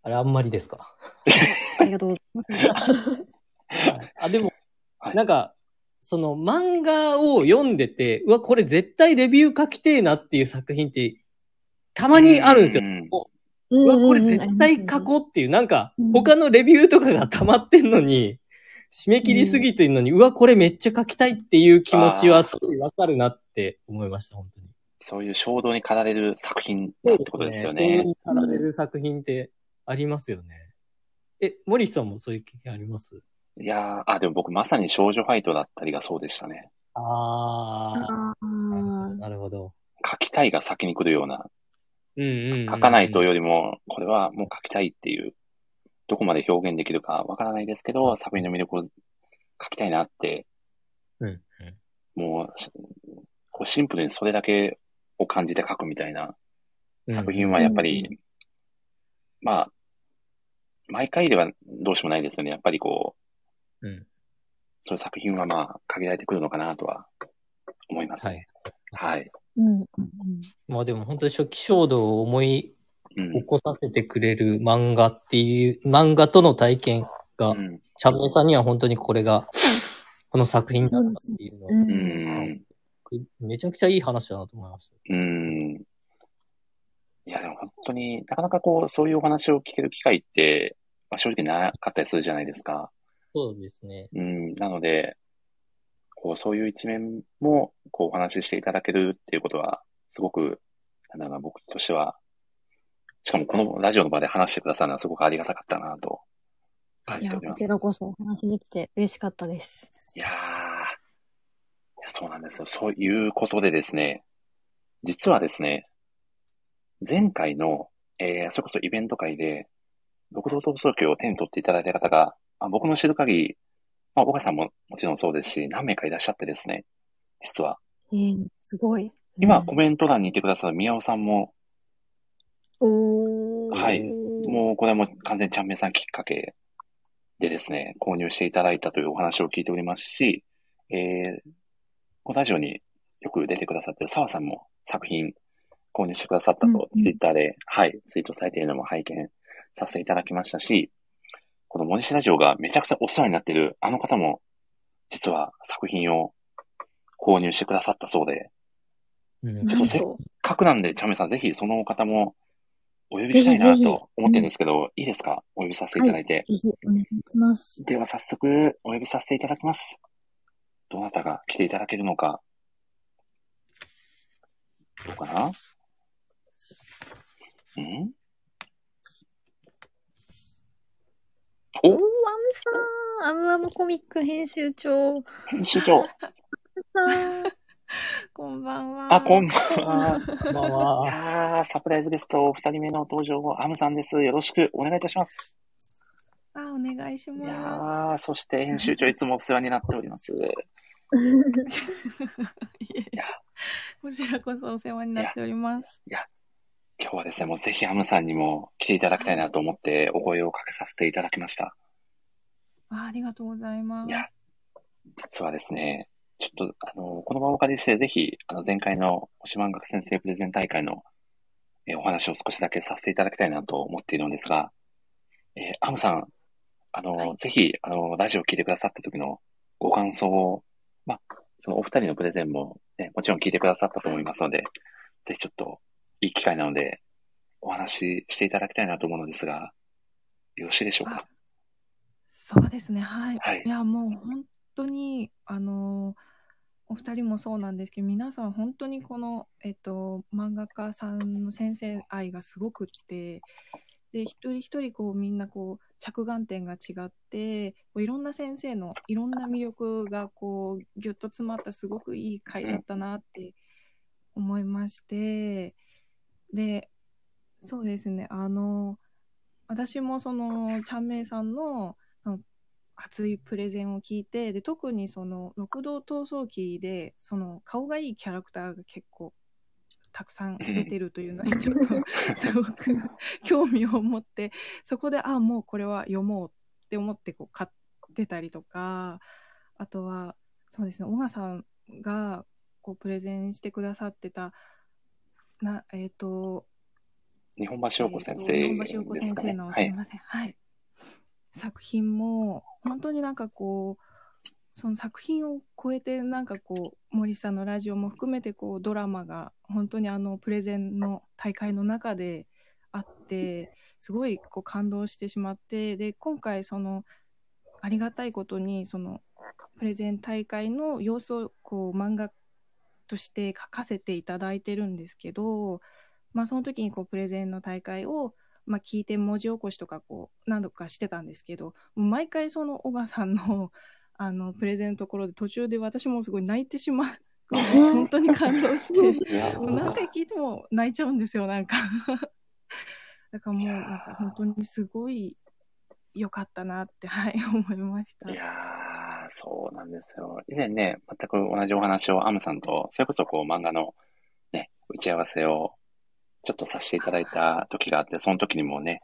Speaker 3: あれ、あんまりですか？*laughs*
Speaker 2: ありがとうございます。
Speaker 3: はいあ、でも
Speaker 1: は、い
Speaker 3: なんか、その漫画を読んでて、うわ、これ絶対レビュー書きてえなっていう作品って、たまにあるんですよ。
Speaker 1: うん
Speaker 3: うわ、これ絶対書こうっていう、なんか
Speaker 2: うん、
Speaker 3: 他のレビューとかが溜まってんのに、締め切りすぎてんのに、うわ、これめっちゃ書きたいっていう気持ちはすごいわかるなって思いました、本当に。
Speaker 1: そういう衝動に駆られる作品だってことですよね。
Speaker 3: そうかられる作品ってありますよね。え、森さんもそういう経験あります？
Speaker 1: いやー、あ、でも僕まさに少女ファイトだったりがそうでしたね。
Speaker 3: あ
Speaker 2: あ
Speaker 3: なるほど。
Speaker 1: 書きたいが先に来るような、
Speaker 3: うんうんうんうん。
Speaker 1: 書かないとよりも、これはもう書きたいっていう、どこまで表現できるかわからないですけど、作品の魅力を書きたいなって、
Speaker 3: うんうん。
Speaker 1: もう、こうシンプルにそれだけを感じて書くみたいな作品はやっぱり、
Speaker 2: うん
Speaker 1: まあ、毎回ではどうしようもないですよね。やっぱりこう、
Speaker 3: うん。
Speaker 1: そういう作品はまあ、限られてくるのかなとは思いますね。はい。
Speaker 2: うんうんうん
Speaker 3: まあでも本当に初期衝動を思い
Speaker 1: うん。
Speaker 3: 起こさせてくれる漫画っていう、漫画との体験が、
Speaker 1: うん。
Speaker 3: チャンネルさんには本当にこれが、この作品だったっていうの
Speaker 2: うん
Speaker 1: うん。
Speaker 3: めちゃくちゃいい話だなと思いました。
Speaker 1: うん。いや、でも本当になかなかこう、そういうお話を聞ける機会って、まあ、正直なかったりするじゃないですか。
Speaker 3: そうですね。
Speaker 1: うん。なので、こう、そういう一面も、こう、お話ししていただけるっていうことは、すごく、なんだろうな、僕としては、しかもこのラジオの場で話してくださるのはすごくありがたかったなと感
Speaker 2: いや、
Speaker 1: じております。
Speaker 2: こちらこそお話できて嬉しかったです。
Speaker 1: いやー、いやそうなんですよ。そういうことでですね、実はですね、前回の、えー、それこそイベント会で、六道闘争記を手に取っていただいた方が、あ僕の知る限り、まあ、岡さんももちろんそうですし、何名かいらっしゃってですね、実は。
Speaker 2: えー、すごい。
Speaker 1: 今、
Speaker 2: うん
Speaker 1: コメント欄にいてくださる宮尾さんも、
Speaker 2: おー。
Speaker 1: はいもうこれはもう完全にちゃんめいさんきっかけでですね、購入していただいたというお話を聞いておりますし、えー、このラジオによく出てくださってる澤さんも作品購入してくださったと、ツイッターで、はい、ツイートされているのも拝見させていただきましたし、この森氏ラジオがめちゃくちゃお世話になっているあの方も、実は作品を購入してくださったそうで、
Speaker 3: うん
Speaker 2: なん
Speaker 1: せっ
Speaker 2: と、
Speaker 1: かくなんで、チャンメイさん、ぜひそのお方もお呼びしたいなと思ってるんですけど、いいですか？お呼びさせていただいて。
Speaker 2: ぜひお願いします。
Speaker 1: では早速お呼びさせていただきます。どなたが来ていただけるのか。どうかな？ん？お
Speaker 2: おー、ワンさアムアムコミック編集長。
Speaker 1: 編集長。*laughs*
Speaker 4: こんばんは。
Speaker 1: あ、こんばんは。
Speaker 3: こんばん
Speaker 1: い
Speaker 3: は。
Speaker 1: やーサプライズゲスト、二人目の登場、アムさんです。よろしくお願いいたします。
Speaker 4: あ、お願いし
Speaker 1: い
Speaker 4: ま
Speaker 1: やーそして編集長、いつもお世話になっております。
Speaker 4: す。*laughs* いえいえこちらこそお世話になっております。
Speaker 1: 今日はですね、もうぜひアムさんにも来ていただきたいなと思ってお声をかけさせていただきました。
Speaker 4: あありがとうございます
Speaker 1: い。や、実はですね、ちょっと、あの、この場をお借りして、ぜひ、あの、前回の星漫画家先生プレゼン大会の、えーお話を少しだけさせていただきたいなと思っているのですが、えーアムさん、あの、
Speaker 4: はい
Speaker 1: ぜひ、あの、ラジオを聞いてくださった時のご感想を、まあ、そのお二人のプレゼンも、ね、もちろん聞いてくださったと思いますので、ぜひちょっと、いい機会なので、お話ししていただきたいなと思うのですが、よろしいでしょうか？
Speaker 4: そうですね。はい。
Speaker 1: はい
Speaker 4: いや、もう本当に、あの、お二人もそうなんですけど、皆さん本当にこの、えっと、漫画家さんの先生愛がすごくって、で、一人一人こうみんなこう着眼点が違って、こういろんな先生のいろんな魅力がこうぎゅっと詰まったすごくいい回だったなって思いまして、で、そうですね、あの、私もその、ちゃんめいさんの、熱いプレゼンを聞いて、で、特にその、六道闘争記で、その、顔がいいキャラクターが結構、たくさん出てるというのに、ちょっと、*laughs* すごく興味を持って、そこで、あ、もうこれは読もうって思って、こう、買ってたりとか、あとは、そうですね、小川さんが、こう、プレゼンしてくださってた、な、えっ、と、
Speaker 1: 日本橋陽子先生
Speaker 4: えーと日本橋陽子。先生の、
Speaker 1: はい。
Speaker 4: すみません、はい。作品も、本当になんかこう、その作品を超えて、なんかこう、森さんのラジオも含めて、こう、ドラマが、本当にあの、プレゼンの大会の中であって、すごいこう感動してしまって、で、今回、その、ありがたいことに、その、プレゼン大会の様子を、こう、漫画として書かせていただいてるんですけど、まあ、その時にこうプレゼンの大会を、まあ、聞いて文字起こしとかこう何度かしてたんですけど毎回その小川さんの *laughs* あのプレゼンのところで途中で私もすごい泣いてしまう。本当に感動して。もう何回聞いても泣いちゃうんですよなんか。*laughs* だからもうなんか本当にすごい良かったなってはい思いました
Speaker 1: そうなんですよ。以前ね、全く同じお話をアムさんと、それこそこう漫画のね、打ち合わせをちょっとさせていただいた時があって、その時にもね、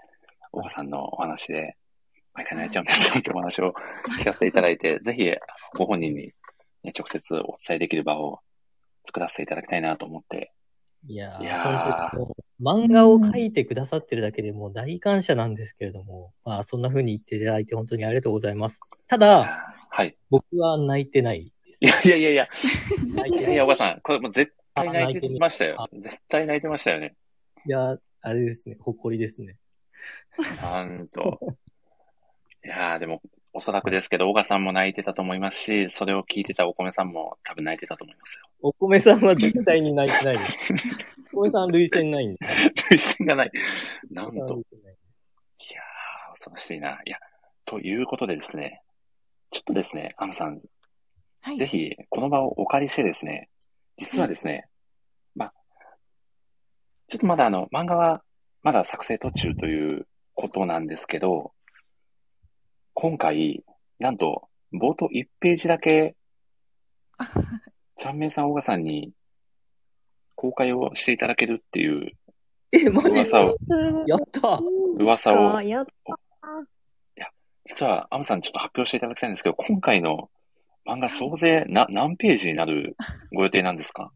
Speaker 1: 大川さんのお話で、毎回泣いちゃうんですよってお話を *laughs* 聞かせていただいて、ぜひご本人に、ね、直接お伝えできる場を作らせていただきたいなと思って。
Speaker 3: いやー
Speaker 1: いや
Speaker 3: 漫画を描いてくださってるだけでもう大感謝なんですけれども、まあそんな風に言っていただいて本当にありがとうございます。ただ、
Speaker 1: はい。
Speaker 3: 僕は泣いてないです
Speaker 1: い。やいやいやいや、
Speaker 3: 泣い
Speaker 1: やいや、小川さん、これもう絶対泣いてましたよ
Speaker 3: あ。
Speaker 1: 絶対泣いてましたよね。
Speaker 3: いや、あれですね、誇りですね。
Speaker 1: なんと。*laughs* いやー、でも、おそらくですけど、小川さんも泣いてたと思いますし、それを聞いてたお米さんも多分泣いてたと思いますよ。
Speaker 3: お米さんは絶対に泣いてないです。*laughs* お米さん類線ないんで。
Speaker 1: 涙腺がない。なんと。
Speaker 3: い
Speaker 1: やー、恐ろしいな。いや、ということでですね、ちょっとですね、アムさん、
Speaker 4: はい。
Speaker 1: ぜひ、この場をお借りしてですね、実はですね、まあ、ちょっとまだあの、漫画はまだ作成途中ということなんですけど、今回、なんと、冒頭1ページだけ、
Speaker 4: あ *laughs*
Speaker 1: ちゃんめいさん、小川さんに公開をしていただけるっていう
Speaker 3: え、マジ
Speaker 1: 噂を。
Speaker 3: やった。
Speaker 1: 噂を
Speaker 2: あやっ
Speaker 1: 実は、アムさんちょっと発表していただきたいんですけど、今回の漫画総勢な、何ページになるご予定なんですか？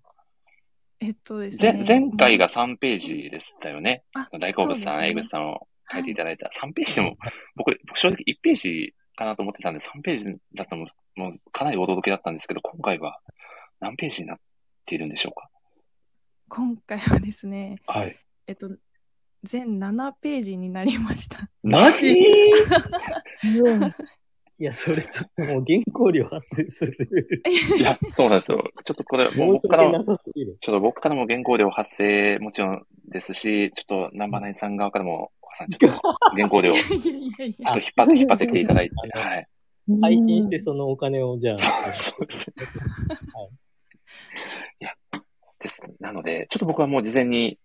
Speaker 4: えっとです
Speaker 1: ぜ
Speaker 4: ね。
Speaker 1: 前回が3ページでしたよね。
Speaker 4: あ
Speaker 1: 大好物さん、
Speaker 4: ね。
Speaker 1: エグさんを書いていただいた。3ページでも、僕、僕正直1ページかなと思ってたんで、3ページだったのも、もうかなり驚きだったんですけど、今回は何ページになっているんでしょうか？
Speaker 4: 今回はですね
Speaker 1: はい。
Speaker 4: えっと全7ページになりました
Speaker 3: マジ？*laughs*
Speaker 2: うん
Speaker 3: いや、それちょっともう原稿料発生する。*laughs*
Speaker 1: いや、そうなんですよ。ちょっとこれ、僕からも。ちょっと僕からも原稿料発生もちろんですし、ちょっとナンバーナインさん側からも、お母さんちょっと原稿料、*laughs* ちょっと引っ張って、引っ張ってきていただいて、はい。
Speaker 3: 配信してそのお金をじゃあ。
Speaker 1: そうですね。いや、です。なので、ちょっと僕はもう事前に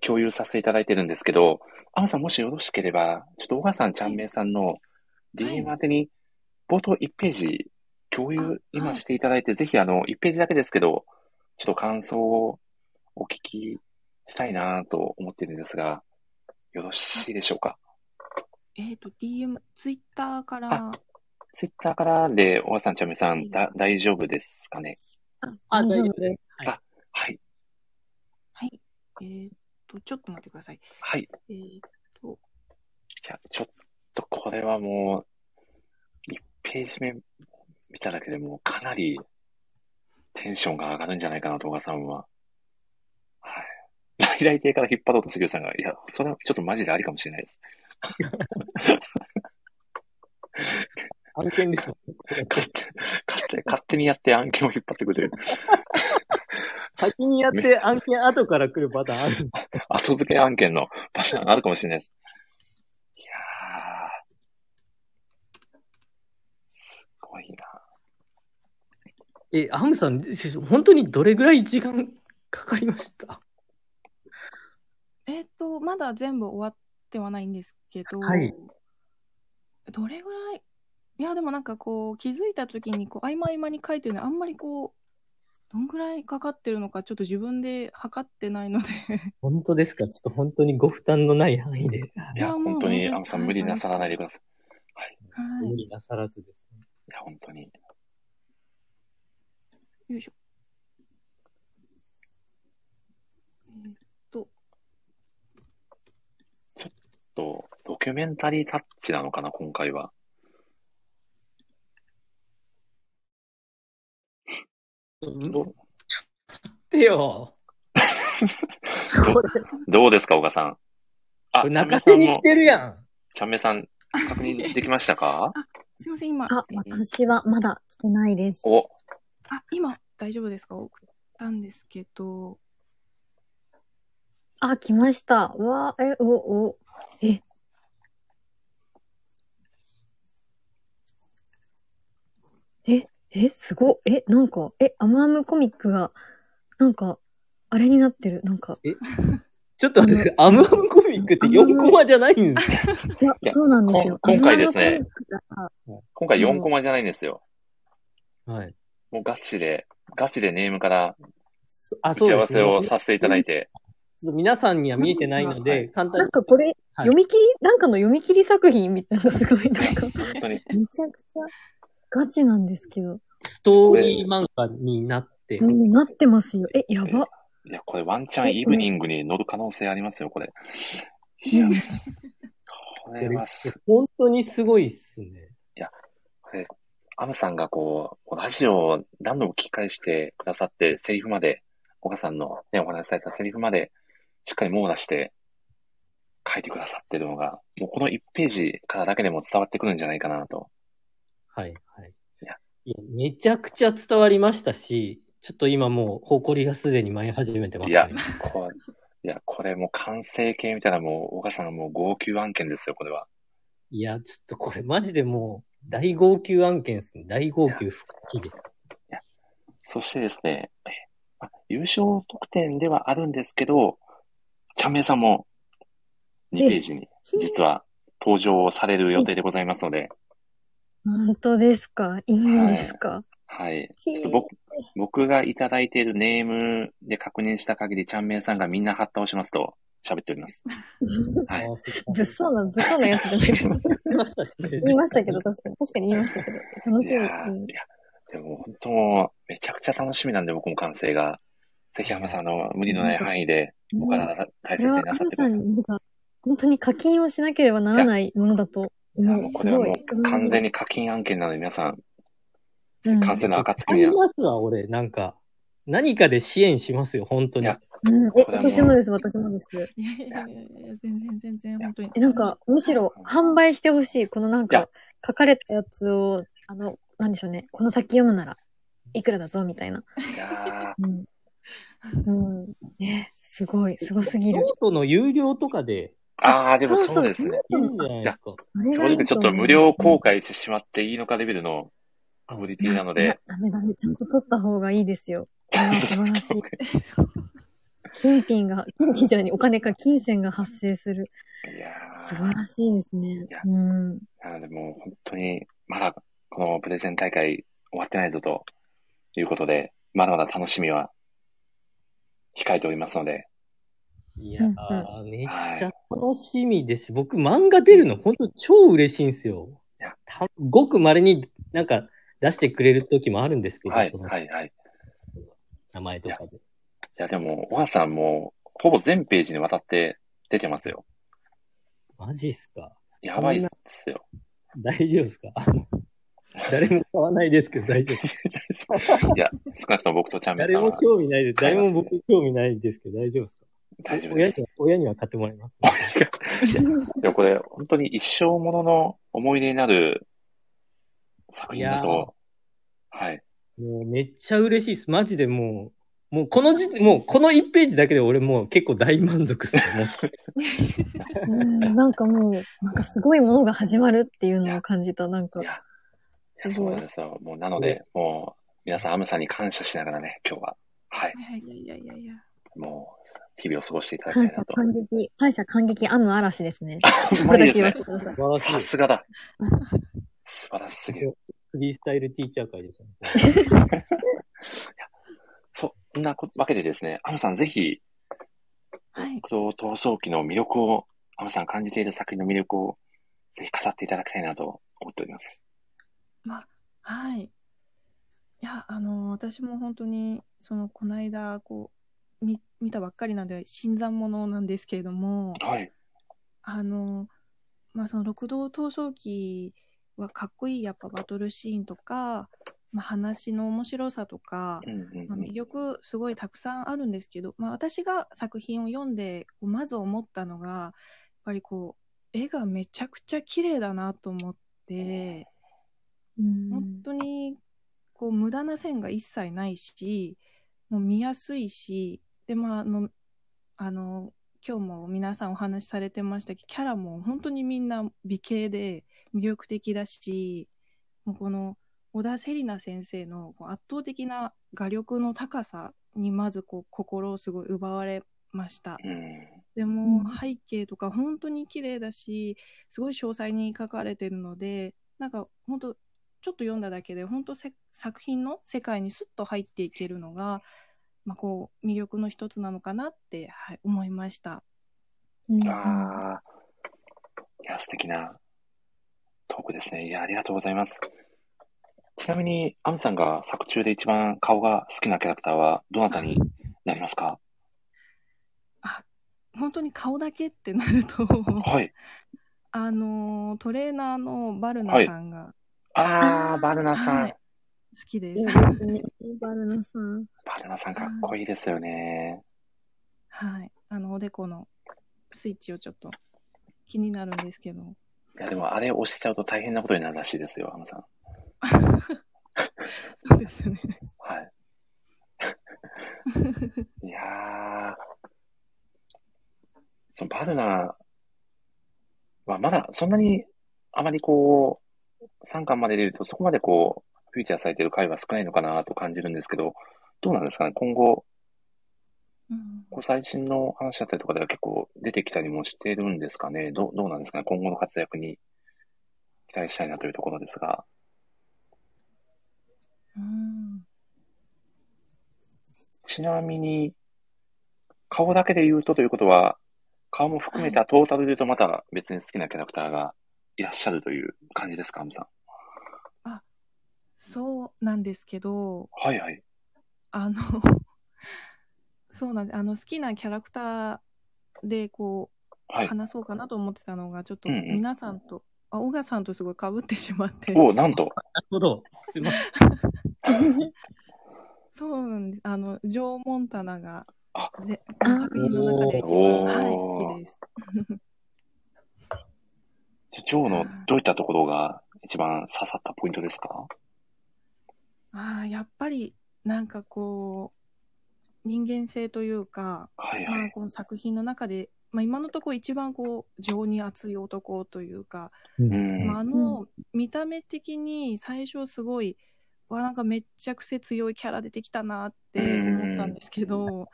Speaker 1: 共有させていただいてるんですけど、アンさんもしよろしければ、ちょっと小川さん、ちゃんめいさんの DM 宛てに、冒頭1ページ共有今していただいて、ぜひあの、1ページだけですけど、ちょっと感想をお聞きしたいなと思ってるんですが、よろしいでしょうか？
Speaker 4: えっ、と、DM、ツイッターから、
Speaker 1: ツイッターからで、小川さん、ちゃんめいさん、だ大丈夫ですかね？
Speaker 3: あ
Speaker 2: 大丈夫です。
Speaker 3: はい
Speaker 1: はい。
Speaker 4: はい。えっ、と、ちょっと待ってください。
Speaker 1: はい。
Speaker 4: えっ、と、
Speaker 1: いや、ちょっとこれはもう、1ページ目見ただけでもうかなりテンションが上がるんじゃないかなと、小川さんは。はい。来来亭から引っ張ろうと杉浦さんが、いや、それはちょっとマジでありかもしれないです。
Speaker 3: 案件ですよ。
Speaker 1: 勝手、勝手、勝手にやって案件を引っ張ってくれる。
Speaker 3: 先にやって案件後から来るパターンある *laughs*
Speaker 1: 後付け案件のパターンあるかもしれないです。いやー。すごいな。
Speaker 3: え、アムさん、本当にどれぐらい時間かかりました？
Speaker 4: えっ、と、まだ全部終わってはないんですけど、
Speaker 3: はい
Speaker 4: どれぐらい？いや、でもなんかこう、気づいた時に、こう、合間合間に書いてるのあんまりこう、どんぐらいかかってるのか、ちょっと自分で測ってないので、*laughs*
Speaker 3: 本当ですか？ちょっと本当にご負担のない範囲で。
Speaker 1: いや、本当に、
Speaker 4: 本当に
Speaker 1: アンさん無理なさらないでください。
Speaker 4: はい。
Speaker 3: 無理なさらずですね。
Speaker 1: いや、本当に。
Speaker 4: よいしょ。えーっと、
Speaker 1: と、ドキュメンタリータッチなのかな、今回は。ど
Speaker 3: ってよ。*laughs* これ、
Speaker 1: どうですか、岡さん？あ、
Speaker 3: これ
Speaker 1: ちゃんめ
Speaker 3: 泣かせに来てるやん。
Speaker 1: ちゃんめさん、確認できましたか？
Speaker 4: すいません、今、
Speaker 2: あ、
Speaker 4: えー
Speaker 2: 私はまだ来てないです。
Speaker 1: お、
Speaker 4: あ、今、大丈夫ですか？送ったんですけど、
Speaker 2: あ、来ました。うわー、え、お、お、え。え、え、すごっ。え、なんか、え、アムアムコミックが、なんか、あれになってる。なんか、*laughs*
Speaker 3: ちょっと待って、アムアムコミックって4コマじゃないんですか？
Speaker 2: いやそうなんですよ。
Speaker 1: 今回ですね今回4コマじゃないんですよ。
Speaker 3: はい。
Speaker 1: もうガチで、ガチでネームから打ち合わせ。をさせていただいて、
Speaker 3: ちょっと皆さんには見えてないの
Speaker 1: は
Speaker 3: で、
Speaker 1: い
Speaker 3: 簡単に
Speaker 2: なん。かこれ、
Speaker 3: はい
Speaker 2: 読み切り、なんかの読み切り作品みたいな、すごい、なんか、めちゃくちゃガチなんですけど。
Speaker 3: ストーリー漫画になって、
Speaker 2: うん、なってますよ。え、やば。
Speaker 1: いや、これワンチャンイブニングに乗る可能性ありますよ、これ。いや
Speaker 2: うん、
Speaker 1: これはす、
Speaker 3: 本当にすごいっすね。
Speaker 1: これ、アムさんがこう、ラジオを何度も聞き返してくださって、セリフまで、岡さんのね、お話しされたセリフまで、しっかり網羅して書いてくださってるのが、もうこの1ページからだけでも伝わってくるんじゃないかなと。
Speaker 3: はい、はい。めちゃくちゃ伝わりましたし、ちょっと今もう、誇りがすでに舞い始めてますね。
Speaker 1: いや、こう、いや、これもう完成形みたいなもう、岡さんがもう号泣案件ですよ、これは。
Speaker 3: いや、ちょっとこれマジでもう、大号泣案件ですね。大号泣不可避で。
Speaker 1: そしてですね、えま優勝得点ではあるんですけど、ちゃんめいさんも2ページに実は登場される予定でございますので、
Speaker 2: 本当ですか？いいんですか、
Speaker 1: はい。
Speaker 2: き
Speaker 1: ちょっと僕僕がいただいているネームで確認した限り、ちゃんめいさんがみんな発倒しますと喋っております。*laughs* はい。
Speaker 2: 物騒な、物騒なやつじゃないですか。*laughs*
Speaker 3: 言いました
Speaker 2: けど、確かに。確かに言いましたけど。楽しみ。
Speaker 1: いやいや、でも本当もうめちゃくちゃ楽しみなんで、僕も完成が。ぜひ、浜さん、あの、無理のない範囲で、お体大切になさってください。
Speaker 2: アンさんになんか本当に課金をしなければならないものだと
Speaker 1: いや。もうこれはもう。完全に課金案件なので、皆さん、
Speaker 2: うん
Speaker 1: 完成の暁
Speaker 3: あ
Speaker 1: には、
Speaker 3: りますわ、俺。なんか、何かで支援しますよ、本当に。
Speaker 1: いや
Speaker 2: うん、え、私もです、私もです。
Speaker 4: いやいやいやいや、全然全然、本当に。
Speaker 2: え、なんか、むしろ販売してほしい。このなん
Speaker 1: いや
Speaker 2: か、書かれたやつを、あの、なんでしょうね。この先読むなら、いくらだぞ、みたいな。
Speaker 1: いや
Speaker 2: うん。うん。え、すごい、すごすぎる
Speaker 3: ノー。トの有料とかで
Speaker 1: ああ、でも
Speaker 2: そう
Speaker 1: ですね。
Speaker 2: うん
Speaker 3: いいんじゃないですか。
Speaker 1: 正ちょっと無料公開してしまっていいのかレベルのクオリティなので、
Speaker 2: ダメダメ、ちゃんと取った方がいいですよ。素晴らしい。金品が、金品じゃない、お金か金銭が発生する。
Speaker 1: いやー
Speaker 2: 素晴らしいですね。うん。
Speaker 1: なのでもう本当に、まだこのプレゼン大会終わってないぞということで、まだまだ楽しみは控えておりますので、
Speaker 3: いや
Speaker 2: うん
Speaker 3: ー、めっちゃ楽しみですし、僕漫画出るの本当超嬉しいんですよ
Speaker 1: いや。
Speaker 3: たごく稀になんか出してくれる時もあるんですけど、
Speaker 1: はいはい、はい。い
Speaker 3: 名前とかで。
Speaker 1: や、でも、小川さんも、ほぼ全ページにわたって出てますよ。
Speaker 3: マジっすか？
Speaker 1: やばいっすよ。
Speaker 3: 大丈夫ですか？*laughs* 誰も買わないですけど大丈夫。*laughs*
Speaker 1: いや、少なくとも僕とチャンメン
Speaker 3: 誰も
Speaker 1: さんは
Speaker 3: 興味ないです。誰も僕興味ないですけど大丈夫ですか？
Speaker 1: 大丈夫です。
Speaker 3: 親には親には買ってもらいます。*laughs*
Speaker 1: でもこれ、本当に一生ものの思い出になる作品だと、はい。
Speaker 3: もうめっちゃ嬉しいです。マジでもう、もうこの時点、もうこの1ページだけで俺もう結構大満足っす *laughs*
Speaker 2: なんかもう、なんかすごいものが始まるっていうのを感じた。なんか
Speaker 1: そうなんですよ。もう、なので、もう、皆さん、アムさんに感謝しながらね、今日は、はい、
Speaker 4: いやいやいやいや。
Speaker 1: もう、日々を過ごしていただきたいなと。
Speaker 2: 感激、感謝感激アム嵐ですね。
Speaker 1: そ
Speaker 2: これだけ言わ
Speaker 1: ですね
Speaker 2: さい。
Speaker 3: 素晴らしい。
Speaker 1: すがだ。素晴らしすぎる。
Speaker 3: フリースタイルティーチャー会ですね。
Speaker 1: そんなわけでですね、アムさんぜひ、
Speaker 4: はい。
Speaker 1: この逃走記の魅力を、アムさん感じている作品の魅力を、ぜひ飾っていただきたいなと思っております。
Speaker 4: まあ、はい。いや、あの、私も本当に、その、この間、こう、見、見たばっかりなんで、新参者なんですけれども、
Speaker 1: はい。
Speaker 4: あの、まあ、その、六道闘争記はかっこいい、やっぱバトルシーンとか、まあ、話の面白さとか、
Speaker 1: うんうん
Speaker 4: まあ、
Speaker 1: うん
Speaker 4: 魅力すごいたくさんあるんですけど、まあ、私が作品を読んでまず思ったのがやっぱりこう絵がめちゃくちゃ綺麗だなと思って
Speaker 2: うん
Speaker 4: 本当にこう無駄な線が一切ないしもう見やすいしでまああのあの今日も皆さんお話しされてましたけどキャラも本当にみんな美形で魅力的だしもうこの小田セリナ先生の圧倒的な画力の高さにまずこう心をすごい奪われました。
Speaker 1: うん
Speaker 4: でも
Speaker 2: うん
Speaker 4: 背景とか本当に綺麗だしすごい詳細に書かれてるのでなんか本当ちょっと読んだだけで本当せ作品の世界にスッと入っていけるのが、まあ、こう魅力の一つなのかなって、はい、思いました。
Speaker 2: うん
Speaker 1: ああ。いや、素敵なトークですね。いや、ありがとうございます。ちなみに、アムさんが作中で一番顔が好きなキャラクターはどなたになりますか？
Speaker 4: 本当に顔だけってなると
Speaker 1: はい。
Speaker 4: あのートレーナーのバルナさんが
Speaker 1: ああ、バルナさん。
Speaker 4: はい好きです。
Speaker 2: いいですね。バルナさん。
Speaker 1: バルナさんかっこいいですよね。
Speaker 4: はい。あの、おでこのスイッチをちょっと気になるんですけど。
Speaker 1: いや、でもあれ押しちゃうと大変なことになるらしいですよ、アムさん。*laughs*
Speaker 4: そうですね。
Speaker 1: はい。*laughs* いやー、そのバルナはまだそんなにあまりこう、3巻まで出るとそこまでこう、フィーチャーされてる回は少ないのかなと感じるんですけど、どうなんですかね？今後、
Speaker 4: うん。
Speaker 1: こう最新の話だったりとかでは結構出てきたりもしてるんですかね？どうどうなんですかね？今後の活躍に期待したいなというところですが。
Speaker 4: うん。
Speaker 1: ちなみに、顔だけで言うとということは、顔も含めたトータルで言うとまた別に好きなキャラクターがいらっしゃるという感じですか、アムさん。
Speaker 4: そうなんですけど、
Speaker 1: はいはい。
Speaker 4: あの、*laughs* そうなんであの、好きなキャラクターで、こう、
Speaker 1: はい。
Speaker 4: 話そうかなと思ってたのが、ちょっと
Speaker 1: うんうん
Speaker 4: 皆さんと、あ、小川さんとすごい被ってしまって。
Speaker 1: おなんと。
Speaker 3: なるほど。すいません。*laughs*
Speaker 4: そうなんです。あの、ジョー・モンタナが、
Speaker 1: あ
Speaker 4: ぜこの作品の中で一
Speaker 1: おー
Speaker 4: 番、はい、好きです。
Speaker 1: ジョーのどういったところが一番刺さったポイントですか？
Speaker 4: ああ、やっぱり、なんかこう、人間性というか、まあ、
Speaker 1: はいはい。
Speaker 4: この作品の中で、まあ、今のところ一番こう情に熱い男というか、
Speaker 3: うん
Speaker 1: うん。
Speaker 4: まあ、あの見た目的に最初すごいわなんかめっちゃ癖強いキャラ出てきたなって思ったんですけど、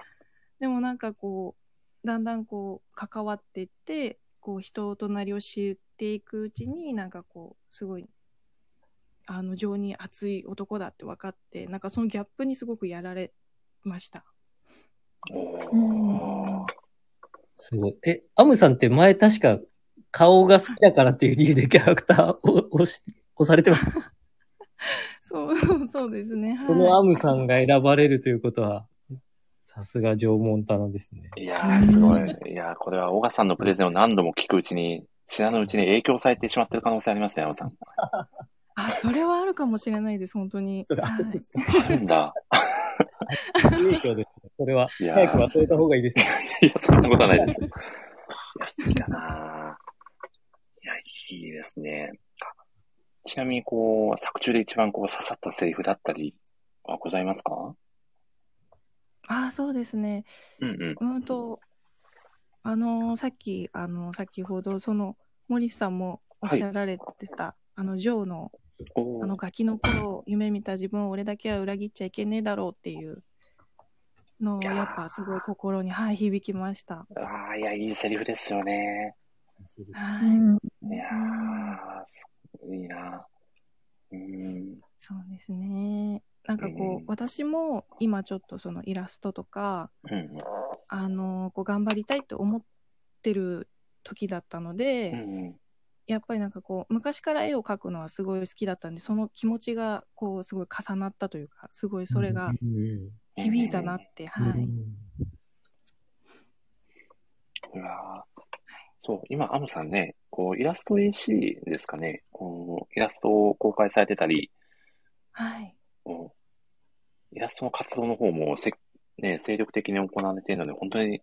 Speaker 4: でもなんかこうだんだんこう関わっていってこう人となりを知っていくうちになんかこうすごいあの情に熱い男だって分かってなんかそのギャップにすごくやられました。
Speaker 3: すごい。え、アムさんって前確か顔が好きだからっていう理由でキャラクターを押し、押されてます？*laughs*
Speaker 4: そう *laughs* そうですね。はい、
Speaker 3: このアムさんが選ばれるということは、さすが縄文棚ですね。
Speaker 1: いやー、すごい。いやー、これは、小川さんのプレゼンを何度も聞くうちに、知らぬうちに影響されてしまってる可能性ありますね、山さん。
Speaker 4: あそれはあるかもしれないです本当に。
Speaker 3: それあ
Speaker 4: はい
Speaker 3: るんですか？
Speaker 1: あるんだ。
Speaker 3: 影響ですね。それは、
Speaker 1: いやー
Speaker 3: 早く忘れた方がいいですね。
Speaker 1: いや、そんなことはないです。いや、素敵だなぁいや、いいですね。あちなみに、こう、作中で一番こう刺さったセリフだったりはございますか？
Speaker 4: あそうですね。
Speaker 1: うんうん。
Speaker 4: うんと、あのーさっき、あのー先ほど、その、森さんもおっしゃられてた、あの、ジョーの、あの、ガキの頃、夢見た自分を俺だけは裏切っちゃいけねえだろうっていうのを、
Speaker 1: いや
Speaker 4: っぱすごい心に、はい、響きました。
Speaker 1: ああ、いや、いいセリフですよね。
Speaker 4: はい。
Speaker 2: うん
Speaker 1: いやー、すごいいなうん。
Speaker 4: そうですね。なんかこう、
Speaker 1: うん
Speaker 4: 私も今ちょっとそのイラストとか、
Speaker 1: うん
Speaker 4: あのーこう頑張りたいって思ってる時だったので、
Speaker 1: うん。うんうん。
Speaker 4: やっぱりなんかこう昔から絵を描くのはすごい好きだったんでその気持ちがこうすごい重なったというかすごいそれが
Speaker 3: うん
Speaker 4: 響いたなって、はい、
Speaker 1: うわーそう、今、アムさんね、こう、イラスト AC ですかね。こう、イラストを公開されてたり、
Speaker 4: はい、
Speaker 1: イラストの活動の方もせ、ね、精力的に行われているので、本当に、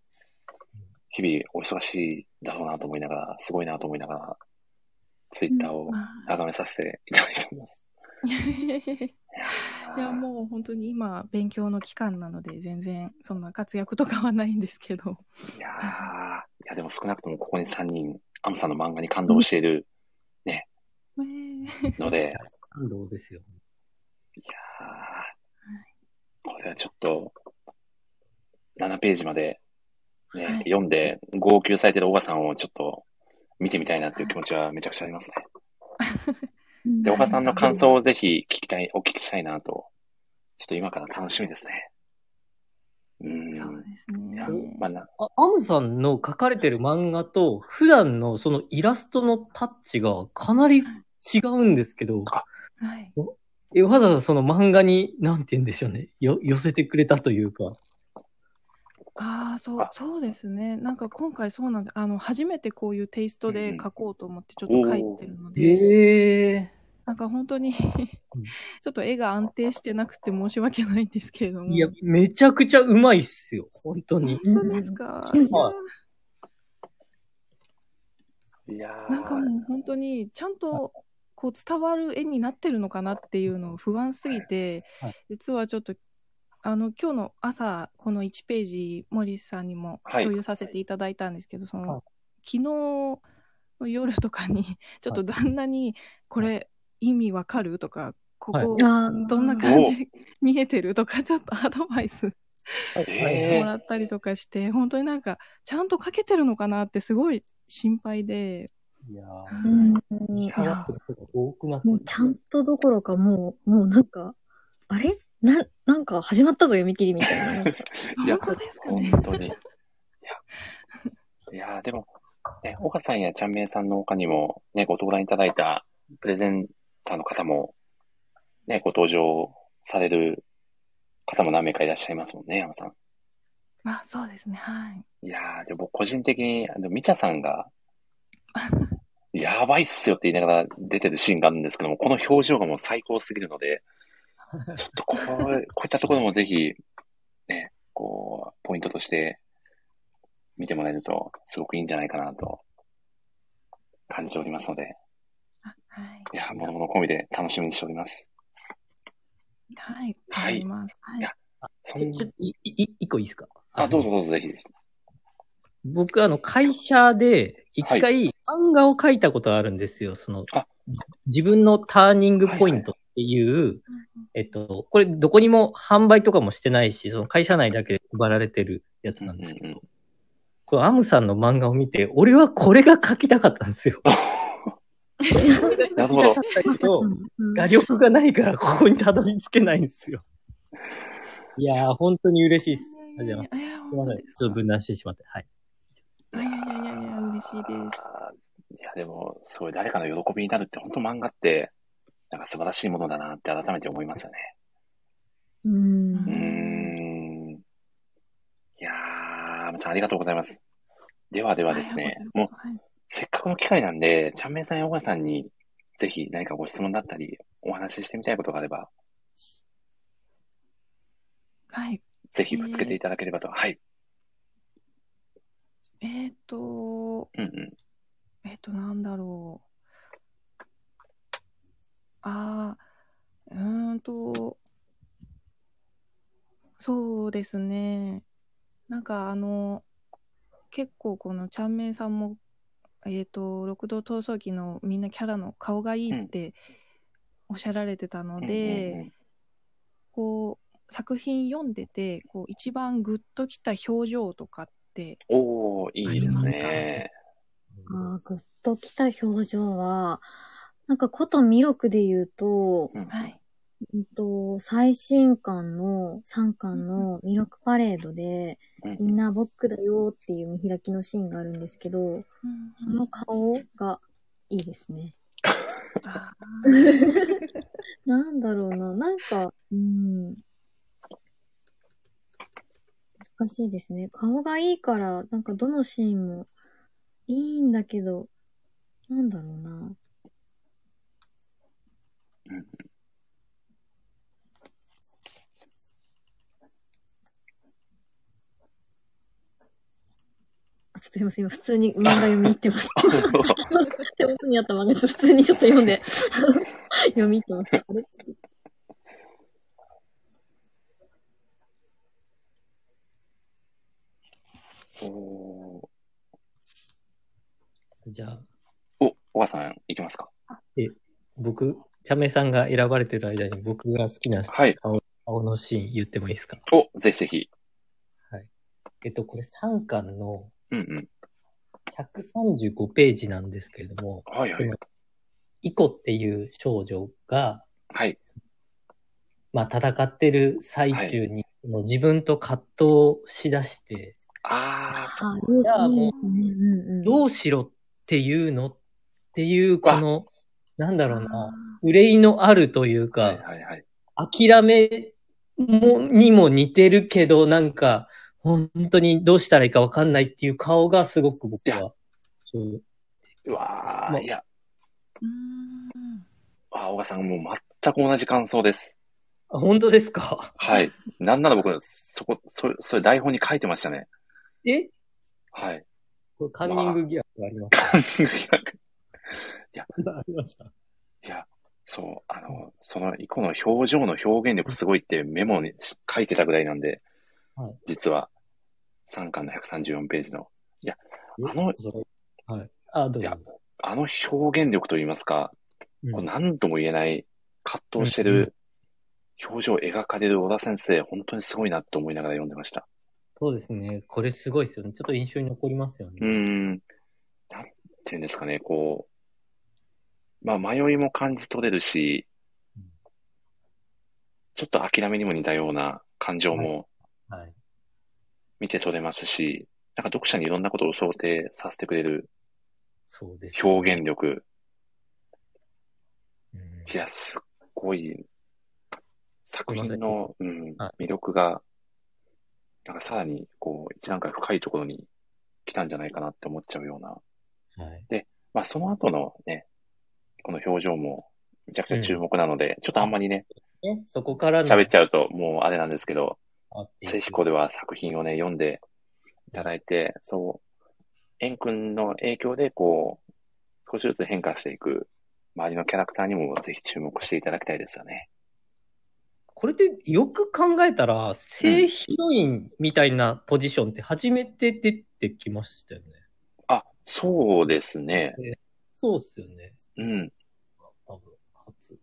Speaker 1: 日々お忙しいだろうなと思いながら、すごいなと思いながら、ツイッターを
Speaker 4: まあ
Speaker 1: 眺めさせていただいております。*laughs*
Speaker 4: いやもう本当に今勉強の期間なので全然そんな活躍とかはないんですけど。
Speaker 1: いやー、いやでも少なくともここに3人、アムさんの漫画に感動している
Speaker 4: ね。
Speaker 1: ので、
Speaker 3: 感動ですよ。
Speaker 1: いやー。これはちょっと、7ページまで、ね
Speaker 4: はい。
Speaker 1: 読んで、号泣されてる小川さんをちょっと見てみたいなっていう気持ちはめちゃくちゃありますね。*laughs* で、小川さんの感想をぜひ聞きたい、お聞きしたいなと、ちょっと今から楽しみですね。うん。
Speaker 4: そうですね
Speaker 1: まあな、
Speaker 3: あアムさんの描かれてる漫画と、普段のそのイラストのタッチがかなり違うんですけど、
Speaker 4: はい
Speaker 3: えわざわざその漫画に、なんて言うんでしょうね、よ寄せてくれたというか。
Speaker 4: ああそう
Speaker 1: あ。
Speaker 4: そうですね。なんか今回そうなんであの初めてこういうテイストで描こうと思ってちょっと描いてるので、
Speaker 3: ええ。*laughs*
Speaker 4: なんか本当に *laughs* ちょっと絵が安定してなくて申し訳ないんですけれども。
Speaker 3: いや、めちゃくちゃうまいっすよ。本当に。
Speaker 4: 本当ですか。
Speaker 3: うん
Speaker 4: いや
Speaker 1: い。やー。
Speaker 4: なんかもう本当にちゃんとこう伝わる絵になってるのかなっていうのを不安すぎて、
Speaker 3: はい。
Speaker 4: 実はちょっとあの今日の朝この1ページ森さんにも
Speaker 1: はい。
Speaker 4: 共有させていただいたんですけど、その、
Speaker 3: はい。
Speaker 4: 昨日の夜とかに *laughs* ちょっと旦那にこれ意味わかる？とかここどんな感じ見えてる？とかちょっと *laughs* アドバイス
Speaker 1: えー。
Speaker 4: もらったりとかして、本当になんかちゃんと描けてるのかなってすごい心配で、
Speaker 3: いや
Speaker 2: うん。い
Speaker 3: ー、
Speaker 2: もうちゃんとどころか、もう、もうなんか、あれ？な、なんか始まったぞ、読み切りみたいな。*laughs*
Speaker 1: いや
Speaker 4: 本当ですかね
Speaker 1: 本当に。いや、*laughs* いやでも、ね、岡さんやちゃんめいさんの他にも、ね、ご登壇いただいたプレゼンターの方も、ね、ご登場される方も何名かいらっしゃいますもんね、山さん。
Speaker 4: あ、そうですね、はい。
Speaker 1: いやー、でも個人的に、あの、みちゃさんが、*laughs* やばいっすよって言いながら出てるシーンがあるんですけども、この表情がもう最高すぎるので、ちょっとこう、こういったところもぜひ、ね、こう、ポイントとして見てもらえると、すごくいいんじゃないかなと感じておりますので、
Speaker 4: あはい。
Speaker 1: いや、ものもの込みで楽しみにしております。
Speaker 4: はい。
Speaker 1: はい
Speaker 4: 頑張ります。はい
Speaker 1: いや。そん
Speaker 3: ちょ、ちょ、い、い、一個いいですか？
Speaker 1: あ、どうぞどうぞぜひ。
Speaker 3: 僕、あの、会社で一回漫画を描いたことがあるんですよ。その
Speaker 1: あ、
Speaker 3: 自分のターニングポイントいう、えっと、これどこにも販売とかもしてないし、その会社内だけで配られてるやつなんですけど、
Speaker 1: うんうんうん
Speaker 3: これアムさんの漫画を見て、俺はこれが描きたかったんですよ。*laughs*
Speaker 1: なるほど。
Speaker 3: 画力がないからここにたどり着けないんですよ。いやー、本当に嬉しいです。ありがとうございます。すいません。ちょっと分断してしまって。はい。
Speaker 4: いやいやいや嬉しいです。
Speaker 1: いや、でも、すごい誰かの喜びになるって、本当漫画って、なんか素晴らしいものだなって改めて思いますよね。
Speaker 2: うん
Speaker 1: うーん。いやー、アムさんありがとうございます。ではではですね、もう、
Speaker 4: はい
Speaker 1: せっかくの機会なんで、ちゃんめいさんや小川さんに、ぜひ何かご質問だったり、お話ししてみたいことがあれば、
Speaker 4: はい。
Speaker 1: ぜひぶつけていただければと。はい。
Speaker 4: えーっと、
Speaker 1: うんうん。
Speaker 4: えーっと、なんだろう。あー、うーんと、そうですね。なんかあの、結構このちゃんめいさんも、えーっと、六道闘争記のみんなキャラの顔がいいっておっしゃられてたので、
Speaker 1: うんうんうん
Speaker 4: こう、作品読んでて、こう、一番グッときた表情とかって、
Speaker 1: おー、いいですね。
Speaker 2: あーぐっときた表情は、なんかことミロクで言うと、
Speaker 1: うん
Speaker 4: はい。
Speaker 2: うんと、最新刊の3巻のミロクパレードで、
Speaker 1: うん
Speaker 2: みんな僕だよっていう見開きのシーンがあるんですけど、
Speaker 4: うん
Speaker 2: その顔がいいですね。
Speaker 4: あ
Speaker 2: なんだろうな、なんか、うん。難しいですね。顔がいいから、なんかどのシーンもいいんだけど、なんだろうな。
Speaker 1: うん
Speaker 2: あちょっとすいません、今普通に漫画読み入ってました。*laughs* 手元にあった漫画普通にちょっと読んで、*laughs* 読み入って。ました。あれ？
Speaker 1: おー。
Speaker 3: じゃあ、
Speaker 1: お、小川さん、いきますか？
Speaker 3: 僕、チャメさんが選ばれてる間に僕が好きな
Speaker 1: はい。
Speaker 3: 顔顔のシーン言ってもいいですか？
Speaker 1: お、ぜひぜひ。
Speaker 3: えっと、これ3巻の
Speaker 1: うんうん。
Speaker 3: 135ページなんですけれども、
Speaker 1: はいはい
Speaker 3: その。イコっていう少女が、
Speaker 1: はい。
Speaker 3: まあ、戦ってる最中に、もう自分と葛藤しだして、
Speaker 1: あー、
Speaker 2: あ、いいですね。
Speaker 3: じゃあも
Speaker 2: うんうんうん。
Speaker 3: どうしろっていうのっていう、この、なんだろう
Speaker 4: あ
Speaker 3: な、憂いのあるというか、
Speaker 1: はいはいはい。
Speaker 3: 諦めもにも似てるけど、なんか、本当にどうしたらいいかわかんないっていう顔がすごく僕
Speaker 1: いや
Speaker 3: は、そう
Speaker 1: うわー、いや、
Speaker 4: ーうん
Speaker 1: あ小川さんもう全く同じ感想です。
Speaker 3: あ本当ですか？
Speaker 1: はい。なんなら僕、そこ、それ、それ台本に書いてましたね。
Speaker 3: え？
Speaker 1: はい。
Speaker 3: これカンニング疑惑があります。
Speaker 1: いや、*laughs*
Speaker 3: ありました。
Speaker 1: いや、そう、あの、その、イコの表情の表現力すごいってメモに書いてたぐらいなんで、
Speaker 3: はい
Speaker 1: 実は、3巻の134ページの、あの
Speaker 3: それ？はい。あ、どう
Speaker 1: いや
Speaker 3: ぞ。
Speaker 1: あの表現力といいますか、
Speaker 3: うん
Speaker 1: こう何とも言えない葛藤してる表情を描かれる小田先生、本当にすごいなと思いながら読んでました。
Speaker 3: そうですね。これすごいですよね。ちょっと印象に残りますよね。
Speaker 1: ん。なんていうんですかね、こう、まあ迷いも感じ取れるし
Speaker 3: うん、
Speaker 1: ちょっと諦めにも似たような感情も
Speaker 3: はい。
Speaker 1: 見て取れますし、なんか読者にいろんなことを想定させてくれる表現力。
Speaker 3: うん
Speaker 1: いや、すっごい、作品の、うん
Speaker 3: は、
Speaker 1: 魅力が、なんかさらに、こう、一段階深いところに来たんじゃないかなって思っちゃうような。
Speaker 3: はい。
Speaker 1: まあ、その後のね、この表情も、めちゃくちゃ注目なので、ちょっとあんまりね、
Speaker 3: ね、そこからの。
Speaker 1: 喋っちゃうと、もうあれなんですけど、ぜひこでは作品をね、読んでいただいて、そう、円くんの影響で、こう、少しずつ変化していく、周りのキャラクターにもぜひ注目していただきたいですよね。
Speaker 3: これでよく考えたら、正ヒロインみたいなポジションって初めて出てきましたよね。
Speaker 1: あ、そうですね。
Speaker 3: そうっすよね。
Speaker 1: うん。
Speaker 3: 多分、初。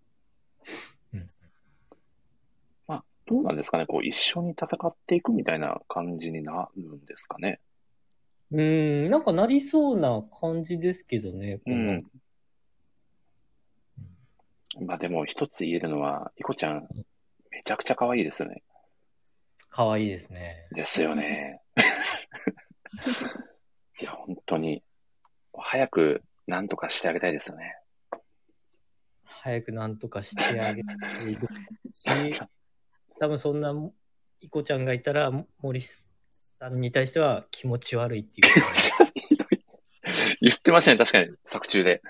Speaker 1: どうなんですかね？こう、一緒に戦っていくみたいな感じになるんですかね？
Speaker 3: うーん、なんかなりそうな感じですけどね。こ
Speaker 1: う
Speaker 3: の
Speaker 1: ん。まあでも、一つ言えるのは、イコちゃん、めちゃくちゃ可愛いですよね。
Speaker 3: 可愛いですね。
Speaker 1: ですよね。*laughs* いや、本当に、早く何とかしてあげたいですよね。
Speaker 3: 早くなんとかしてあげているし、*laughs* 多分そんな、イコちゃんがいたら、森さんに対しては気持ち悪いっていう。*laughs*
Speaker 1: 言ってましたね、確かに、作中で。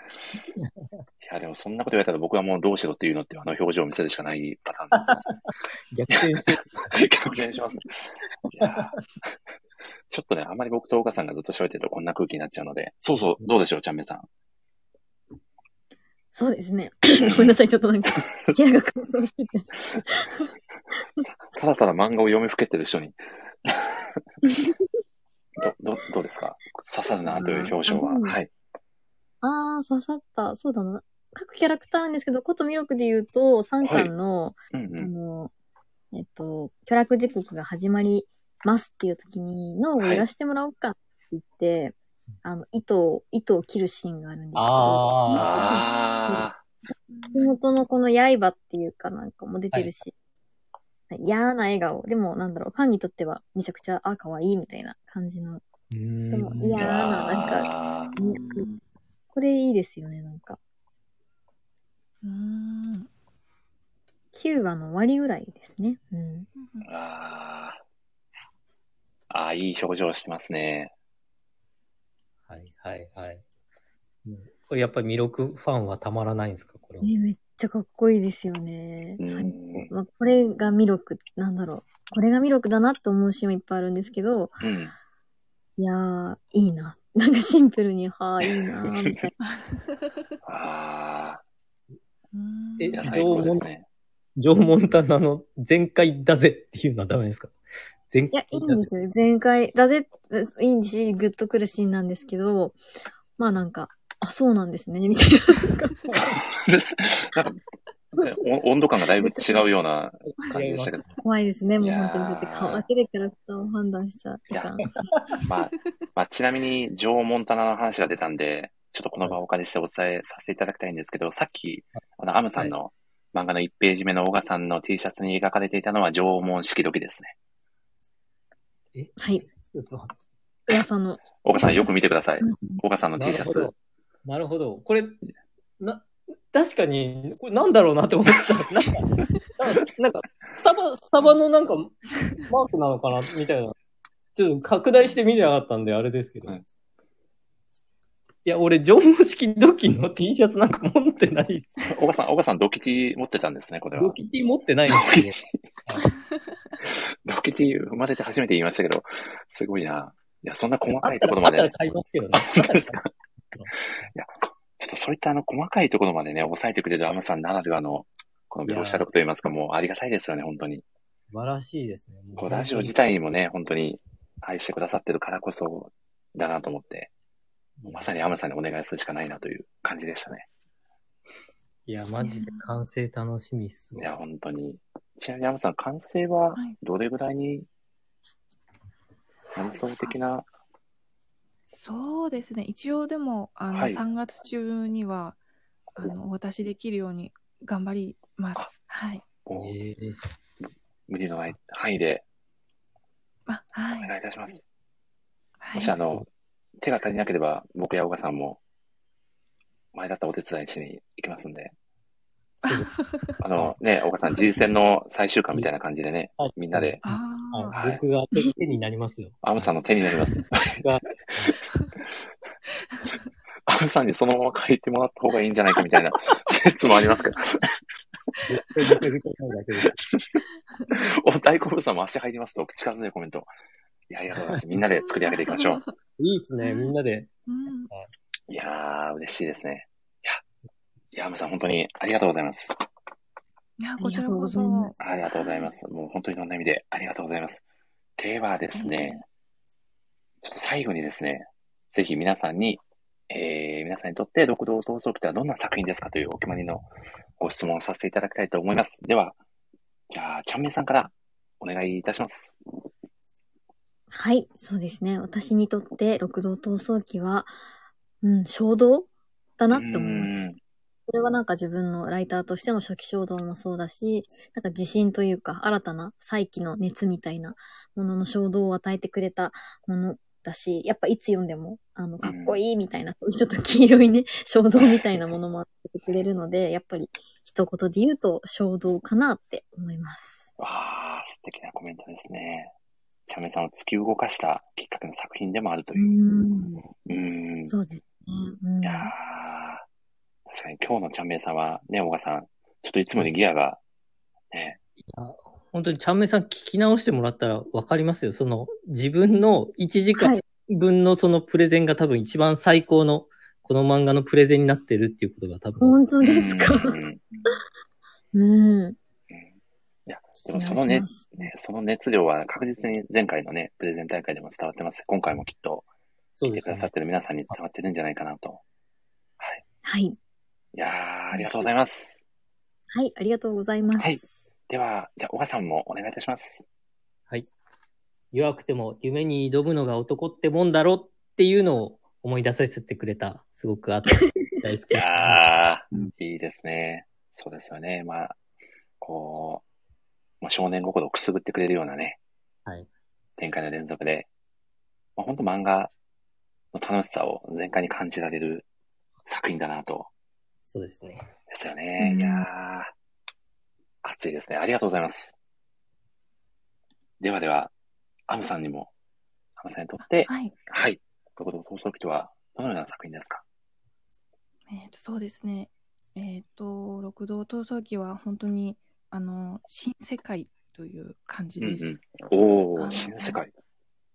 Speaker 1: いや、でもそんなこと言われたら僕はもうどうしろっていうのってあの表情を見せるしかないパターンなんです *laughs*
Speaker 3: 逆転して、
Speaker 1: よ。逆転しますね。いやちょっとね、あんまり僕と岡さんがずっと喋ってるとこんな空気になっちゃうので、そうそう、どうでしょう、ちゃんめさん。
Speaker 2: そうですね。*laughs* ごめんなさい、ちょっとなんか、部屋が乾燥してて。
Speaker 1: ただただ漫画を読みふけてる人に。*laughs* ど、ど、どうですか？刺さるなという表情は。
Speaker 2: うん
Speaker 1: はい。
Speaker 2: あー、刺さった。そうだな。各キャラクターなんですけど、ことミロクで言うと、3巻の、あ
Speaker 1: うんうん。
Speaker 2: の、えっと、巨落時刻が始まりますっていう時に、脳を揺らしてもらおうかって言って、あの、糸を、糸を切るシーンがあるんですけど、
Speaker 3: あ
Speaker 1: あ
Speaker 2: 手元のこの刃っていうかなんかも出てるし、嫌な笑顔。でもなんだろう、ファンにとってはめちゃくちゃ、あ、可愛いみたいな感じの。
Speaker 3: ー。
Speaker 2: でも
Speaker 3: い
Speaker 2: 嫌
Speaker 1: ー
Speaker 2: ななんかこれいいですよね、なんか。
Speaker 4: うーん。
Speaker 2: 9話の終わりぐらいですね。うん。
Speaker 1: あーあー、いい表情してますね。
Speaker 3: はいはいはい。うんこれやっぱり魅力ファンはたまらないんですか？これは。
Speaker 2: ね、めっちゃかっこいいですよね。
Speaker 1: うん
Speaker 2: 最高。まあ、これが魅力、なんだろう。これが魅力だなって思うシーンはいっぱいあるんですけど、
Speaker 1: うん。
Speaker 2: いやー、いいな。なんかシンプルに、はあ、いいなーみたいな。*laughs*
Speaker 1: ああ、いや、最高ですね。
Speaker 3: ジョー・モンタナの全開だぜっていうのはダメですか？全
Speaker 2: いや、いいんですよ。前回、だぜ、いいし、グッとくるシーンなんですけど、まあなんか、あ、そうなんですね、みたいな。
Speaker 1: なんか、お温度感がだいぶ違うような感じでしたけど。
Speaker 2: 怖いですね、も
Speaker 1: いう
Speaker 2: 本当に。そうやって顔だけでキャラクターを判断しちゃいかん。
Speaker 1: まあ、まあ、ちなみに、ジョー・モンタナの話が出たんで、ちょっとこの場をお借りしてお伝えさせていただきたいんですけど、さっき、あの、アムさんの漫画の1ページ目のオガさんの T シャツに描かれていたのは縄文式時ですね。
Speaker 2: はい。
Speaker 3: ちょっと待って
Speaker 2: 噂の。
Speaker 1: オガさんよく見てください。オガさんの T シャツ
Speaker 3: なるほど。。なるほど。これ、な、確かに、これなんだろうなって思ってたんです。*laughs* なんか、なんか、なんかスタバ、スタバのなんか、マークなのかなみたいな。ちょっと拡大して見てなかったんで、あれですけど。
Speaker 1: うん
Speaker 3: いや、俺、縄文式土器の *laughs* T シャツなんか持ってないです。
Speaker 1: オガさん、オガさんドキティ持ってたんですね、これは。
Speaker 3: 土器 T 持ってないんですけど。
Speaker 1: ドキティ生まれて初めて言いましたけど、すごいな。いや、そんな細かいところまで、
Speaker 3: あったら買いますけどね。
Speaker 1: 本当ですかいや、ちょっとそういったあの細かいところまでね、抑えてくれるアムさんならではの、この描写力といいますか、もうありがたいですよね、本当に。
Speaker 3: 素晴らしいですね。
Speaker 1: こうラジオ自体にもね、本当に愛してくださってるからこそだなと思って、まさにアムさんにお願いするしかないなという感じでしたね。
Speaker 3: いや、マジで完成楽しみっすわ。
Speaker 1: いや、本当に。ちなみにアムさん、完成は
Speaker 4: はい
Speaker 1: どれぐらいになりそう的な、
Speaker 4: そうですね。一応でも、あの、
Speaker 1: はい
Speaker 4: 3月中には、あの、お渡しできるように頑張ります。はい。
Speaker 1: 無理のない範囲で
Speaker 4: あ、はい。
Speaker 1: お願いいたします。
Speaker 4: はい
Speaker 1: もしあの、手が足りなければ、僕や小川さんも、前だったらお手伝いしに行きますんで。あの、ね、小川さん、G 戦の最終巻みたいな感じでね
Speaker 3: はい、
Speaker 1: みんなで、
Speaker 4: ああ、
Speaker 3: はい僕が手手になりますよ。
Speaker 1: アムさんの手になります。
Speaker 3: が *laughs*
Speaker 1: アムさんにそのまま書いてもらった方がいいんじゃないかみたいな *laughs* 説もありますけど。お、大好物さんも足入りますと、力強いコメント。いや、ありがとうございます。みんなで作り上げていきましょう。*laughs*
Speaker 3: いいっすね、みんなで。
Speaker 4: うん。
Speaker 1: いやー、嬉しいですね。いや、いや、アムさん本当にありがとうございます。
Speaker 4: いや、
Speaker 2: り
Speaker 4: こちらこそ。
Speaker 1: ありがとうございます。もう本当にいろんな意味でありがとうございます。ではですね、ちょっと最後にですね、ぜひ皆さんに、えー、皆さんにとって六道闘争記とはどんな作品ですかというお決まりのご質問をさせていただきたいと思います。では、じゃあ、ちゃんめいさんからお願いいたします。
Speaker 2: はい、そうですね。私にとって六道闘争記は、うん、衝動だなって思います。
Speaker 1: ん
Speaker 2: これはなんか自分のライターとしての初期衝動もそうだし、なんか自信というか、新たな再起の熱みたいなものの衝動を与えてくれたものだし、やっぱいつ読んでも、あの、かっこいいみたいな、ちょっと黄色いね、衝動みたいなものも与えてくれるので、やっぱり一言で言うと衝動かなって思います。
Speaker 1: わあ、素敵なコメントですね。ちゃんめいさんを突き動かしたきっかけの作品でもあると
Speaker 2: う
Speaker 1: いう。
Speaker 2: ん、
Speaker 1: うーん。
Speaker 2: そうですね。うん
Speaker 1: いやー確かに今日のちゃんめいさんは、ね、小川さん、ちょっといつもよりギアが、ね、
Speaker 3: 本当にちゃんめいさん聞き直してもらったらわかりますよ。その自分の1時間
Speaker 2: はい
Speaker 3: 分のそのプレゼンが多分一番最高のこの漫画のプレゼンになってるっていうことが多分。
Speaker 2: 本当ですか？
Speaker 1: うん
Speaker 2: うん。
Speaker 1: でもそのね
Speaker 2: 失礼します
Speaker 1: ね、その熱量は確実に前回のね、プレゼン大会でも伝わってます。今回もきっと
Speaker 3: そうですね
Speaker 1: 来てくださっ。てる皆さんに伝わってるんじゃないかなと。
Speaker 2: はい。
Speaker 1: いやー、ありがとうございます。
Speaker 2: はい、ありがとうございます。
Speaker 1: はいでは、じゃあ、小川さんもお願いいたします。
Speaker 3: 弱くても夢に挑むのが男ってもんだろっていうのを思い出させてくれた、すごくあった *laughs* 大好き
Speaker 1: いや
Speaker 2: うん
Speaker 1: ー、いいですね。そうですよね。まあ、こう、もう少年心をくすぐってくれるようなね、
Speaker 3: はい。
Speaker 1: 展開の連続で、まあ、本当漫画の楽しさを全開に感じられる作品だなと。
Speaker 3: そうですね。
Speaker 1: ですよね。
Speaker 2: うん
Speaker 1: いやー、熱いですね。ありがとうございます。ではでは、アムさんにも、アムさんにとって、
Speaker 4: はい。
Speaker 1: はい、ということ闘争記とはどのような作品ですか？
Speaker 4: えーとそうですね。えっ、と、六道闘争記は本当に、あの、新世界という感じです。
Speaker 1: おー、
Speaker 4: あの
Speaker 1: 新世界。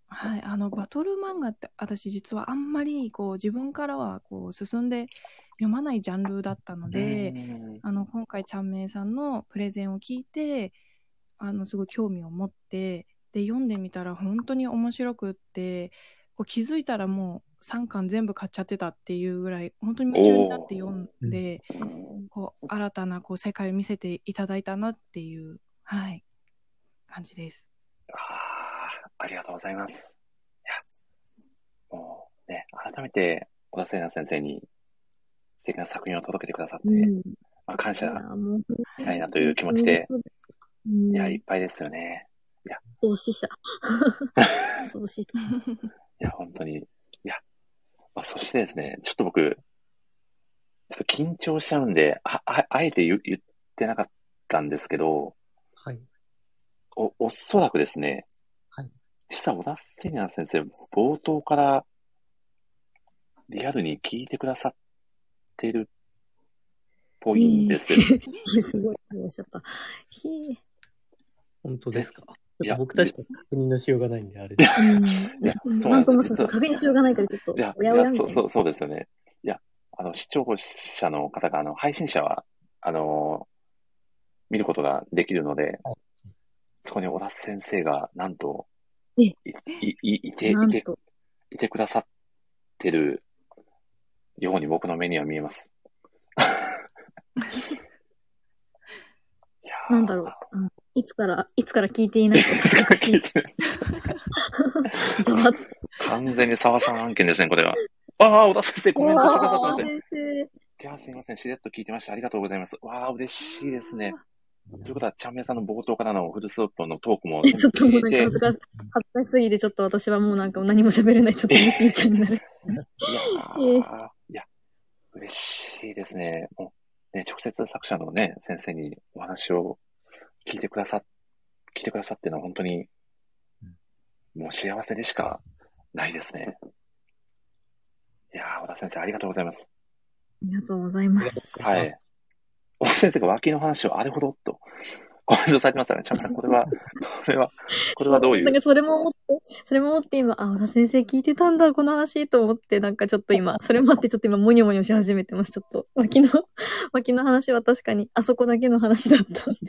Speaker 4: はい、あのバトル漫画って私実はあんまりこう自分からはこう進んで読まないジャンルだったので、
Speaker 1: うん
Speaker 4: あの今回ちゃんめいさんのプレゼンを聞いてあのすごい興味を持ってで読んでみたら本当に面白くってこう気づいたらもう3巻全部買っちゃってたっていうぐらい本当に夢中になって読んでこう新たなこう世界を見せていただいたなっていう、はい、感じです。
Speaker 1: あーありがとうございます。いや、もうね、改めて小田聖奈先生に素敵な作品を届けてくださって、
Speaker 2: うん。
Speaker 1: まあ、感謝したいなという気持ちで、
Speaker 2: そうですうん
Speaker 1: いや、いっぱいですよね。
Speaker 2: 創始者。*laughs* 創始者。
Speaker 1: いや、本当に。いや、まあ、そしてですね、ちょっと僕、ちょっと緊張しちゃうんで、あ、ああえて言言ってなかったんですけど、
Speaker 3: はい。
Speaker 1: お、おそらくですね、
Speaker 3: はい
Speaker 1: 実は小田聖奈先生、冒頭からリアルに聞いてくださってるっぽいんですよ。
Speaker 2: い *laughs* やすごい、おっしゃった。ひえ。
Speaker 3: 本当ですか？
Speaker 1: いや
Speaker 3: 僕たちと確認のしようがないんで、あれです。
Speaker 2: うん。
Speaker 1: やそう
Speaker 2: なんともし
Speaker 1: そう
Speaker 2: 確認しようがないから、ちょっと
Speaker 1: いや、、
Speaker 2: おやおや
Speaker 1: いや
Speaker 2: みたいな。
Speaker 1: そうそうそうですよね。いや、あの、視聴者の方が、あの、配信者は、あの、見ることができるので、そこに小田先生が、なんと、
Speaker 2: え
Speaker 1: い、い、いいて、いて、
Speaker 2: なんと。
Speaker 1: いてくださってるように僕の目には見えます。*laughs* いやー
Speaker 2: なんだろう。うんいつから、いつから聞いていないと錯覚している。*laughs* ざわつ。
Speaker 1: 完全に沢さん案件ですね、これは。ああ、小田先生、コメントしてくださっ。いやー、すいません。しれっと聞いてました。ありがとうございます。わあ、嬉しいですね。ということは、ちゃんめいさんの冒頭からのフルスロットのトークも
Speaker 2: え、*laughs* ちょっともうなんか
Speaker 1: 聞い
Speaker 2: 恥ずかし、恥ずかしすぎて、ちょっと私はもうなんか何も喋れない、ちょっとミキ *laughs* ーちゃんになる。
Speaker 1: いやー、いや、嬉しいですね。もう、ね、直接作者のね、先生にお話を聞いてくださ、聞いてくださってのは本当に、もう幸せでしかないですね。いやー、小田先生ありがとうございます。
Speaker 2: ありがとうございます。
Speaker 1: はい。小田先生が脇の話をあれほどっと、コメントされてますよね。ちゃんさん、これは、これは、これはどういう？
Speaker 2: なんかそれも思って、それも思って今、あ、小田先生聞いてたんだ、この話と思って、なんかちょっと今、それもあってちょっと今、もにょもにょし始めてます。ちょっと、脇の、脇の話は確かに、あそこだけの話だったんで。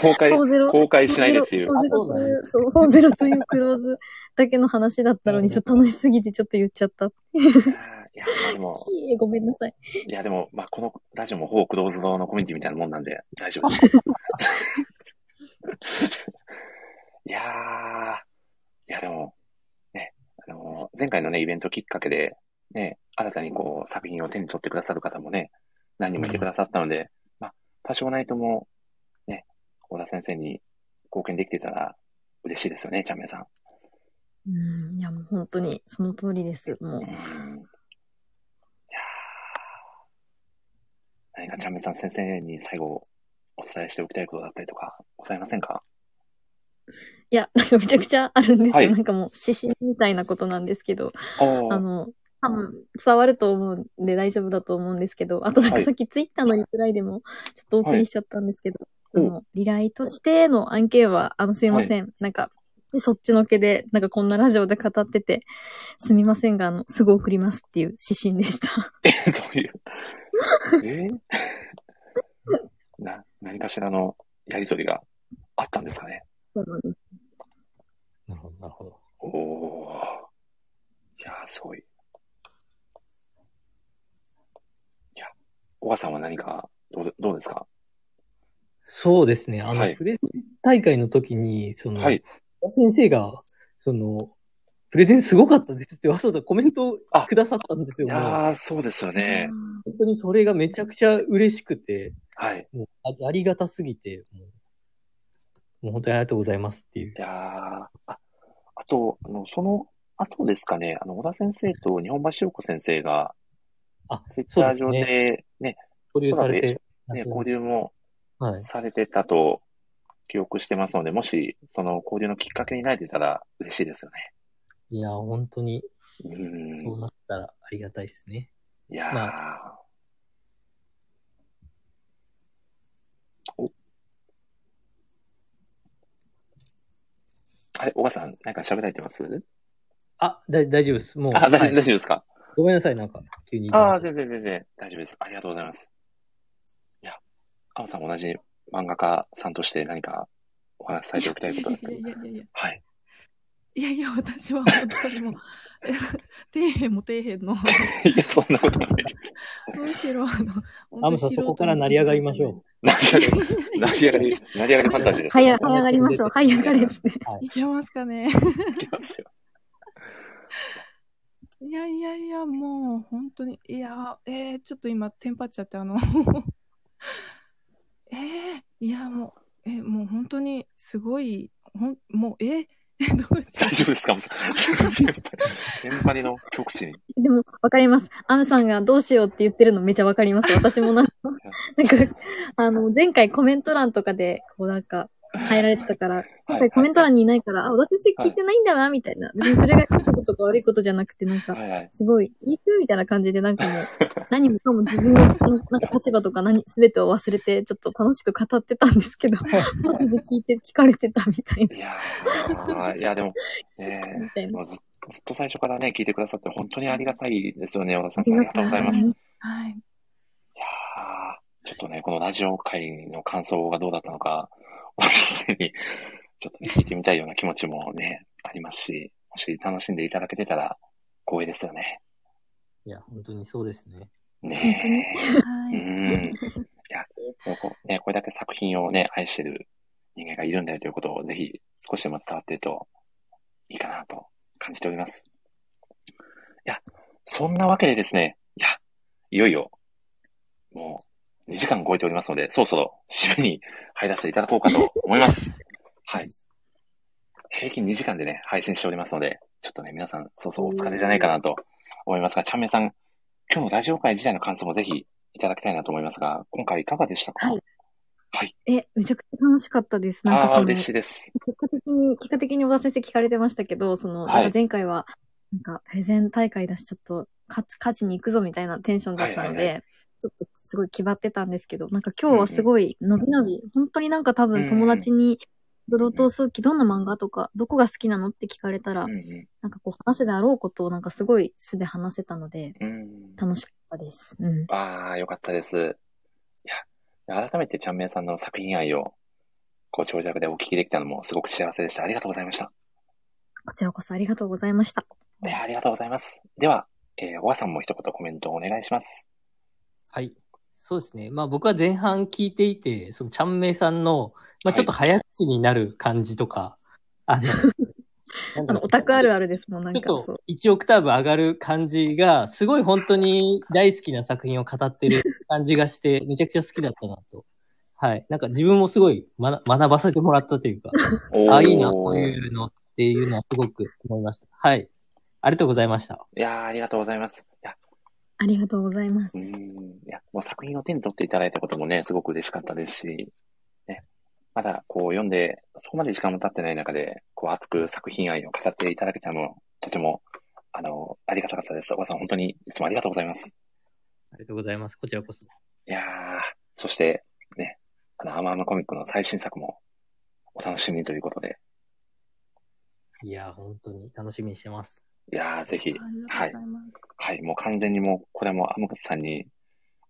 Speaker 1: 公開、
Speaker 2: 40
Speaker 1: 公開しないでっていう。
Speaker 2: 40という、そう、40というクローズだけの話だったのに、ちょっと楽しすぎてちょっと言っちゃった。
Speaker 1: いや、まあでも、*laughs*
Speaker 2: ごめんなさい。
Speaker 1: いやでも、まあこのラジオもほぼクローズドのコミュニティみたいなもんなんで、大丈夫です。*laughs* いやー、いやでも、ね、あの、前回のね、イベントきっかけで、ね、新たにこう、作品を手に取ってくださる方もね、何人もいてくださったので、まあ、多少ないとも、ね、小田先生に貢献できてたら嬉しいですよね、ちゃんめいさん。
Speaker 2: うん、いやもう本当に、その通りです。もう
Speaker 1: うん。いやー何かちゃんめいさん先生に最後お伝えしておきたいことだったりとかございませんか？
Speaker 2: いや、なんかめちゃくちゃあるんですよ。
Speaker 1: はい。
Speaker 2: なんかもう指針みたいなことなんですけど、あの、多分伝わると思うんで大丈夫だと思うんですけど、あとなん
Speaker 1: はい。
Speaker 2: かさっきツイッターのリプライでもちょっとお送りしちゃったんですけど、
Speaker 1: はい。
Speaker 2: あのリライとしての案件は、あのすいません、なんか、そっちのけで、なんかこんなラジオで語ってて、すみませんが、あの、すぐ送りますっていう指針でした。
Speaker 1: え、どういう？えー？*laughs* な、何かしらのやりとりがあったんですかね
Speaker 3: なるほど、なるほど。
Speaker 1: おー。いやー、すごい。いや、小川さんは何か、どうでどうですか？
Speaker 3: そうですね。あの、
Speaker 1: はい
Speaker 3: プレゼン大会の時に、その、
Speaker 1: はい。
Speaker 3: 先生が、その、プレゼンすごかったですってわざわざコメントを
Speaker 1: あ
Speaker 3: くださったんですよ。
Speaker 1: いやー、そうですよね。
Speaker 3: 本当にそれがめちゃくちゃ嬉しくて、
Speaker 1: はい。
Speaker 3: もうあありがたすぎて、もう本当にありがとうございますっていう
Speaker 1: い。やーあ、あと、あの、その後ですかね、あの、小田先生と日本橋陽子先生が、
Speaker 3: あ、
Speaker 1: ツイッ
Speaker 3: そうです
Speaker 1: ター上で
Speaker 3: ね。
Speaker 1: ね、
Speaker 3: 交流されて。
Speaker 1: ね、交流も
Speaker 3: はい。
Speaker 1: されてたと記憶してますので、もし、その交流のきっかけになれてたら嬉しいですよね。
Speaker 3: いや、本当に、
Speaker 1: うん。
Speaker 3: そうなったらありがたいですね。
Speaker 1: いやー、
Speaker 3: ま
Speaker 1: おあれ、小川さん、なんか喋られてます？
Speaker 3: あ、だ、大丈夫です。もう。
Speaker 1: あ、大丈夫、
Speaker 3: はい
Speaker 1: 大丈夫ですか？
Speaker 3: ごめんなさい、なんか、急に。
Speaker 1: ああ、全然全然大丈夫です。ありがとうございます。いや、アムさんも同じ漫画家さんとして何かお話しされておきたいことだったり
Speaker 4: い。やいやいやいや。
Speaker 1: はい。
Speaker 4: いやいや、私は本当にもう、え *laughs* 底辺も底辺の、*laughs*
Speaker 1: いや、そんなことないです。
Speaker 4: むしろ、あの、
Speaker 3: アムさん、そこから成り上がりましょ
Speaker 1: 成り上がり、成り上がり、*laughs* 成り上がりファンタジーです。
Speaker 2: はいや、はい上がりましょう。はい上がれですね。
Speaker 3: う。はい
Speaker 4: いけますかね。
Speaker 1: いきますよ。
Speaker 4: いやいやいや、もう本当に、いや、えー、ちょっと今、テンパっちゃって、あの、えー、いや、もう、えもう本当に、すごい、ほん、もう、えー、
Speaker 1: 大丈夫ですか？アムさん。テンパテンパリの極地に。
Speaker 2: でも、わかります。アムさんがどうしようって言ってるのめちゃわかります。私もなんか、*laughs* なんか、あの、前回コメント欄とかで、こうなんか、入られてたから、今回コメント欄にいないから、あ、小田先生聞いてないんだな、みたいな。別にそれがいいこととか悪いことじゃなくて、なんか。すごい、いい風みたいな感じで、なんかもう、何もかも自分の、*laughs* なんか立場とか何、すべてを忘れて、ちょっと楽しく語ってたんですけど、マジで聞いて、聞かれてたみたいな、
Speaker 1: いやー、いや、でも、え
Speaker 2: みたいな。*laughs*
Speaker 1: ーもうずずっと最初からね、聞いてくださって本当にありがたいですよね、小田先生。ありがとうございます。いや
Speaker 4: はい。
Speaker 1: ーちょっとね、このラジオ会の感想がどうだったのか、小田先生にちょっとね、聞いてみたいような気持ちもね、ありますし、もし楽しんでいただけてたら光栄ですよね。
Speaker 3: いや、本当にそうですね。
Speaker 1: ね
Speaker 2: 本当に
Speaker 1: う
Speaker 4: はい。
Speaker 1: ん。いや、もうこうね、これだけ作品をね、愛してる人間がいるんだよということをぜひ少しでも伝わっているといいかなと感じております。いや、そんなわけでですね、いや、いよいよ、もう2時間超えておりますので、そろそろ締めに入らせていただこうかと思います。*laughs* はい。平均2時間でね、配信しておりますので、ちょっとね、皆さん、そうそうお疲れじゃないかなと思いますが、ちゃんめいさん、今日のラジオ会自体の感想もぜひいただきたいなと思いますが、今回いかがでしたか？
Speaker 2: はい
Speaker 1: はい。
Speaker 2: え、めちゃくちゃ楽しかったです。なんかその、
Speaker 1: 嬉し
Speaker 2: 結
Speaker 1: いです。
Speaker 2: 果的に、結果的に小田先生聞かれてましたけど、その、
Speaker 1: はい
Speaker 2: 前回は、なんか、プレゼン大会だし、ちょっと、勝つ、勝ちに行くぞみたいなテンションだったので、
Speaker 1: はいはい
Speaker 2: ちょっとすごい気張ってたんですけど、なんか今日はすごい伸び伸び、本当になんか多分友達に、ブドウ糖早期どんな漫画とか、どこが好きなのって聞かれたら、
Speaker 1: うんう
Speaker 2: なんかこう話せであろうことをなんかすごい素で話せたので、
Speaker 1: ん。うん。
Speaker 2: 楽しかったです。うん。
Speaker 1: ああ、よかったです。いや、改めてちゃんめいさんの作品愛を、こう、長尺でお聞きできたのもすごく幸せでした。ありがとうございました。
Speaker 2: こちらこそありがとうございました。
Speaker 1: ありがとうございます。では、えー、おばさんも一言コメントをお願いします。
Speaker 3: はい。そうですね。まあ僕は前半聞いていて、そのちゃんめいさんの、まあちょっと早口になる感じとか、あの、*laughs* なんだろう
Speaker 2: あの、オタクあるあるですもん、なん
Speaker 3: ちょっ
Speaker 2: かそう
Speaker 3: と。1オクターブ上がる感じが、すごい本当に大好きな作品を語ってる感じがして、*laughs* めちゃくちゃ好きだったなと。はい。なんか自分もすごい学学ばせてもらったというか、*laughs* あ、いいな、こういうのっていうのはすごく思いました。はい。ありがとうございました。
Speaker 1: いやーありがとうございます。いや、
Speaker 2: ありがとうございます。
Speaker 1: うーん。いや、もう作品を手に取っていただいたこともね、すごく嬉しかったですし、ね。まだ、こう、読んで、そこまで時間も経ってない中で、こう、熱く作品愛を語っていただけたのも、とても、あの、ありがたかったです。おばさん、本当に、いつもありがとうございます。
Speaker 3: ありがとうございます。こちらこそ。
Speaker 1: いやー、そして、ね、あの、アマアマコミックの最新作も、お楽しみにということで、
Speaker 3: いやー、本当に楽しみにしてます。
Speaker 1: いやー、ぜひ
Speaker 4: あ、りがとうござい。
Speaker 1: はい、もう完全にもう、これもアムクスさんに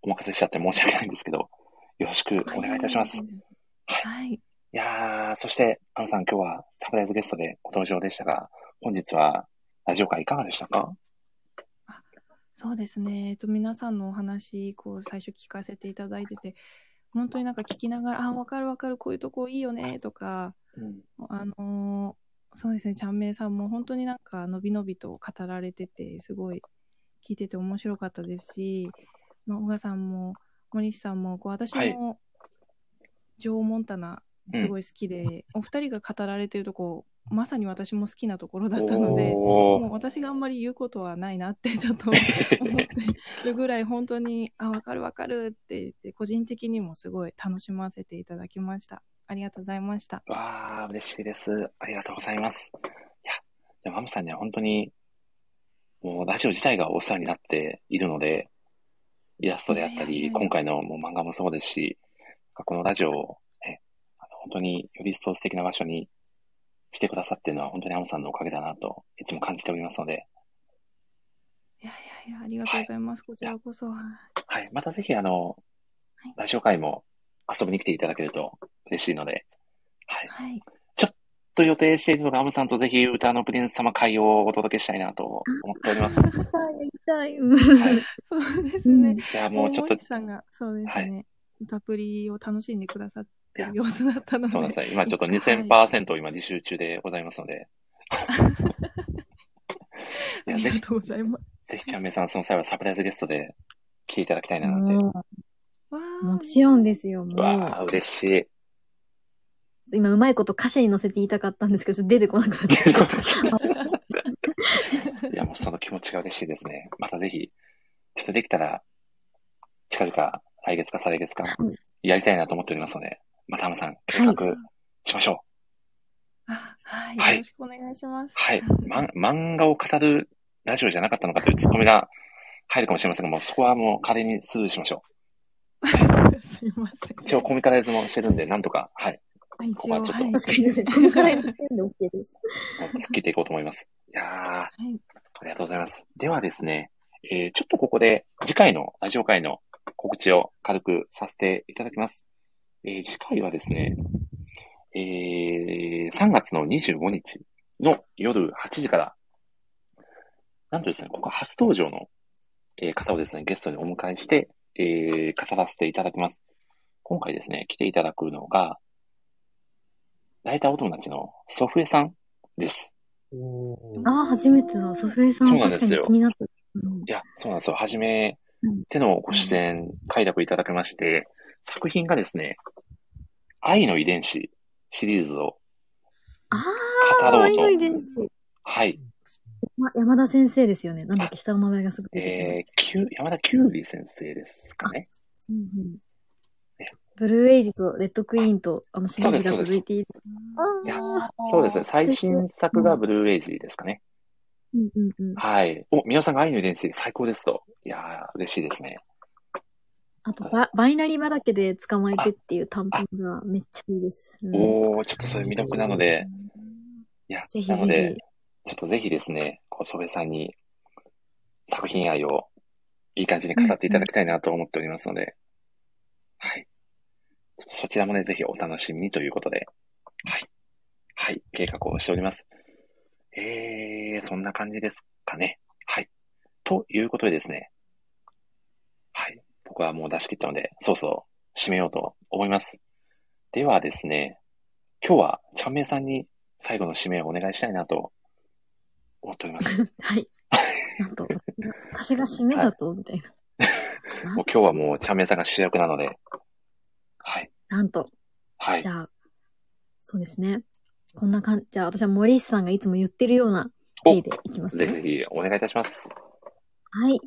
Speaker 1: お任せしちゃって申し訳ないんですけど、よろしくお願いいたします。い
Speaker 4: はい。
Speaker 1: やー、そして、アムさん今日はサプライズゲストでご登場でしたが、本日はラジオ会いかがでしたか？
Speaker 4: そうですね。えっと、皆さんのお話、こう、最初聞かせていただいてて、本当になんか聞きながら、あ、わかるわかる、こういうとこいいよね、とか、
Speaker 1: うん。
Speaker 4: あのーそうですね、ちゃんめいさんも本当になんか、のびのびと語られてて、すごい聞いてて面白かったですし、まあ、小川さんも、森下さんも、こう、私
Speaker 1: はい。
Speaker 4: も、ジョー・モンタナ、すごい好きで、お二人が語られてるとこ、まさに私も好きなところだったので、もう私があんまり言うことはないなってちょっと思ってるぐらい本当に、あ、わかるわかるって言って、個人的にもすごい楽しませていただきました。ありがとうございました。
Speaker 1: わー、嬉しいです。ありがとうございます。いや、でもアムさんには本当に、もうラジオ自体がお世話になっているので、イラストであったり、今回のもう漫画もそうですし、このラジオを、ね、あの本当により一層素敵な場所にしてくださっているのは本当にアムさんのおかげだなといつも感じておりますので、
Speaker 4: いやいやいや、ありがとうございます。こちらこそ。
Speaker 1: はい。またぜひあの
Speaker 4: はい、
Speaker 1: ラジオ会も遊びに来ていただけると嬉しいので、はい。
Speaker 4: はい。
Speaker 1: と予定しているのがアムさんとぜひ歌のプリンス様会をお届けしたいなと思っております。*laughs* はい。
Speaker 4: そうですね。
Speaker 1: いや、もうちょっと
Speaker 4: 森、さんが、そうです
Speaker 1: は
Speaker 4: ね。歌プリを楽しんでくださってる様子だったので。
Speaker 1: そうなんですよ。今ちょっと
Speaker 4: はい
Speaker 1: 2000%今履修中でございますので。いや、ぜひ、
Speaker 4: ありがとうございます。
Speaker 1: ぜひちゃんめいさん、その際はサプライズゲストで来ていただきたいななんて。
Speaker 2: もちろんですよ、も
Speaker 1: わあ、
Speaker 2: う。
Speaker 1: 嬉しい。
Speaker 2: 今、うまいこと歌詞に乗せて言いたかったんですけど、ちょっと出てこなくなっちゃった。*laughs*
Speaker 1: いや、もうその気持ちが嬉しいですね。またぜひ、ちょっとできたら、近々、来月か再来月か、やりたいなと思っておりますので、またアムさん、計画しましょう。
Speaker 4: あはい。
Speaker 1: はい
Speaker 4: よろしくお願いします。
Speaker 1: はい。ま、漫画を語るラジオじゃなかったのかというツッコミが入るかもしれませんが、もうそこはもう仮にスルーしましょ *laughs*
Speaker 4: すいません。
Speaker 1: う。一応コミカライズもしてるんで、なんとか、はい。
Speaker 4: 一応、
Speaker 1: ここはちょっと
Speaker 4: はい。
Speaker 2: 確かに確かに。このくらいの時点で OK です。
Speaker 1: 突っ切っていこうと思います。いやー、
Speaker 4: はい。
Speaker 1: ありがとうございます。ではですね、えー、ちょっとここで次回のラジオ会の告知を軽くさせていただきます。えー、次回はですね、えー、3月の25日の夜8時から、なんとですね、ここは初登場の、えー方をですね、ゲストにお迎えして、えー、語らせていただきます。今回ですね、来ていただくのが、ライターお友達のソフエさんです。
Speaker 2: ああ、初めてだ。ソフエさん
Speaker 1: そうなんですよ
Speaker 2: 確かに気になった。うん
Speaker 1: いや、そうなんですよ。はじめ
Speaker 2: うん
Speaker 1: てのご出演、快諾いただきまして、作品がですね、愛の遺伝子シリーズを
Speaker 2: ああ、
Speaker 1: 語ろうと
Speaker 2: 愛の遺伝子。
Speaker 1: はい。
Speaker 2: ま山田先生ですよね。なんだっけ、下の名前がすぐ出てくる。
Speaker 1: えー、きゅ山田キュウリ先生ですかね。
Speaker 2: うんうんブルーエイジとレッドクイーンとあのシリーズが続いている。
Speaker 1: そうですね。最新作がブルーエイジですかね。
Speaker 2: うんうんうん。
Speaker 1: はい。お、皆さんが愛の遺伝子最高ですと。いやー、嬉しいですね。
Speaker 2: あとバ、バイナリー畑で捕まえてっていう短編がめっちゃいいです。うん
Speaker 1: おー、ちょっとそういう魅力なので、いや、
Speaker 2: ぜひ
Speaker 1: なので
Speaker 2: ぜ、
Speaker 1: ちょっとぜひですね、こう、ソベさんに作品愛をいい感じに飾っていただきたいなと思っておりますので、はい。ちそちらもね、ぜひお楽しみにということで、はい。はい、計画をしております。えー、そんな感じですかね。はい。ということでですね、はい。僕はもう出し切ったので、そうそう締めようと思います。ではですね、今日は、ちゃんめいさんに最後の締めをお願いしたいなと思っております。*laughs*
Speaker 2: はい。なんと、*laughs* 私が締めだと、みたいな。*laughs*
Speaker 1: もう今日はもう、ちゃんめいさんが主役なので、はい。
Speaker 2: なんと、
Speaker 1: はい
Speaker 2: じ。ゃあ、そうですね。こんな感じ、じゃあ私は森石さんがいつも言ってるようなでいきます
Speaker 1: ぜひ
Speaker 2: ね。
Speaker 1: ぜひお願いいたします。
Speaker 2: はい。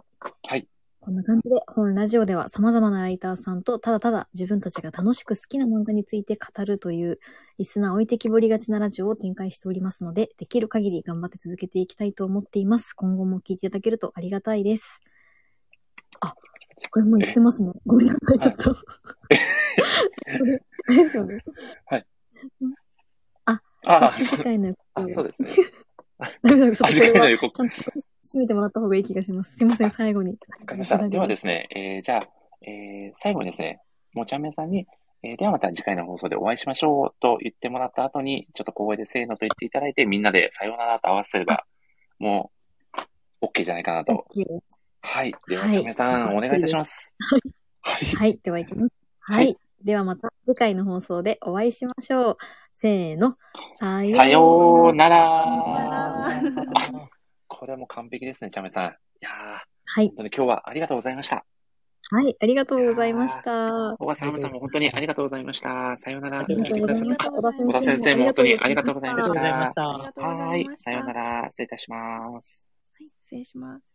Speaker 1: はい。
Speaker 2: こんな感じで、本ラジオでは様々なライターさんと、ただただ自分たちが楽しく好きな漫画について語るという、リスナー置いてきぼりがちなラジオを展開しておりますので、できる限り頑張って続けていきたいと思っています。今後も聞いていただけるとありがたいです。あ、これもう言ってますね。ごめんなさい、ちょっと。これ、あれですよね。
Speaker 1: あ
Speaker 2: そして次回の予
Speaker 1: あ、
Speaker 2: 告
Speaker 1: そうですね。*laughs*
Speaker 2: ダメだ、ちょっとこれは締めてもらった方がいい気がします。すいません、最後に。
Speaker 1: わかりました。ではですね、えー、じゃあ、えー、最後にですね、もちゃんめさんに、えー、ではまた次回の放送でお会いしましょうと言ってもらった後に、ちょっと小声でせーのと言っていただいて、みんなでさようならと合わせれば、もう、OK じゃないかなと。はい。では、
Speaker 2: はい
Speaker 1: ちゃんめさん、お願いいたします。はい。
Speaker 2: はい。では行きます。は。
Speaker 1: はい
Speaker 2: ではまた次回の放送でお会いしましょう。せーの。さよ
Speaker 1: さようなら
Speaker 4: さようなら
Speaker 1: これも完璧ですね、ちゃんめさん。いやー、
Speaker 2: はい。
Speaker 1: 本当に今日はありがとうございました。
Speaker 2: はい。ありがとうございました。
Speaker 1: 小川さんさんも本当にありがとうございました。さようなら。
Speaker 2: ありがとうございました。
Speaker 4: 小田
Speaker 1: 先生も本当にありがとうございましたはい。さようなら。失礼いたします。
Speaker 4: 失礼します。